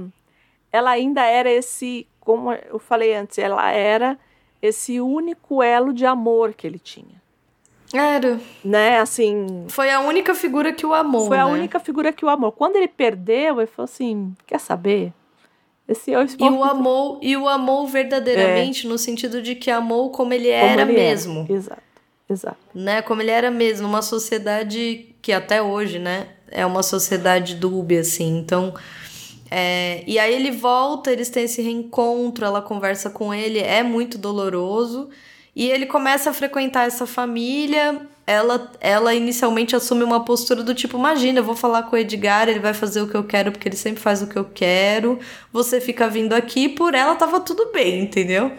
ela ainda era esse. Como eu falei antes, ela era esse único elo de amor que ele tinha. Era. Né, assim. Foi a única figura que o amou. Foi né? a única figura que o amou. Quando ele perdeu, ele falou assim: quer saber? Esse é o e o amou E o amou verdadeiramente, é. no sentido de que amou como ele como era ele mesmo. Era. Exato. Exato. Né? Como ele era mesmo. Uma sociedade que até hoje, né? É uma sociedade dúbia, assim. Então. É, e aí ele volta, eles têm esse reencontro, ela conversa com ele, é muito doloroso. E ele começa a frequentar essa família. Ela, ela inicialmente assume uma postura do tipo: imagina, eu vou falar com o Edgar, ele vai fazer o que eu quero, porque ele sempre faz o que eu quero. Você fica vindo aqui, por ela tava tudo bem, entendeu?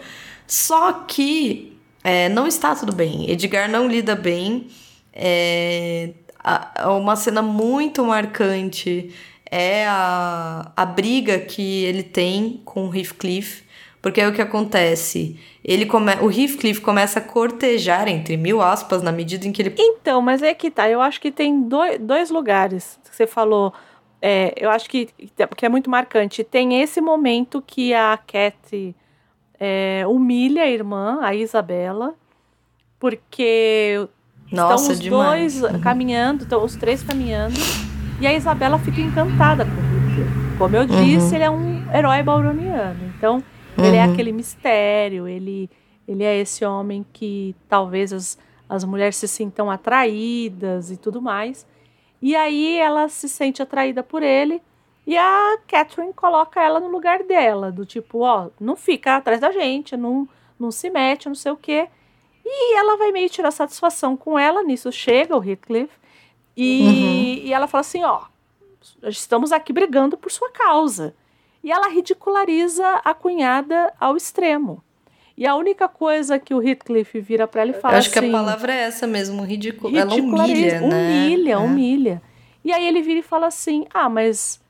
Só que é, não está tudo bem. Edgar não lida bem. É, a, uma cena muito marcante é a, a briga que ele tem com o Heathcliff. Porque aí o que acontece? ele come... o Heathcliff começa a cortejar, entre mil aspas, na medida em que ele. Então, mas é que tá. Eu acho que tem dois, dois lugares que você falou. É, eu acho que, que é muito marcante. Tem esse momento que a Cat é, humilha a irmã, a Isabela, porque Nossa, estão os demais. dois uhum. caminhando, estão os três caminhando, e a Isabela fica encantada com o. Como eu disse, uhum. ele é um herói bauroniano. Então, Uhum. Ele é uhum. aquele mistério, ele, ele é esse homem que talvez as, as mulheres se sintam atraídas e tudo mais. E aí ela se sente atraída por ele e a Catherine coloca ela no lugar dela, do tipo, ó, não fica atrás da gente, não, não se mete, não sei o quê. E ela vai meio tirar satisfação com ela, nisso chega o Heathcliff, e, uhum. e ela fala assim, ó, estamos aqui brigando por sua causa. E ela ridiculariza a cunhada ao extremo. E a única coisa que o Heathcliff vira para ela e fala Eu acho assim, que a assim, palavra é essa mesmo, ridículo. Ela humilha, né? Humilha, é. humilha. E aí ele vira e fala assim, ah, mas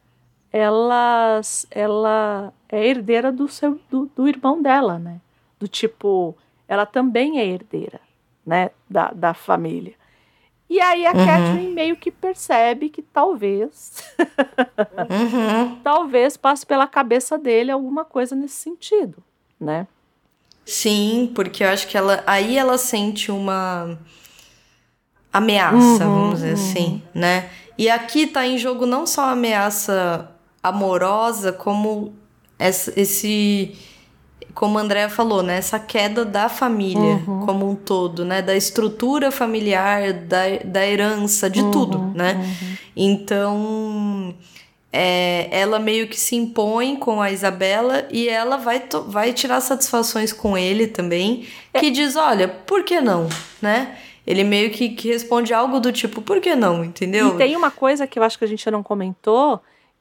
ela, ela é herdeira do, seu, do, do irmão dela, né? Do tipo, ela também é herdeira, né? Da, da família. E aí a uhum. Catherine meio que percebe que talvez. uhum. [laughs] talvez passe pela cabeça dele alguma coisa nesse sentido, né? Sim, porque eu acho que ela. Aí ela sente uma ameaça, uhum, vamos dizer assim, né? E aqui tá em jogo não só a ameaça amorosa, como esse como a Andrea falou, né, essa queda da família uhum. como um todo, né, da estrutura familiar, da, da herança, de uhum, tudo, né? Uhum. Então, é, ela meio que se impõe com a Isabela e ela vai, vai tirar satisfações com ele também, é. que diz, olha, por que não, né? Ele meio que, que responde algo do tipo, por que não, entendeu? E tem uma coisa que eu acho que a gente não comentou,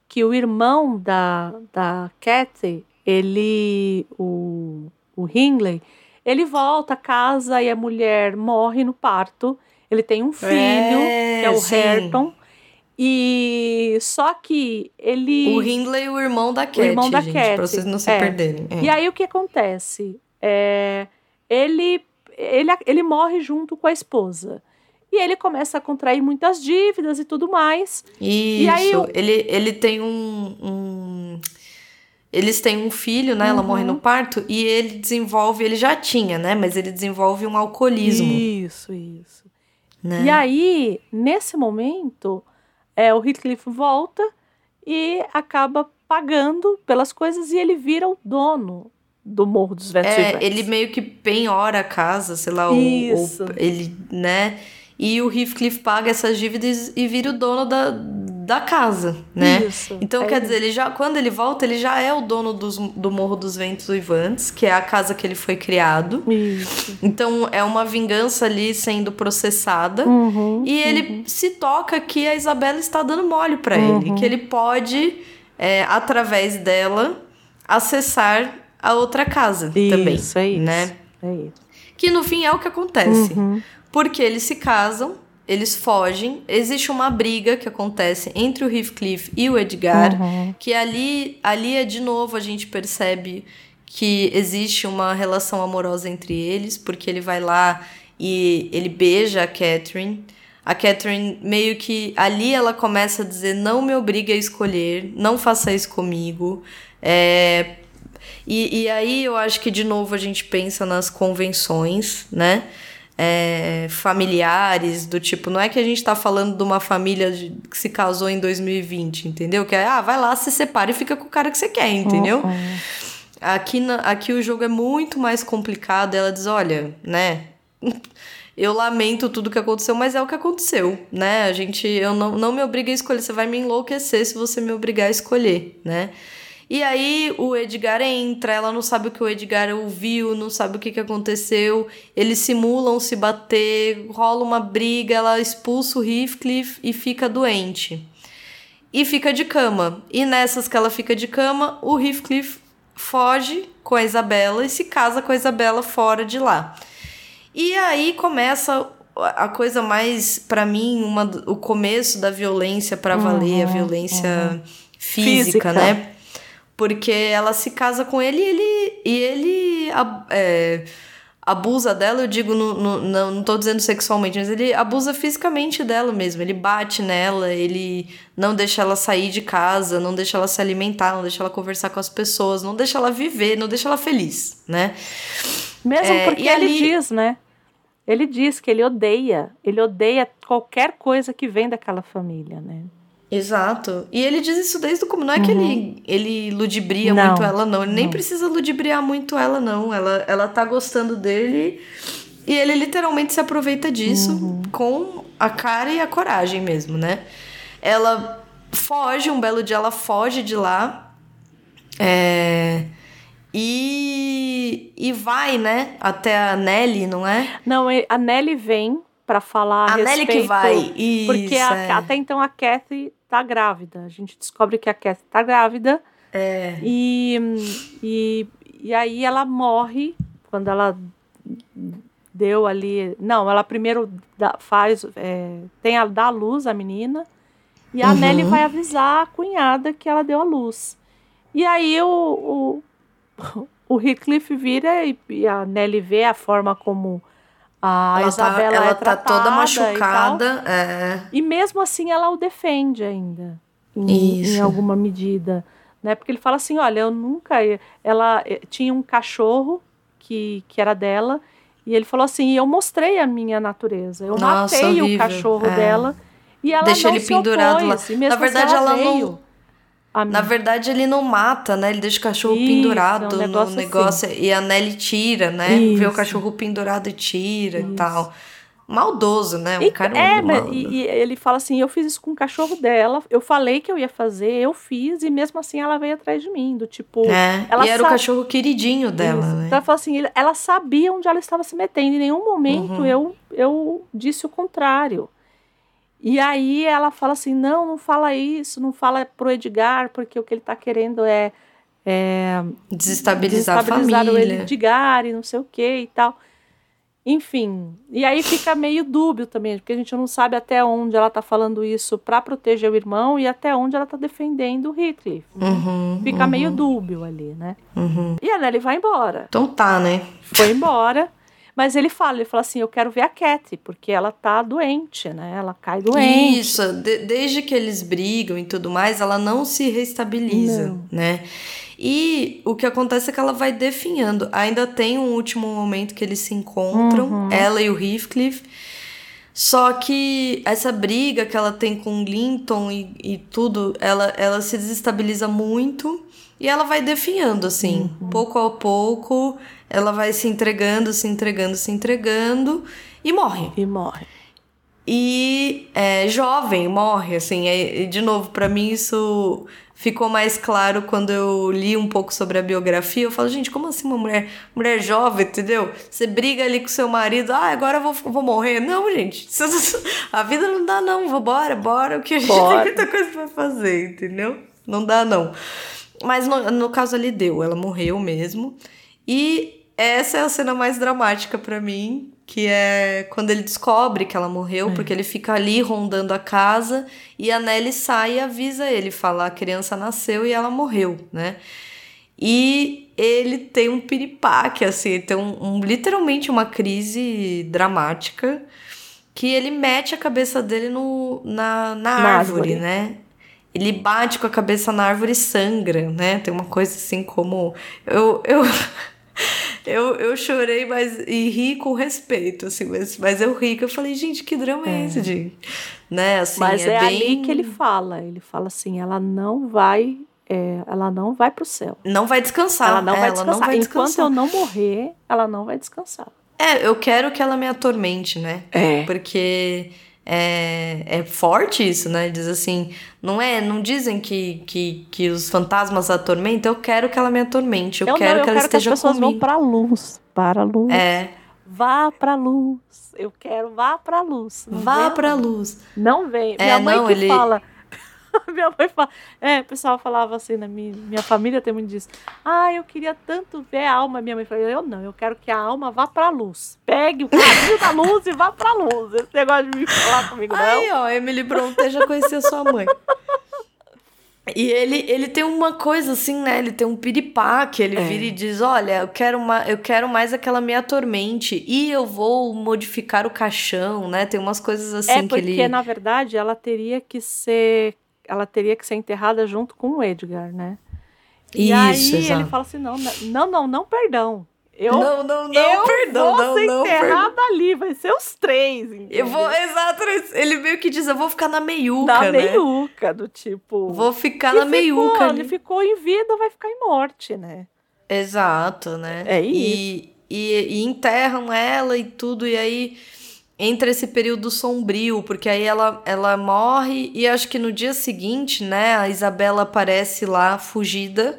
que o irmão da, da Cathy, ele, o, o Hindley, ele volta a casa e a mulher morre no parto. Ele tem um filho, é, que é o sim. Hareton. E só que ele. O Hindley, o irmão da Cat. O irmão da gente, Cat. Pra vocês não se é. perderem. É. E aí o que acontece? É, ele, ele, ele morre junto com a esposa. E ele começa a contrair muitas dívidas e tudo mais. Isso. E aí, ele, ele tem um, um eles têm um filho, né? Uhum. Ela morre no parto e ele desenvolve, ele já tinha, né? Mas ele desenvolve um alcoolismo. Isso, isso. Né? E aí, nesse momento, é, o Heathcliff volta e acaba pagando pelas coisas e ele vira o dono do Morro dos Ventos É, ele meio que penhora a casa, sei lá, Isso. Ou, ou ele, né? E o Heathcliff paga essas dívidas e vira o dono da, da casa, né? Isso, então, é quer dizer, ele já, quando ele volta, ele já é o dono dos, do Morro dos Ventos Uivantes, que é a casa que ele foi criado. Isso. Então, é uma vingança ali sendo processada. Uhum, e ele uhum. se toca que a Isabela está dando mole para uhum. ele, que ele pode, é, através dela, acessar a outra casa isso, também. Isso, é isso. Né? É isso. Que no fim é o que acontece. Uhum. Porque eles se casam eles fogem. Existe uma briga que acontece entre o Heathcliff e o Edgar, uhum. que ali, ali é de novo a gente percebe que existe uma relação amorosa entre eles, porque ele vai lá e ele beija a Catherine. A Catherine meio que ali ela começa a dizer não me obrigue a escolher, não faça isso comigo. É, e, e aí eu acho que de novo a gente pensa nas convenções, né? É, familiares, do tipo, não é que a gente tá falando de uma família de, que se casou em 2020, entendeu? Que é, ah, vai lá, se separa e fica com o cara que você quer, entendeu? Uhum. Aqui, na, aqui o jogo é muito mais complicado. Ela diz: olha, né? [laughs] Eu lamento tudo que aconteceu, mas é o que aconteceu, né? A gente, eu não, não me obriga a escolher. Você vai me enlouquecer se você me obrigar a escolher, né? E aí o Edgar entra, ela não sabe o que o Edgar ouviu, não sabe o que, que aconteceu. Eles simulam se bater, rola uma briga, ela expulsa o Heathcliff e fica doente. E fica de cama. E nessas que ela fica de cama, o Heathcliff foge com a Isabela e se casa com a Isabela fora de lá. E aí começa a coisa mais, para mim, uma, o começo da violência para valer, uhum, a violência uhum. física, física, né? Porque ela se casa com ele e ele, e ele é, abusa dela, eu digo, no, no, não, não tô dizendo sexualmente, mas ele abusa fisicamente dela mesmo. Ele bate nela, ele não deixa ela sair de casa, não deixa ela se alimentar, não deixa ela conversar com as pessoas, não deixa ela viver, não deixa ela feliz, né? Mesmo é, porque ele ali... diz, né? Ele diz que ele odeia, ele odeia qualquer coisa que vem daquela família, né? Exato. E ele diz isso desde o começo. Não é uhum. que ele, ele ludibria não, muito ela, não. Ele nem precisa ludibriar muito ela, não. Ela, ela tá gostando dele e ele literalmente se aproveita disso uhum. com a cara e a coragem mesmo, né? Ela foge, um belo dia ela foge de lá. É... E, e vai, né? Até a Nelly, não é? Não, a Nelly vem para falar a, a respeito, Nelly que vai. Isso, porque a, é. até então a Kathy tá grávida. A gente descobre que a Kathy tá grávida. É. E, e, e aí ela morre quando ela deu ali. Não, ela primeiro dá, faz. É, tem a, dá a luz à menina. E a uhum. Nelly vai avisar a cunhada que ela deu a luz. E aí o, o, [laughs] o Heathcliff vira e, e a Nelly vê a forma como a ela tá, Isabela tá, ela é tá toda machucada. E, é. e mesmo assim ela o defende ainda. Em, em, alguma medida. Né? Porque ele fala assim: olha, eu nunca. Ela eh, tinha um cachorro que, que era dela. E ele falou assim: eu mostrei a minha natureza. Eu Nossa, matei horrível. o cachorro é. dela. E ela Deixa não ele pendurado lá. Assim, Na verdade, ela, ela não na verdade, ele não mata, né? Ele deixa o cachorro Isso, pendurado é um negócio no negócio assim. e a Nelly tira, né? Isso. Vê o cachorro pendurado e tira Isso. e tal. Maldoso, né? Um e, cara é, e, e, ele fala assim: eu fiz isso com o cachorro dela, eu falei que eu ia fazer, eu fiz, e mesmo assim ela veio atrás de mim. Do tipo. É, ela e era o cachorro queridinho dela, isso. né? Então ela fala assim: ela sabia onde ela estava se metendo. Em nenhum momento uhum. eu, eu disse o contrário. E aí ela fala assim: não, não fala isso, não fala pro Edgar, porque o que ele tá querendo é. é desestabilizar, desestabilizar a família. o Edgar e não sei o que e tal. Enfim, e aí fica meio dúbio também, porque a gente não sabe até onde ela tá falando isso para proteger o irmão e até onde ela tá defendendo o Heathcliff. Uhum, fica uhum. meio dúbio ali, né? Uhum. E a Nelly vai embora. Então tá, né? Foi embora. Mas ele fala, ele fala assim, eu quero ver a Cat, porque ela tá doente, né? Ela cai doente. Isso, de, desde que eles brigam e tudo mais, ela não se restabiliza, Não. né? E o que acontece é que ela vai definhando. Ainda tem um último momento que eles se encontram, Uhum. ela e o Heathcliff. Só que essa briga que ela tem com o Linton e, e tudo, ela, ela se desestabiliza muito e ela vai definhando, assim, pouco a pouco. Ela vai se entregando, se entregando, se entregando e morre. E morre. E é jovem, morre, assim. É, de novo, pra mim isso ficou mais claro quando eu li um pouco sobre a biografia. Eu falo, gente, como assim uma mulher, mulher jovem, entendeu? Você briga ali com seu marido, ah, agora eu vou, vou morrer. Não, gente, [laughs] a vida não dá não, vambora, bora, o que a gente Bora. tem muita coisa pra fazer, entendeu? Não dá não. Mas no, no caso ali deu, ela morreu mesmo. E essa é a cena mais dramática pra mim, que é quando ele descobre que ela morreu, porque ele fica ali rondando a casa e a Nelly sai e avisa ele, fala a criança nasceu e ela morreu, né? E ele tem um piripaque, assim, tem um, um- literalmente uma crise dramática que ele mete a cabeça dele no, na, na, Na árvore, árvore. né? Ele bate com a cabeça na árvore e sangra, né? Tem uma coisa assim como. Eu, eu, [laughs] [laughs] eu, eu chorei mas, e ri com respeito, assim, mas, mas eu ri que eu falei, gente, que drama é, esse, gente? Né? Assim, Mas é, bem... ali que ele fala. Ele fala assim, ela não vai... é, ela não vai pro céu. Não vai descansar. ela não é, vai descansar. não vai Enquanto descansar. eu não morrer, ela não vai descansar. É, eu quero que ela me atormente, né? É. Porque é, é forte isso, né? Diz assim, não é, não dizem que, que, que os fantasmas atormentam, eu quero que ela me atormente, eu, Eu quero não, eu que ela quero que as esteja pessoas comigo. vão pra luz. Para a luz. É, Vá pra luz. Eu quero vá pra luz. Não vá pra luz. Não vem. É, minha mãe não, que ele- fala. [laughs] minha mãe fala. É, o pessoal falava assim na minha, minha família tem muito disso. Ah, eu queria tanto ver a alma. Minha mãe falou, eu não, eu quero que a alma vá pra luz. Pegue o caminho da luz e vá pra luz. Esse negócio de me falar comigo, não. Aí, ó, Emily Bronte já conhecia sua mãe. E ele, ele tem uma coisa assim, né? Ele tem um piripá que ele É. vira e diz: Olha, eu quero, uma, eu quero mais aquela me atormente. E eu vou modificar o caixão, né? Tem umas coisas assim é que porque, ele. na verdade, ela teria que ser. Ela teria que ser enterrada junto com o Edgar, né? E Isso, aí ele exato. fala assim: não, não, não, não, perdão. Eu, não, não, não, eu perdão, vou não, ser não, enterrada ali, vai ser os três. Eu vou, exato, ele meio que diz: Eu vou ficar na meiuca, Da né? meiuca, do tipo. Vou ficar na meiuca. ficou, ali. Ele ficou em vida, vai ficar em morte, né? Exato, né? É E, e, e enterram ela e tudo, e aí entra esse período sombrio, porque aí ela, ela morre e acho que no dia seguinte, né, a Isabela aparece lá fugida,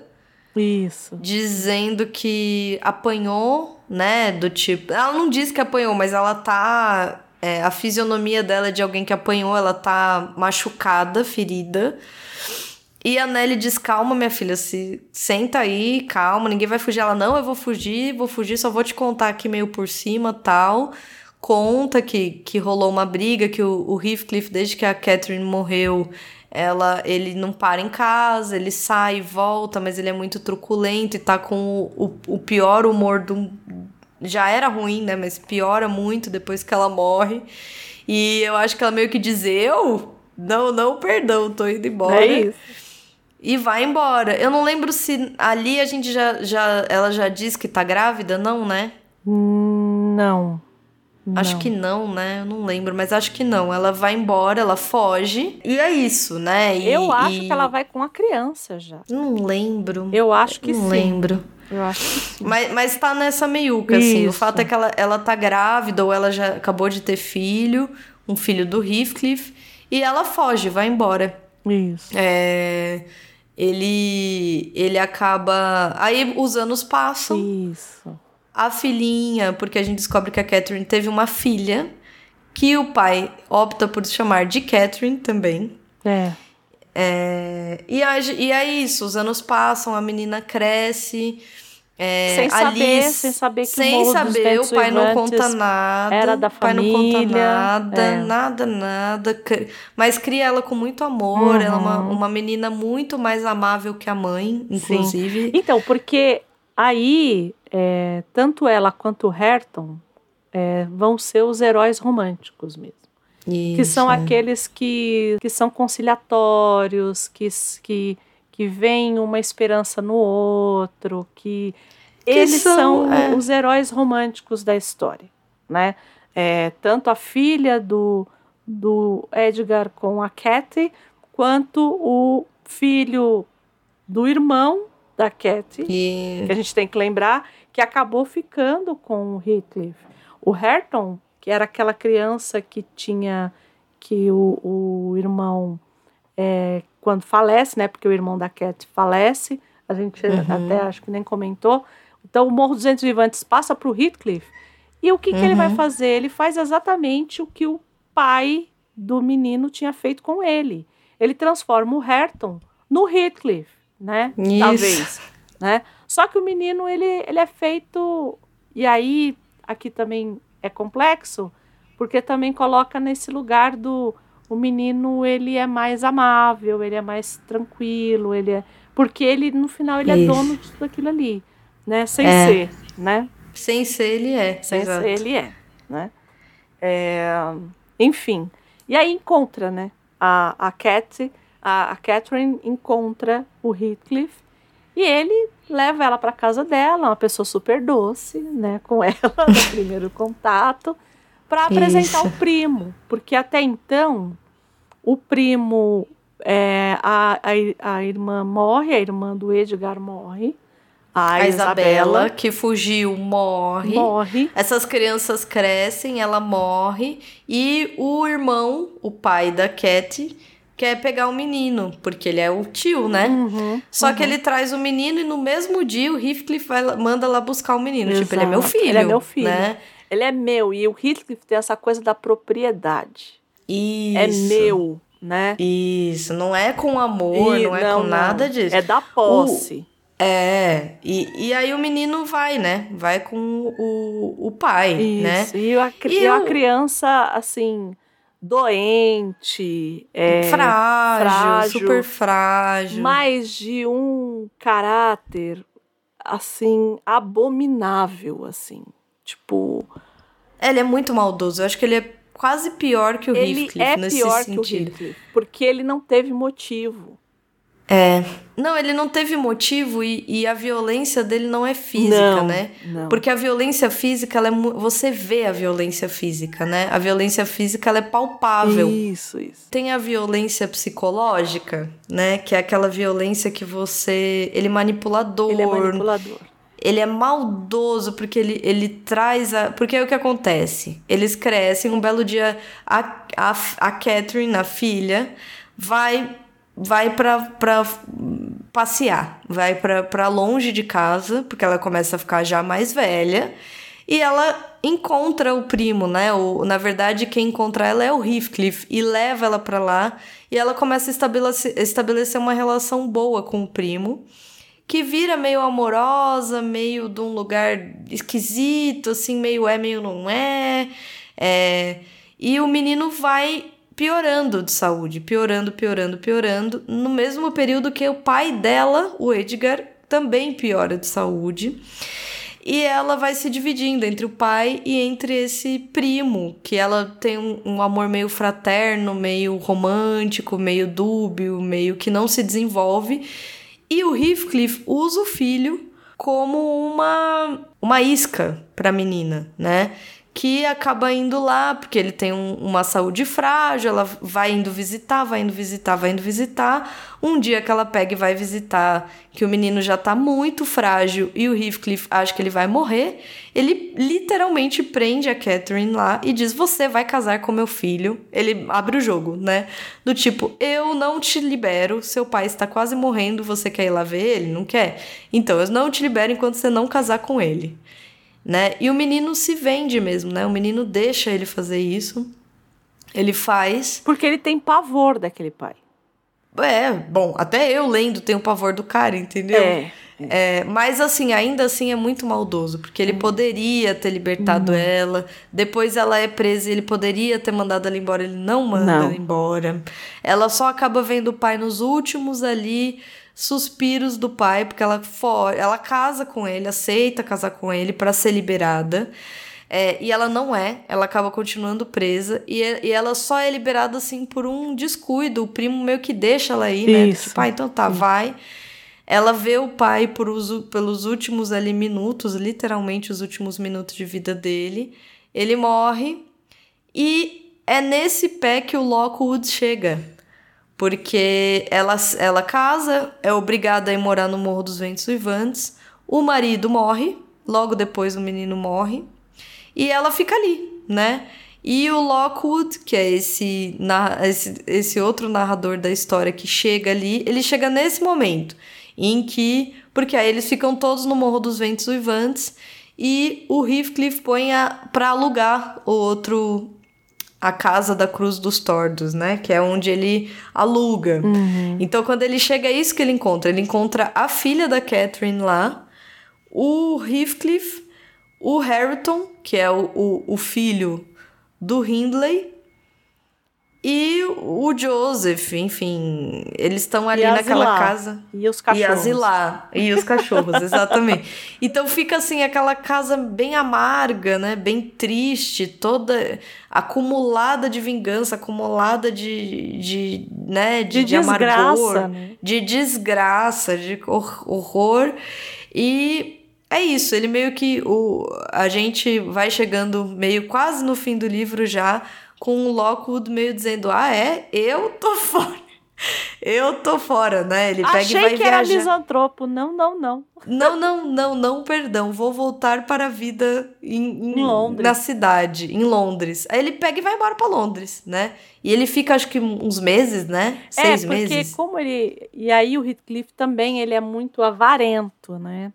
Isso. dizendo que apanhou, né, do tipo... Ela não diz que apanhou, mas ela tá... é, a fisionomia dela é de alguém que apanhou, ela tá machucada, ferida. E a Nelly diz: calma, minha filha, se senta aí, calma, ninguém vai fugir. Ela, não, eu vou fugir, vou fugir, só vou te contar aqui meio por cima tal. Conta que, que rolou uma briga, que o, o Heathcliff, desde que a Catherine morreu, ela, ele não para em casa, ele sai e volta, mas ele é muito truculento e tá com o, o, o pior humor do. Já era ruim, né? Mas piora muito depois que ela morre. E eu acho que ela meio que diz: eu? Não, não, perdão, tô indo embora. É isso. E vai embora. Eu não lembro se ali a gente já, já. Ela já diz que tá grávida, não, né? Hum, Não. Acho Não. que não, né? Eu não lembro, mas acho que não. Ela vai embora, ela foge. E é isso, né? E- Eu acho e- que ela vai com a criança já. Não lembro. Eu acho que não sim. lembro. Eu acho que sim. Mas, mas tá nessa meiuca, assim. O Isso. fato é que ela, ela tá grávida ou ela já acabou de ter filho, um filho do Heathcliff, e ela foge, vai embora. Isso. É, ele, ele acaba. Aí os anos passam. Isso. A filhinha, porque a gente descobre que a Catherine teve uma filha, que o pai opta por chamar de Catherine também. É. É, e, a- e é isso, os anos passam, a menina cresce É, sem saber, sem saber que sem saber, o pai não conta nada. Era da família. O pai não conta nada, é. nada, nada. Mas cria ela com muito amor. Uhum. Ela é uma, uhum. uma menina muito mais amável que a mãe, inclusive. Sim. Então, porque aí, é, tanto ela quanto o Herton é, vão ser os heróis românticos mesmo. Isso, que são é. aqueles que, que são conciliatórios, que, que que vem uma esperança no outro, que, que eles são, são é. os heróis românticos da história, né? É, tanto a filha do, do Edgar com a Cathy, quanto o filho do irmão da Cathy, e... que a gente tem que lembrar, que acabou ficando com o Heathcliff. O Herton, que era aquela criança que tinha que o, o irmão é, quando falece, né? Porque o irmão da Cat falece, a gente uhum. até acho que nem comentou. Então o Morro dos Ventos Vivantes passa para o Heathcliff. E o que, uhum. que ele vai uhum. fazer? Ele faz exatamente o que o pai do menino tinha feito com ele. Ele transforma o Herton no Heathcliff, né? Isso. Talvez, né? Só que o menino ele, ele é feito e aí aqui também é complexo, porque também coloca nesse lugar do o menino ele é mais amável, ele é mais tranquilo, ele é porque ele no final ele é Isso. é dono de tudo aquilo ali, né? Sem é. ser, né? Sem ser ele é. Sem Exato. ser ele é, né? É, enfim, e aí encontra, né? A, a Cat, a, a Catherine encontra o Heathcliff e ele leva ela para casa dela, uma pessoa super doce, né? Com ela no [laughs] primeiro contato para apresentar o primo, porque até então o primo, é, a, a, a irmã morre, a irmã do Edgar morre. A, a Isabela, Isabela, que fugiu, morre. Morre. Essas crianças crescem, ela morre. E o irmão, o pai da Cat, quer pegar o menino, porque ele é o tio, né? Uhum, Só uhum. que ele traz o menino e no mesmo dia o Heathcliff vai, manda lá buscar o menino. Exato. Tipo, ele é meu filho. Ele é meu filho. Né? Ele é meu. E o Heathcliff tem essa coisa da propriedade. Isso. É meu, né? Isso. Não é com amor, e, não é não, com nada disso. É da posse. O, é, e, e aí o menino vai, né? Vai com o, o pai, né? Isso. né? E a, e a criança, assim, doente, é, frágil, frágil, super frágil. Mais de um caráter, assim, abominável, assim. Tipo. Ele é muito maldoso. Eu acho que ele é quase pior que o ele Heathcliff é nesse pior sentido. Que o Heathcliff, porque ele não teve motivo. É. Não, ele não teve motivo e, e a violência dele não é física, não, né? Não. Porque a violência física, ela é, você vê a violência física, né? A violência física, ela é palpável. Isso, isso. Tem a violência psicológica, né? Que é aquela violência que você... Ele é manipulador. Ele é manipulador ele é maldoso porque ele, ele traz a. Porque é o que acontece. Eles crescem, um belo dia a, a, a Catherine, a filha, vai vai para passear, vai para longe de casa, porque ela começa a ficar já mais velha, e ela encontra o primo, né? O, na verdade, quem encontra ela é o Heathcliff e leva ela para lá, e ela começa a estabelecer, estabelecer uma relação boa com o primo que vira meio amorosa, meio de um lugar esquisito, assim, meio é, meio não é. é e o menino vai piorando de saúde, piorando, piorando, piorando, no mesmo período que o pai dela, o Edgar, também piora de saúde. E ela vai se dividindo entre o pai e entre esse primo, que ela tem um, um, amor meio fraterno, meio romântico, meio dúbio, meio que não se desenvolve. E o Heathcliff usa o filho como uma, uma isca para a menina, né? Que acaba indo lá, porque ele tem um, uma saúde frágil, ela vai indo visitar, vai indo visitar, vai indo visitar. Um dia que ela pega e vai visitar, que o menino já tá muito frágil e o Heathcliff acha que ele vai morrer, ele literalmente prende a Catherine lá e diz: Você vai casar com meu filho. Ele abre o jogo, né? Do tipo, eu não te libero, seu pai está quase morrendo, você quer ir lá ver ele? Não quer? Então, eu não te libero enquanto você não casar com ele né? E o menino se vende mesmo, né? O menino deixa ele fazer isso. Ele faz. Porque ele tem pavor daquele pai. É, bom, até eu lendo tenho pavor do cara, entendeu? É. É, mas assim, ainda assim é muito maldoso, porque ele poderia ter libertado uhum. ela. Depois ela é presa, ele poderia ter mandado ela embora, ele não manda não. ela embora. Ela só acaba vendo o pai nos últimos ali suspiros do pai, porque ela for, ela casa com ele, aceita casar com ele para ser liberada. É, e ela não é, ela acaba continuando presa e, e ela só é liberada assim por um descuido. O primo meio que deixa ela ir, né? Tipo, ah, então tá, Isso. vai. Ela vê o pai por os, pelos últimos ali minutos, literalmente os últimos minutos de vida dele. Ele morre e é nesse pé que o Lockwood chega. Porque ela, ela casa, é obrigada a ir morar no Morro dos Ventos Vivantes. O marido morre, logo depois o menino morre. E ela fica ali, né? E o Lockwood, que é esse, esse, esse outro narrador da história que chega ali, ele chega nesse momento em que. Porque aí eles ficam todos no Morro dos Ventos Uivantes e o Heathcliff põe para alugar o outro. A Casa da Cruz dos Tordos, né? Que é onde ele aluga. Uhum. Então, quando ele chega, é isso que ele encontra. Ele encontra a filha da Catherine lá, o Heathcliff, o Harrington, que é o, o, o filho do Hindley, e o Joseph, enfim, eles estão ali naquela casa. E os cachorros. E asilar. E os cachorros, [laughs] exatamente. Então fica assim, aquela casa bem amarga, né? Bem triste, toda acumulada de vingança, acumulada de, de né? De, de, de desgraça, amargor, né? de desgraça, de horror. E é isso, ele meio que. O, a gente vai chegando meio quase no fim do livro já com o Lockwood meio dizendo: Ah, é? Eu tô [laughs] fora. Eu tô fora, né? Ele pega Achei e vai que viajar. era misantropo. Não, não, não. Não, não, não, não, perdão. Vou voltar para a vida em, em, Londres. na cidade, em Londres. Aí ele pega e vai embora para Londres, né? E ele fica, acho que uns meses, né? Seis é, porque meses. como ele... E aí o Heathcliff também, ele é muito avarento, né?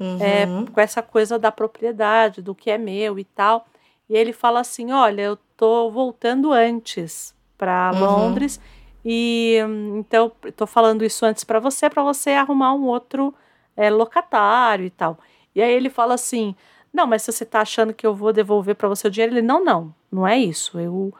Uhum. É, com essa coisa da propriedade, do que é meu e tal. E ele fala assim, olha, eu tô voltando antes para uhum. Londres e então tô falando isso antes para você, para você arrumar um outro é, locatário e tal. E aí ele fala assim: não, mas se você tá achando que eu vou devolver para você o dinheiro, ele não, não, não é isso. Eu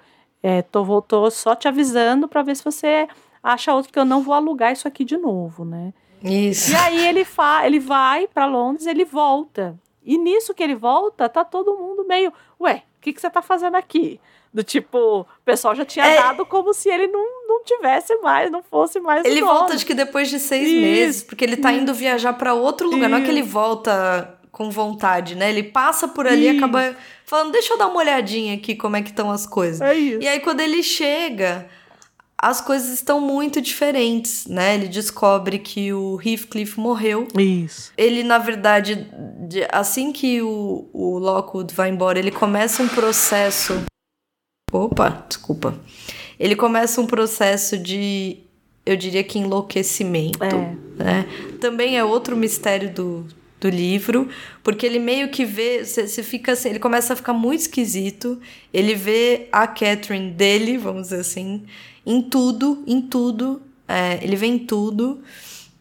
é, tô, tô só te avisando para ver se você acha outro que eu não vou alugar isso aqui de novo, né? Isso. E aí ele fa ele vai para Londres, ele volta. E nisso que ele volta, tá todo mundo meio, ué, o que, que você tá fazendo aqui? Do tipo, o pessoal já tinha é... dado como se ele não, não tivesse mais, não fosse mais. Ele volta, acho que depois de seis Isso. meses, porque ele tá indo viajar para outro lugar. Isso. Não é que ele volta com vontade, né? Ele passa por ali e acaba falando, deixa eu dar uma olhadinha aqui como é que estão as coisas. É isso. E aí, quando ele chega, as coisas estão muito diferentes, né? Ele descobre que o Heathcliff morreu. Isso. Ele, na verdade, assim que o, o Lockwood vai embora, ele começa um processo. Opa, desculpa. Ele começa um processo de, eu diria que enlouquecimento. É. Né? Também é outro mistério do, do livro, porque ele meio que vê, você fica assim, ele começa a ficar muito esquisito. Ele vê a Catherine dele, vamos dizer assim, em tudo, em tudo. É, ele vê em tudo.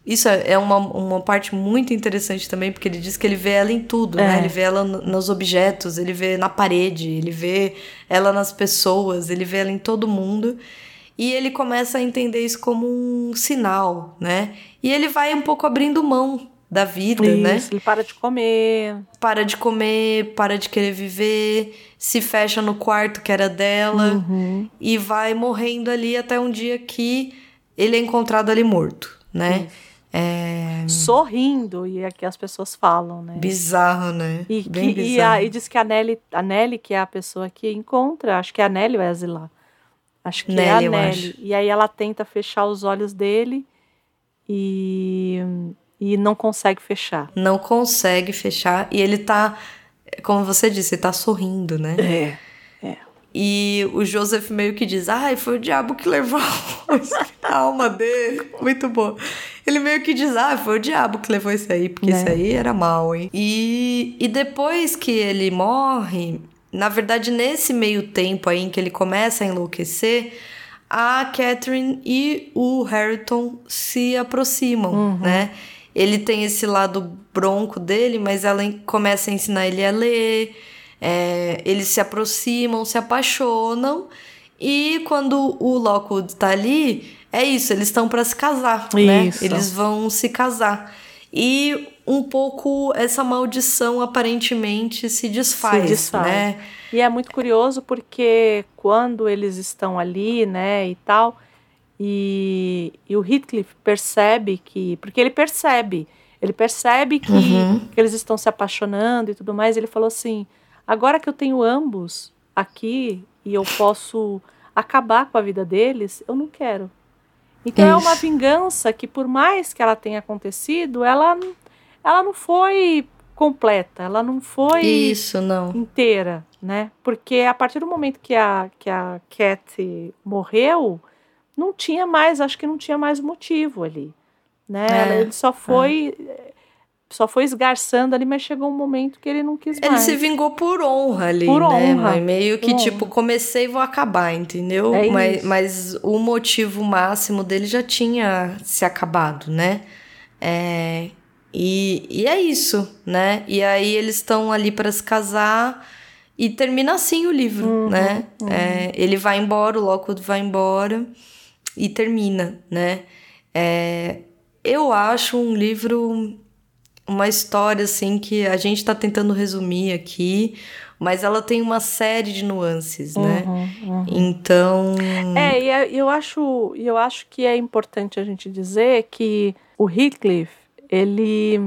Isso é, é uma, uma parte muito interessante também, porque ele diz que ele vê ela em tudo, né? é. né? Ele vê ela nos objetos, ele vê na parede, ele vê ela nas pessoas, ele vê ela em todo mundo. E ele começa a entender isso como um sinal, né? E ele vai um pouco abrindo mão da vida, né? Isso, né? Ele para de comer. Para de comer, para de querer viver, se fecha no quarto que era dela uhum. e vai morrendo ali até um dia que ele é encontrado ali morto, né? É... Sorrindo, e é que as pessoas falam, né? Bizarro, né? E, Bem que, bizarro. E, a, e diz que a Nelly, a Nelly, que é a pessoa que encontra, acho que é a Nelly ou é a Zilá? Acho que Nelly, é a Nelly. E aí ela tenta fechar os olhos dele e e não consegue fechar. Não consegue fechar e ele tá, como você disse, tá sorrindo, né? É. É. E o Joseph meio que diz: Ai, foi o diabo que levou [laughs] a alma dele. Muito bom. Ele meio que diz: Ah, foi o diabo que levou isso aí, porque é. isso aí era mal, hein? E, e depois que ele morre, na verdade, nesse meio tempo aí em que ele começa a enlouquecer, a Catherine e o Harrington se aproximam, uhum. né? Ele tem esse lado bronco dele, mas ela começa a ensinar ele a ler. É, eles se aproximam, se apaixonam. E quando o Lockwood tá ali, é isso, eles estão para se casar, né? isso. né? Eles vão se casar. E um pouco essa maldição aparentemente se desfaz, se desfaz. né? E é muito curioso porque quando eles estão ali, né, e tal, e, e o Heathcliff percebe que, porque ele percebe, ele percebe que, uhum. que eles estão se apaixonando e tudo mais, ele falou assim: agora que eu tenho ambos aqui e eu posso acabar com a vida deles, eu não quero. Então Isso. é uma vingança que, por mais que ela tenha acontecido, ela, ela não foi completa, ela não foi Isso, não. inteira, né? Porque a partir do momento que a, que a Cat morreu, não tinha mais, acho que não tinha mais motivo ali, né? É, ele só foi... É só foi esgarçando ali, mas chegou um momento que ele não quis ele mais. Ele se vingou por honra ali, por né? Honra. Mas meio que, tipo, comecei e vou acabar, entendeu? É mas, mas o motivo máximo dele já tinha se acabado, né? É, e, e é isso, né? E aí eles estão ali para se casar e termina assim o livro, uhum, né? Uhum. É, ele vai embora, o Lockwood vai embora e termina, né? É, eu acho um livro uma história assim que a gente está tentando resumir aqui, mas ela tem uma série de nuances, né? Uhum, uhum. Então. É, e é, eu acho, eu acho que é importante a gente dizer que o Heathcliff, ele,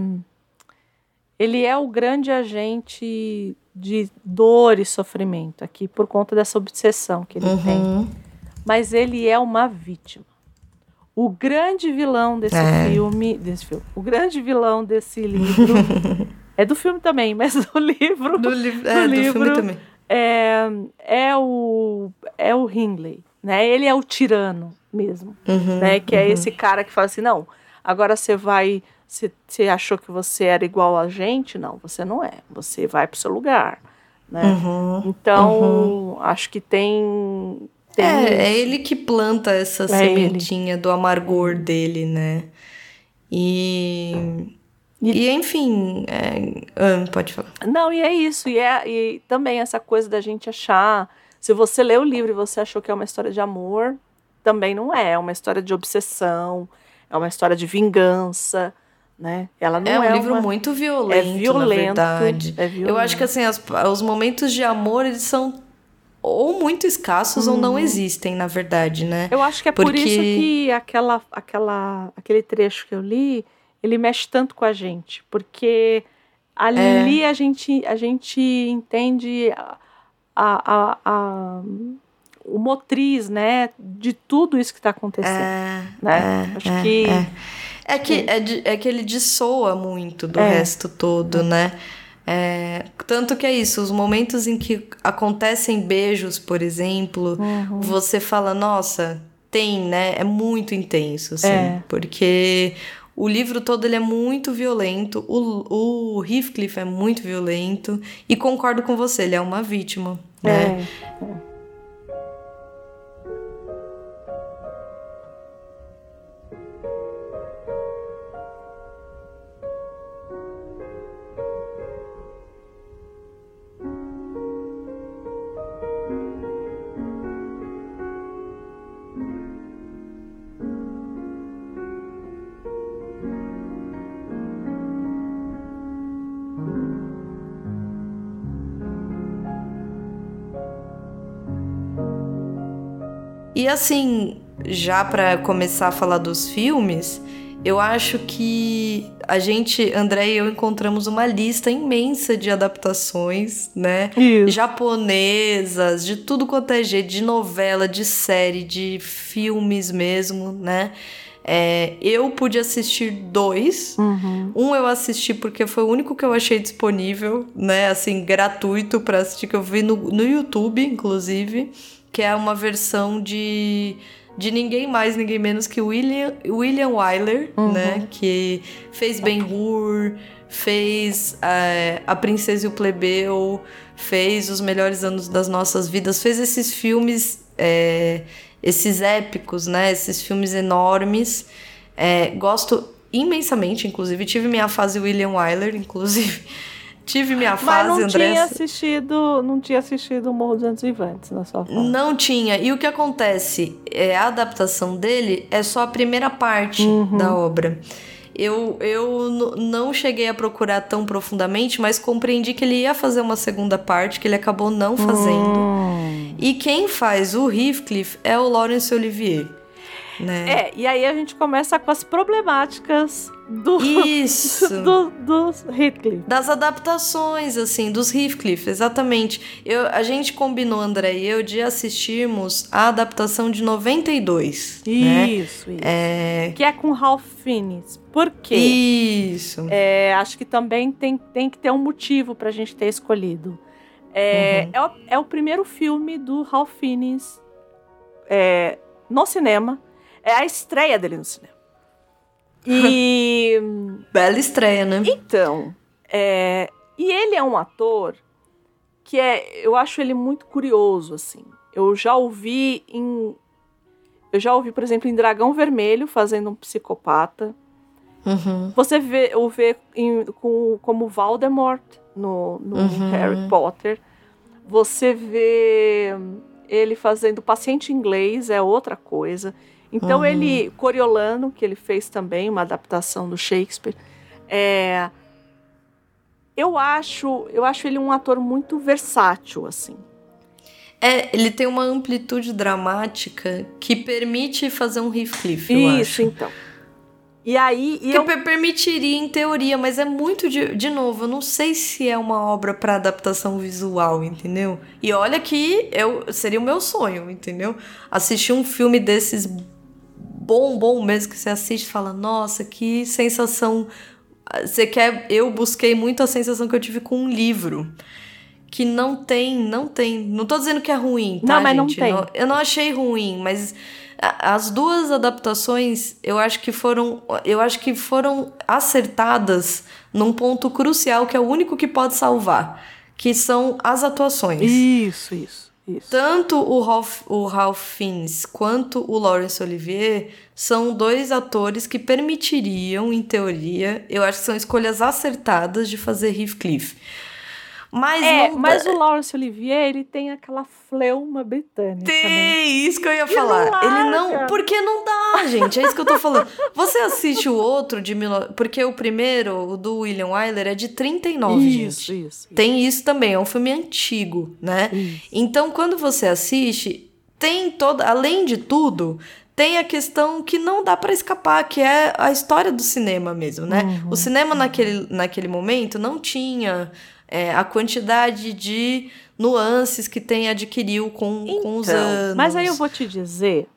ele é o grande agente de dor e sofrimento aqui por conta dessa obsessão que ele uhum. tem. Mas ele é uma vítima. O grande vilão desse é. filme, desse filme, o grande vilão desse livro [laughs] é do filme também, mas do livro, do, li do é, livro, do filme também. É, é o é o Hindley, né? Ele é o tirano mesmo, uhum, né? Que é uhum. esse cara que fala assim, não, agora você vai, você achou que você era igual a gente? Não, você não é. Você vai para o seu lugar, né? Uhum, então uhum. acho que tem é, é ele que planta essa é sementinha ele. do amargor dele, né? E. E, e enfim, é, ah, pode falar. Não, e é isso. E, é, e também essa coisa da gente achar. Se você lê o livro e você achou que é uma história de amor, também não é. É uma história de obsessão, é uma história de vingança. Né? Ela não é um é livro uma... muito violento, é violento, na verdade. É violento. Eu acho que assim, as, os momentos de amor eles são ou muito escassos ou não uhum. existem, na verdade, né? Eu acho que é Porque... por isso que aquela, aquela, aquele trecho que eu li, ele mexe tanto com a gente, porque ali é. a, gente, a gente entende a, a, a, o motriz, né, de tudo isso que está acontecendo, é, né? É, acho é, que é. é que é, é, que ele dissoa muito do resto todo, né? É, tanto que é isso, os momentos em que acontecem beijos, por exemplo, uhum. você fala, nossa, tem, né? É muito intenso, assim, é. porque o livro todo ele é muito violento, o, o Heathcliff é muito violento, e concordo com você, ele é uma vítima, né? É. E assim, já para começar a falar dos filmes, eu acho que a gente, André e eu, encontramos uma lista imensa de adaptações, né? Isso. Japonesas, de tudo quanto é jeito, de novela, de série, de filmes mesmo, né? É, eu pude assistir dois. Uhum. Um eu assisti porque foi o único que eu achei disponível, né? Assim, gratuito para assistir, que eu vi no, no YouTube, inclusive que é uma versão de de ninguém mais, ninguém menos que William, William Wyler, uhum. né? Que fez Ben-Hur, fez uh, A Princesa e o Plebeu, fez Os Melhores Anos das Nossas Vidas, fez esses filmes, é, esses épicos, né? Esses filmes enormes. É, gosto imensamente, inclusive. Tive minha fase William Wyler, inclusive. Tive minha fase, Mas não André. tinha assistido, não tinha assistido o Morro dos Ventos Vivantes na sua fase. Não tinha. E o que acontece? É, a adaptação dele é só a primeira parte uhum. da obra. Eu, eu não cheguei a procurar tão profundamente, mas compreendi que ele ia fazer uma segunda parte, que ele acabou não fazendo. Hum. E quem faz o Heathcliff é o Laurence Olivier. Né? É, e aí a gente começa com as problemáticas do, Isso. [laughs] do, dos Heathcliff. Das adaptações, assim, dos Heathcliff, exatamente. Eu, a gente combinou, André e eu, de assistirmos a adaptação de 92. Isso, né? isso. É... Que é com Ralph Fiennes. Por quê? Isso. É, acho que também tem, tem que ter um motivo pra gente ter escolhido. É, uhum. é, o, é o primeiro filme do Ralph Fiennes é, no cinema é a estreia dele no cinema. E. [laughs] Bela estreia, né? Então. É... E ele é um ator que é. Eu acho ele muito curioso, assim. Eu já ouvi em. Eu já ouvi, por exemplo, em Dragão Vermelho fazendo um psicopata. Uhum. Você vê, o vê em, com, como Voldemort no, no uhum. Harry Potter. Você vê ele fazendo paciente inglês, é outra coisa. Então uhum. ele, Coriolano, que ele fez também uma adaptação do Shakespeare, é, eu acho, eu acho ele um ator muito versátil, assim. É, ele tem uma amplitude dramática que permite fazer um Heathcliff, eu Isso, então. E aí. E que eu... permitiria, em teoria, mas é muito de, de novo, eu não sei se é uma obra para adaptação visual, entendeu? E olha que eu seria o meu sonho, entendeu? Assistir um filme desses bom, bom mesmo que você assiste e fala, nossa, que sensação. Você quer. Eu busquei muito a sensação que eu tive com um livro. Que não tem, não tem. Não tô dizendo que é ruim, tá? Não, mas gente? não tem. Não, eu não achei ruim, mas as duas adaptações eu acho que foram. Eu acho que foram acertadas num ponto crucial que é o único que pode salvar. Que são as atuações. Isso, isso. Isso. Tanto o Ralph, o Ralph Fiennes quanto o Laurence Olivier são dois atores que permitiriam, em teoria, eu acho que são escolhas acertadas de fazer Heathcliff. Mas, é, mas o Laurence Olivier, ele tem aquela fleuma britânica. Tem, né? isso que eu ia falar. Não ele não. Porque não dá, gente. É isso que eu tô falando. Você assiste o outro de. Porque o primeiro, o do William Wyler, é de 39, isso, gente. Isso, isso. Tem isso também. É um filme antigo, né? Isso. Então, quando você assiste, tem toda. Além de tudo, tem a questão que não dá para escapar, que é a história do cinema mesmo, né? Uhum. O cinema naquele, naquele momento não tinha é, a quantidade de nuances que tem adquiriu com, então, com os anos. Mas aí eu vou te dizer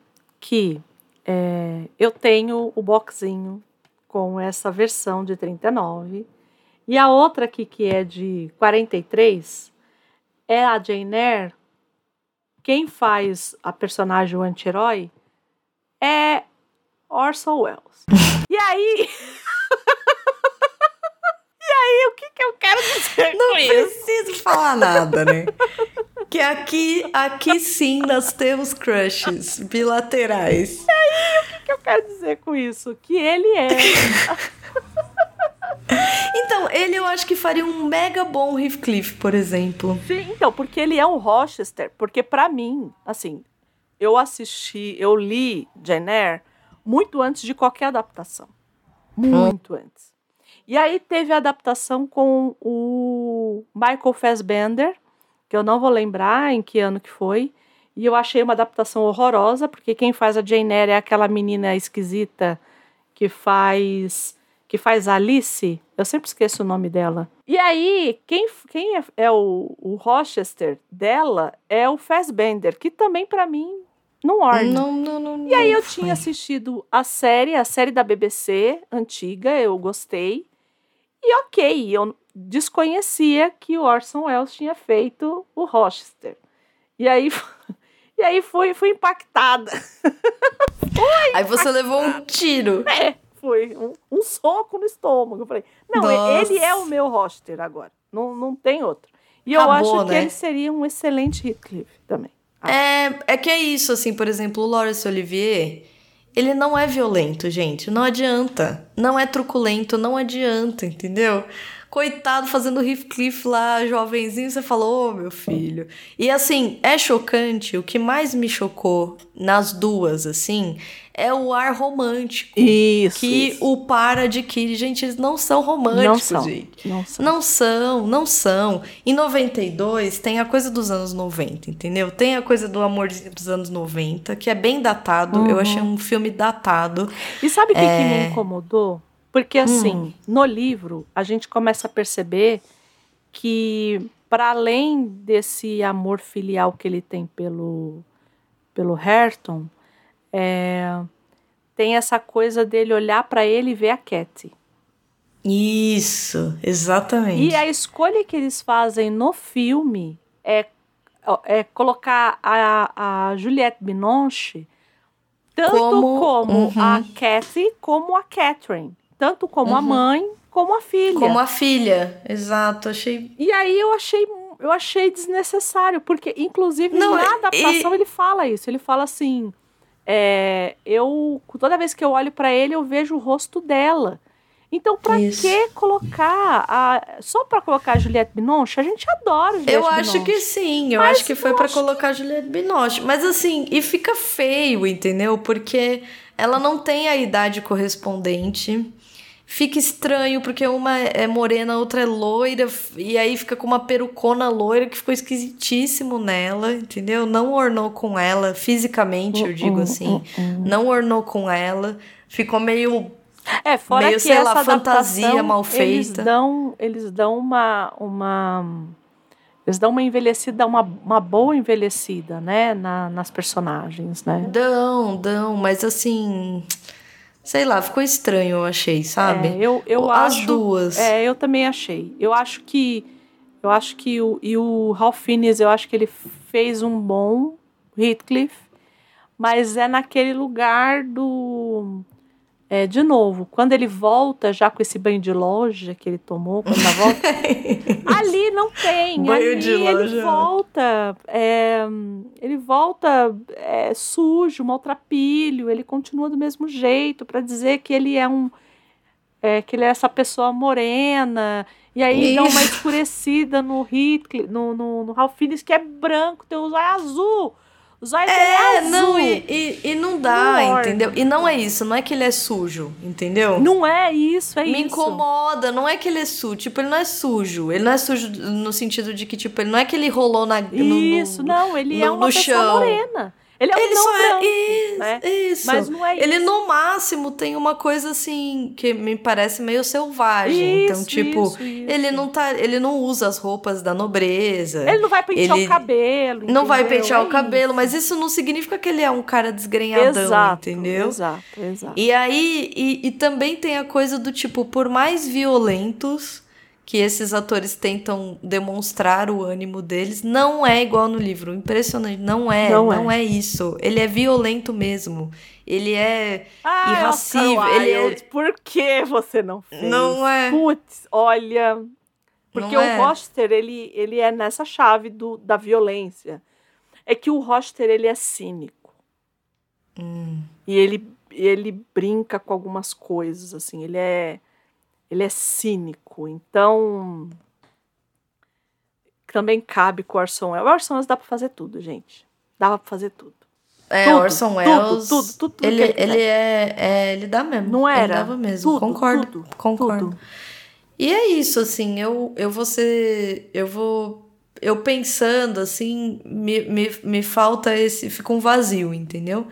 que é, eu tenho o boxinho com essa versão de 39 e a outra aqui que é de 43 é a Jane Eyre. Quem faz a personagem o anti-herói é Orson Welles. [laughs] e aí aí, o que, que eu quero dizer Não com preciso isso? falar nada, né? que aqui, aqui sim nós temos crushes bilaterais. E aí, o que, que eu quero dizer com isso? Que ele é. [laughs] então, ele eu acho que faria um mega bom Heathcliff, por exemplo. Sim, então, porque ele é um Rochester. Porque para mim, assim, eu assisti, eu li Jane Eyre muito antes de qualquer adaptação. Muito hum. antes. E aí teve a adaptação com o Michael Fassbender, que eu não vou lembrar em que ano que foi. E eu achei uma adaptação horrorosa, porque quem faz a Jane Eyre é aquela menina esquisita que faz que faz Alice. Eu sempre esqueço o nome dela. E aí, quem, quem é, é o, o Rochester dela é o Fassbender, que também para mim não orna. Não, não, não, e aí eu tinha assistido a série, a série da BBC antiga, eu gostei. E ok, eu desconhecia que o Orson Welles tinha feito o Rochester. E aí, [laughs] e aí fui, fui impactada. [laughs] Aí você levou um tiro. É, foi um, um, soco no estômago. Eu falei, não, Nossa. ele é o meu Rochester agora. Não, não tem outro. E Acabou, eu acho que né? ele seria um excelente Heathcliff também. É, é que é isso, assim, por exemplo, o Laurence Olivier ele não é violento, gente. Não adianta. Não é truculento, não adianta, entendeu? Coitado fazendo Heathcliff lá, jovenzinho, você falou, ô oh, meu filho. E assim, é chocante. O que mais me chocou nas duas, assim, é o ar romântico. Isso. Que isso. o par adquire. Gente, eles não são românticos, não são, gente. Não são. Não são, não são. Em 92 tem a coisa dos anos 90, entendeu? Tem a coisa do amorzinho dos anos 90, que é bem datado. Uhum. Eu achei um filme datado. E sabe o que, é... que me incomodou? Porque assim, hum. no livro, a gente começa a perceber que para além desse amor filial que ele tem pelo pelo Hareton, é, tem essa coisa dele olhar para ele e ver a Cat. Isso, exatamente. E a escolha que eles fazem no filme é, é colocar a, a Juliette Binoche tanto como, como uhum. a Cat como a Catherine. Tanto como uhum. a mãe como a filha. Como a filha, exato. Achei. E aí eu achei eu achei desnecessário, porque inclusive Não, na adaptação e... ele fala isso. Ele fala assim: é, eu toda vez que eu olho para ele eu vejo o rosto dela. Então, para que colocar a, só para colocar a Juliette Binoche? A gente adora Juliette Eu acho Binoche. que sim, eu Mas acho que foi para colocar a Juliette Binoche. Mas assim, e fica feio, entendeu? Porque ela não tem a idade correspondente fica estranho, porque uma é morena, a outra é loira, e aí fica com uma perucona loira que ficou esquisitíssimo nela, entendeu? Não ornou com ela, fisicamente, eu digo uh, assim. Uh, não ornou com ela. Ficou meio. É, fora meio, que sei lá, fantasia mal feita. Eles dão, eles dão uma. uma eles dão uma envelhecida, uma, uma boa envelhecida, né? Na, nas personagens, né? Dão, dão, mas assim. Sei lá, ficou estranho, eu achei, sabe? É, eu, eu As acho, duas. É, eu também achei. Eu acho que. Eu acho que o. E o Ralph Fiennes, eu acho que ele fez um bom Heathcliff, mas é naquele lugar do. É, de novo, quando ele volta já com esse banho de loja que ele tomou, quando volta, [laughs] ali não tem. Banho ali de loja. ele volta, é, ele volta é, sujo, maltrapilho, ele continua do mesmo jeito para dizer que ele é um, é, que ele é essa pessoa morena. E aí Isso. dá uma escurecida no Hitler, no, no, no Ralph Fiennes, que é branco, tem os olhos azul. Os olhos é, é não, e, e, e, não dá, não entendeu? E não é isso, não é que ele é sujo, entendeu? Não é isso, é Me isso. Me incomoda, não é que ele é sujo, tipo, ele não é sujo. Ele não é sujo no sentido de que, tipo, ele não é que ele rolou na, no, Isso, não, ele é no, é uma pessoa chão. morena. Ele é um ele é branco, é isso, né? isso. Mas não é ele, isso. no máximo, tem uma coisa assim que me parece meio selvagem. Então, isso, então, tipo, isso, ele não tá. Ele não usa as roupas da nobreza. Ele não vai pentear ele o cabelo. Entendeu? Não vai pentear é o cabelo, mas isso não significa que ele é um cara desgrenhadão, exato, entendeu? Exato, exato. E aí, e, e também tem a coisa do tipo, por mais violentos que esses atores tentam demonstrar o ânimo deles não é igual no livro. Impressionante. Não é. Não, não é. é. isso. Ele é violento mesmo. Ele é ah, irracível. Ele é... Por que você não fez? Não é. Putz, olha. Porque o é. Roster, ele, ele é nessa chave do, da violência. É que o Roster, ele é cínico. Hum. E ele, ele brinca com algumas coisas, assim. Ele é ele é cínico, então também cabe com o Orson Welles. O Orson Welles dá para fazer tudo, gente. Dava para fazer tudo. É, tudo, Orson Welles. Tudo, tudo, tudo. ele, ele, ele é, é, Ele dá mesmo. Não era? Ele dava mesmo. Tudo, concordo. Tudo, concordo. Tudo. E é isso, assim, eu, eu vou ser. Eu vou. Eu pensando, assim, me, me, me falta esse. Fica um vazio, entendeu?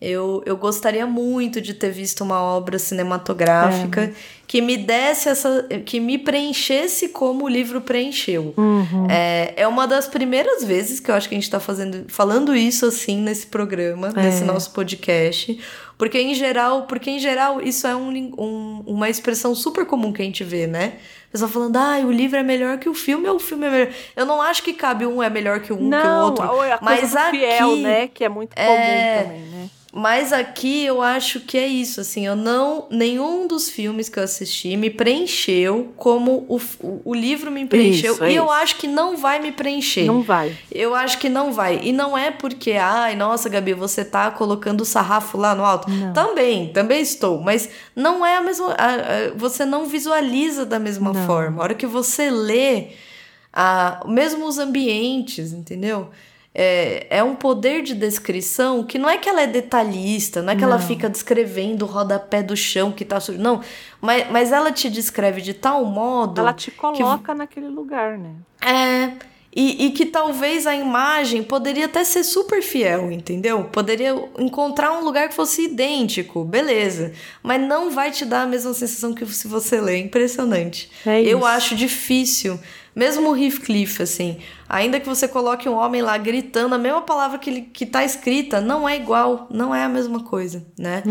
Eu, eu gostaria muito de ter visto uma obra cinematográfica é. Que me desse essa. que me preenchesse como o livro preencheu. Uhum. É, é uma das primeiras vezes que eu acho que a gente está fazendo, falando isso assim nesse programa, é. nesse nosso podcast. Porque em geral, porque em geral isso é um, um, uma expressão super comum que a gente vê, né? pessoal falando, ah, o livro é melhor que o filme ou o filme é melhor. Eu não acho que cabe um é melhor que um não, que o outro. A mas aqui, fiel, né? Que é muito comum é, também, né? Mas aqui eu acho que é isso, assim, eu não. Nenhum dos filmes que eu assisti me preencheu como o, o, o livro me preencheu. Isso, é e isso. eu acho que não vai me preencher. Não vai. Eu acho que não vai. E não é porque, ai, nossa, Gabi, você tá colocando o sarrafo lá no alto. Não. Também, também estou, mas não é a mesma. A, a, você não visualiza da mesma não. forma. A hora que você lê, a, mesmo os ambientes, entendeu? É, é, um poder de descrição que não é que ela é detalhista, não é que não. ela fica descrevendo o rodapé do chão que tá sujo. Não, mas, mas ela te descreve de tal modo. Ela te coloca que, naquele lugar, né? É. E, e, que talvez a imagem poderia até ser super fiel, entendeu? Poderia encontrar um lugar que fosse idêntico, beleza. Mas não vai te dar a mesma sensação que se você lê. Impressionante. É Eu acho difícil. Mesmo o Heathcliff, assim, ainda que você coloque um homem lá gritando a mesma palavra que, ele, que tá escrita, não é igual, não é a mesma coisa, né?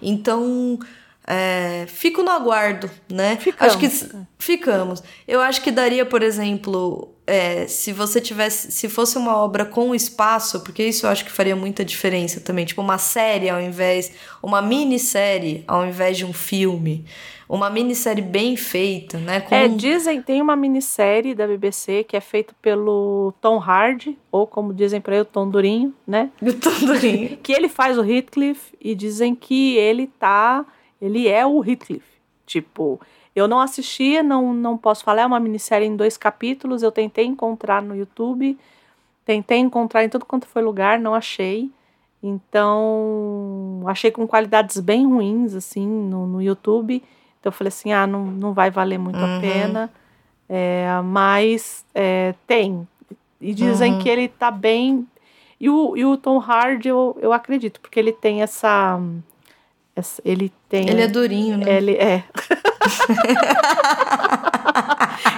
Então, é, fico no aguardo, né? Ficamos. Acho que ficamos. Eu acho que daria, por exemplo, é, se você tivesse, se fosse uma obra com espaço, porque isso eu acho que faria muita diferença também, tipo uma série ao invés, uma minissérie ao invés de um filme, uma minissérie bem feita, né? Com... É, dizem tem uma minissérie da BBC que é feita pelo Tom Hardy ou como dizem para ele, o Tom Durinho, né? O [laughs] Tom Durinho. que ele faz o Heathcliff e dizem que ele tá, ele é o Heathcliff, tipo eu não assisti, não, não posso falar, é uma minissérie em dois capítulos. Eu tentei encontrar no YouTube, tentei encontrar em tudo quanto foi lugar, não achei. Então, achei com qualidades bem ruins, assim, no, no YouTube. Então, eu falei assim: ah, não, não vai valer muito uhum. a pena. É, mas é, tem. E dizem uhum. que ele tá bem. E o, e o Tom Hardy, eu, eu acredito, porque ele tem essa ele tem. Ele é durinho, né? Ele é. [laughs]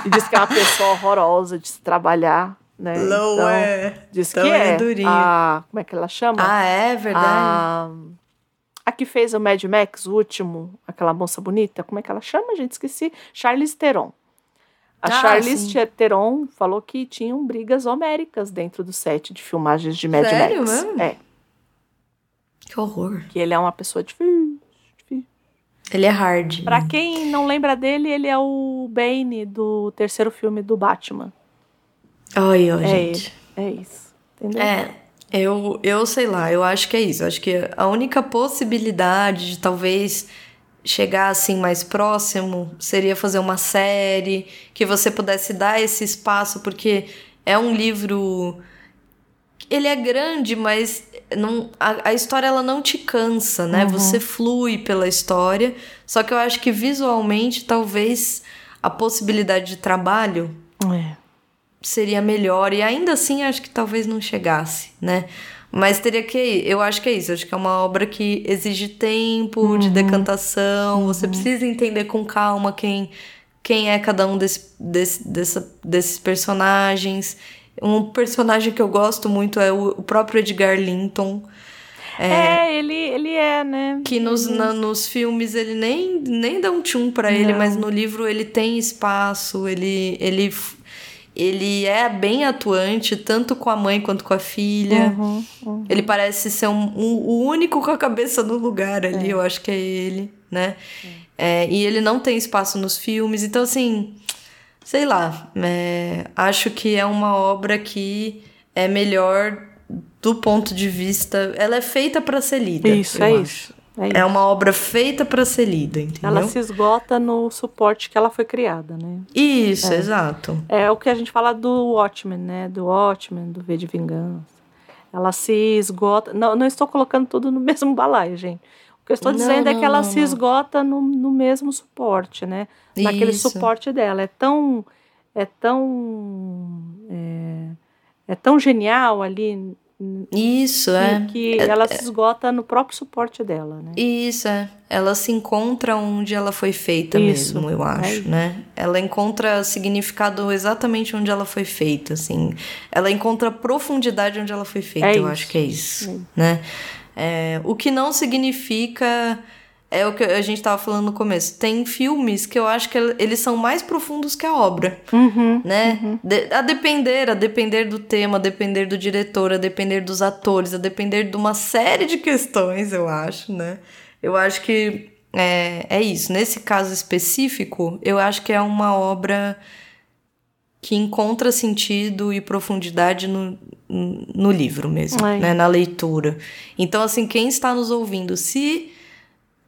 e diz que é uma pessoa horrorosa de se trabalhar, né? Não então, é. Diz então que é. é durinho. A, como é que ela chama? Ah, é verdade. A, a que fez o Mad Max, o último, aquela moça bonita, como é que ela chama, gente? Esqueci. Charlize Theron. A ah, Charlize sim. Theron falou que tinham brigas homéricas dentro do set de filmagens de Mad Sério, Max. Mesmo? É. Que horror. Que ele é uma pessoa difícil. Ele é hard. Pra quem não lembra dele, ele é o Bane do terceiro filme do Batman. Ai, é gente. Ele. É isso. Entendeu? É. Eu, eu sei lá, eu acho que é isso. Eu acho que a única possibilidade de talvez chegar assim mais próximo seria fazer uma série que você pudesse dar esse espaço, porque é um livro. Ele é grande, mas não, a, a, história ela não te cansa, né? Uhum. Você flui pela história. Só que eu acho que visualmente talvez a possibilidade de trabalho é. seria melhor. E ainda assim acho que talvez não chegasse, né? Mas teria que. Eu acho que é isso. Acho que é uma obra que exige tempo uhum. de decantação. Uhum. Você precisa entender com calma quem, quem é cada um desse, desse, dessa, desses personagens. Um personagem que eu gosto muito é o, o próprio Edgar Linton. É, é, ele, ele é, né? Que nos, na, nos filmes ele nem, nem dá um tchum pra ele, mas no livro ele tem espaço, ele, ele, ele é bem atuante, tanto com a mãe quanto com a filha. Uhum, uhum. Ele parece ser um, um, o único com a cabeça no lugar ali, é. eu acho que é ele, né? É. é. e ele não tem espaço nos filmes, então assim sei lá, é, acho que é uma obra que é melhor do ponto de vista. Ela é feita para ser lida. Isso, é isso, é isso. É uma obra feita para ser lida, entendeu? Ela se esgota no suporte que ela foi criada, né? Isso, é. exato. É o que a gente fala do Watchmen, né? Do Watchmen, do V de Vingança. Ela se esgota. Não, não estou colocando tudo no [laughs] mesmo balaio, gente. O que eu estou não, dizendo é que ela não, se esgota no, no mesmo suporte, né? Naquele Isso. suporte dela. É tão. É tão. É, é tão genial ali. Isso, que, é. Que é, ela é, se esgota no próprio suporte dela, né? Isso, é. Ela se encontra onde ela foi feita isso, mesmo, eu é acho, é né? Ela encontra significado exatamente onde ela foi feita, assim. Ela encontra profundidade onde ela foi feita, eu acho que é isso, né? É, o que não significa. É o que a gente estava falando no começo. Tem filmes que eu acho que eles são mais profundos que a obra. Uhum, né? Uhum. De, a depender, a depender do tema, a depender do diretor, a depender dos atores, a depender de uma série de questões, eu acho, né? Eu acho que é, é isso. Nesse caso específico, eu acho que é uma obra que encontra sentido e profundidade no, no livro mesmo, né? Na leitura. Então, assim, quem está nos ouvindo, se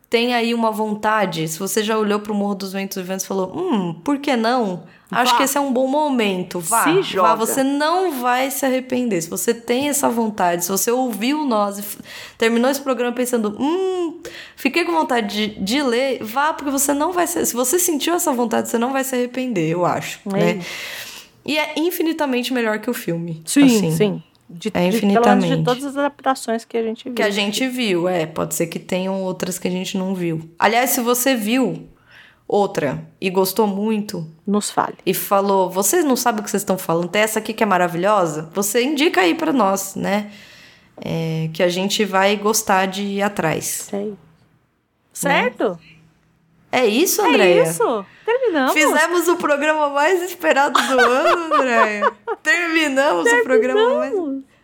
tem aí uma vontade, se você já olhou para o Morro dos Ventos Viventes e falou, hum, por que não? Acho que esse é um bom momento. Vá, se joga. vá, você não vai se arrepender. Se você tem essa vontade, se você ouviu nós e terminou esse programa pensando, hum, fiquei com vontade de, de ler, vá, porque você não vai se, se você sentiu essa vontade, você não vai se arrepender, eu acho, é. né? E é infinitamente melhor que o filme. Sim, assim. sim. De, é infinitamente. De, de todas as adaptações que a gente viu. Que a gente viu, é. Pode ser que tenham outras que a gente não viu. Aliás, se você viu outra e gostou muito, nos fale. E falou: vocês não sabem o que vocês estão falando, tem essa aqui que é maravilhosa, você indica aí para nós, né? É, que a gente vai gostar de ir atrás. Sei. Né? Certo? É isso, Andréia? É isso. Terminamos. Fizemos o programa mais esperado do ano, Andréia. Terminamos, [laughs] Terminamos, o programa mais.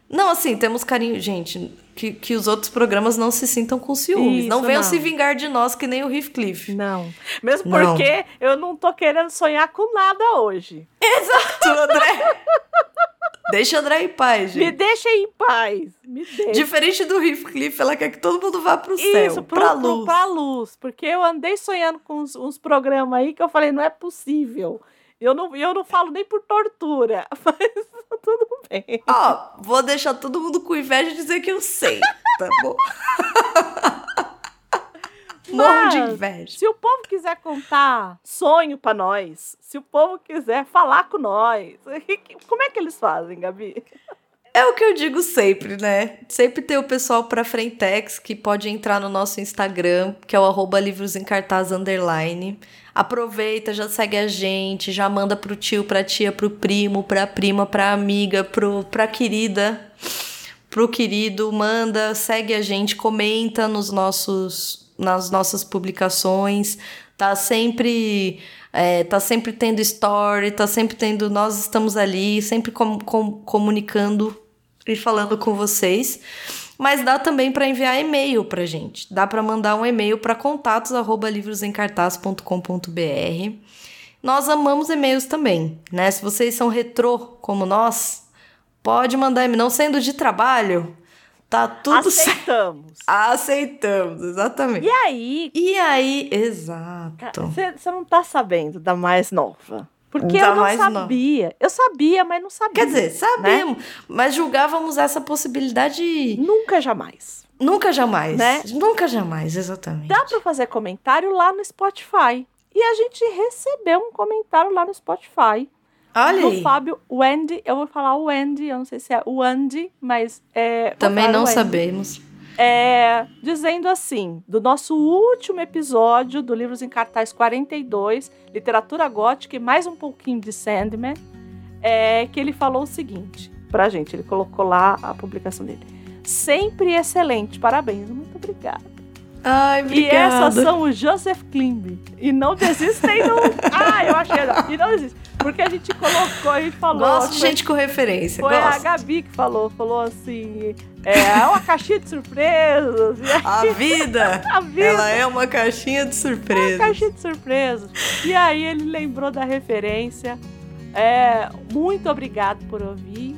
Não, assim, temos carinho. Gente, que, que os outros programas não se sintam com ciúmes. Isso, não venham não. se vingar de nós que nem o Heathcliff. Não. Mesmo porque não. eu não tô querendo sonhar com nada hoje. Exato, André. [laughs] Deixa André em paz, gente. Me deixa em paz. Me deixa. Diferente do Heathcliff, ela quer que todo mundo vá pro Isso, céu, pro, pra luz. Pro, pra luz. Porque eu andei sonhando com uns, uns programas aí que eu falei, não é possível. Eu não, eu não falo nem por tortura, [laughs] mas tudo bem. Ó, vou deixar todo mundo com inveja de dizer que eu sei, tá bom? [laughs] Morro de inveja. Se o povo quiser contar sonho para nós, se o povo quiser falar com nós, [laughs] como é que eles fazem, Gabi? É o que eu digo sempre, né? Sempre tem o pessoal pra Frentex que pode entrar no nosso Instagram, que é o arroba livros em cartaz underline. Aproveita, já segue a gente, já manda pro tio, pra tia, pro primo, pra prima, pra amiga, pro, pra querida, pro querido, manda, segue a gente, comenta nos nossos, nas nossas publicações, tá sempre é, tá sempre tendo story, tá sempre tendo. Nós estamos ali, sempre com, com, comunicando e falando com vocês. Mas dá também para enviar e-mail para gente. Dá para mandar um e-mail para contatos@livrosemcartaz.com.br. Nós amamos e-mails também, né? Se vocês são retrô como nós, pode mandar não sendo de trabalho, tá tudo Aceitamos. Certo. Aceitamos, exatamente. E aí? E aí, exato. Você não tá sabendo da mais nova. Porque eu não sabia. Não. Eu sabia, mas não sabia. Quer dizer, sabíamos, né? mas julgávamos essa possibilidade. Nunca jamais. Nunca jamais. Né? Nunca jamais, exatamente. Dá para fazer comentário lá no Spotify. E a gente recebeu um comentário lá no Spotify. Olha do aí. Fábio Wendy. Eu vou falar o Wendy, eu não sei se é o Wendy, mas é. Também não sabemos é, dizendo assim, do nosso último episódio do Livros em Cartaz 42, Literatura Gótica e mais um pouquinho de Sandman, é, que ele falou o seguinte pra gente, ele colocou lá a publicação dele. Sempre excelente, parabéns, muito obrigada. Ai, obrigada. E essas são o Joseph Klimb. E não desistem no... [laughs] ah, eu achei... E não desistem. Porque a gente colocou, gente falou. Gosto de gente com referência. Foi gosto. a Gabi que falou, falou assim: é, é uma caixinha de surpresas. A vida, [laughs] a vida. Ela é uma caixinha de surpresas. É uma caixinha de surpresas. E aí ele lembrou da referência. É, muito obrigado por ouvir.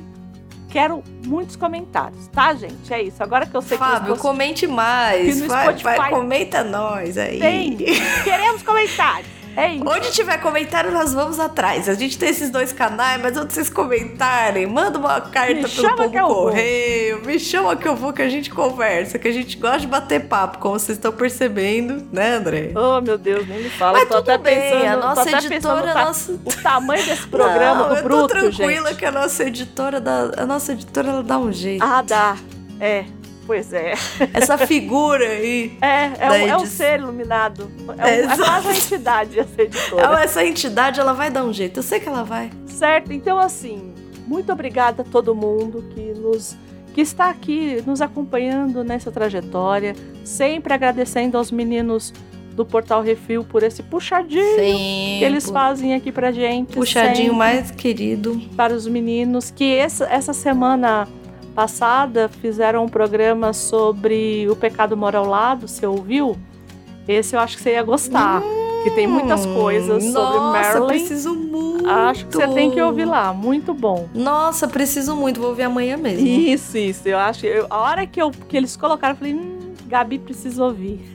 Quero muitos comentários, tá, gente? É isso. Agora que eu sei Fábio, que comente mais. Vai, vai, comenta nós aí. Tem. Queremos comentários. É isso. Onde tiver comentário, nós vamos atrás. A gente tem esses dois canais, mas onde vocês comentarem, manda uma carta me pelo pombo correio, me chama que eu vou, que a gente conversa, que a gente gosta de bater papo, como vocês estão percebendo, né, André? Oh, meu Deus, nem me fala. Mas tô tudo bem, pensando, a nossa editora... Nossa... O tamanho desse programa Não, do Bruto, gente. eu tô tranquila gente. que a nossa editora, dá, a nossa editora, ela dá um jeito. Ah, dá. É. Pois é. Essa figura aí. É, é, um, é um ser iluminado. É, um, é quase uma entidade essa editora. Essa entidade, ela vai dar um jeito. Eu sei que ela vai. Certo. Então, assim, muito obrigada a todo mundo que nos que está aqui nos acompanhando nessa trajetória. Sempre agradecendo aos meninos do Portal Refil por esse puxadinho Sim, que eles fazem aqui pra gente. Puxadinho mais querido. Para os meninos. Que essa, essa semana passada fizeram um programa sobre o pecado moral lado, você ouviu? Esse eu acho que você ia gostar. Hum, que tem muitas coisas sobre nossa, Marilyn. preciso muito. Acho que você tem que ouvir lá, muito bom. Nossa, preciso muito, vou ouvir amanhã mesmo. Isso, isso. Eu acho, eu, a hora que, eu, que eles colocaram, eu falei, hum, Gabi precisa ouvir.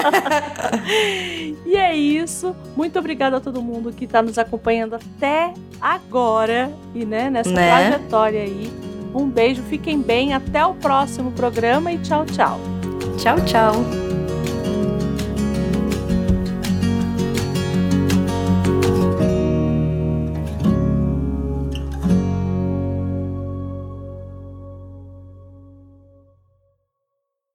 [laughs] e é isso. Muito obrigada a todo mundo que está nos acompanhando até agora e né, nessa né? trajetória aí. Um beijo, fiquem bem, até o próximo programa e tchau, tchau. Tchau, tchau.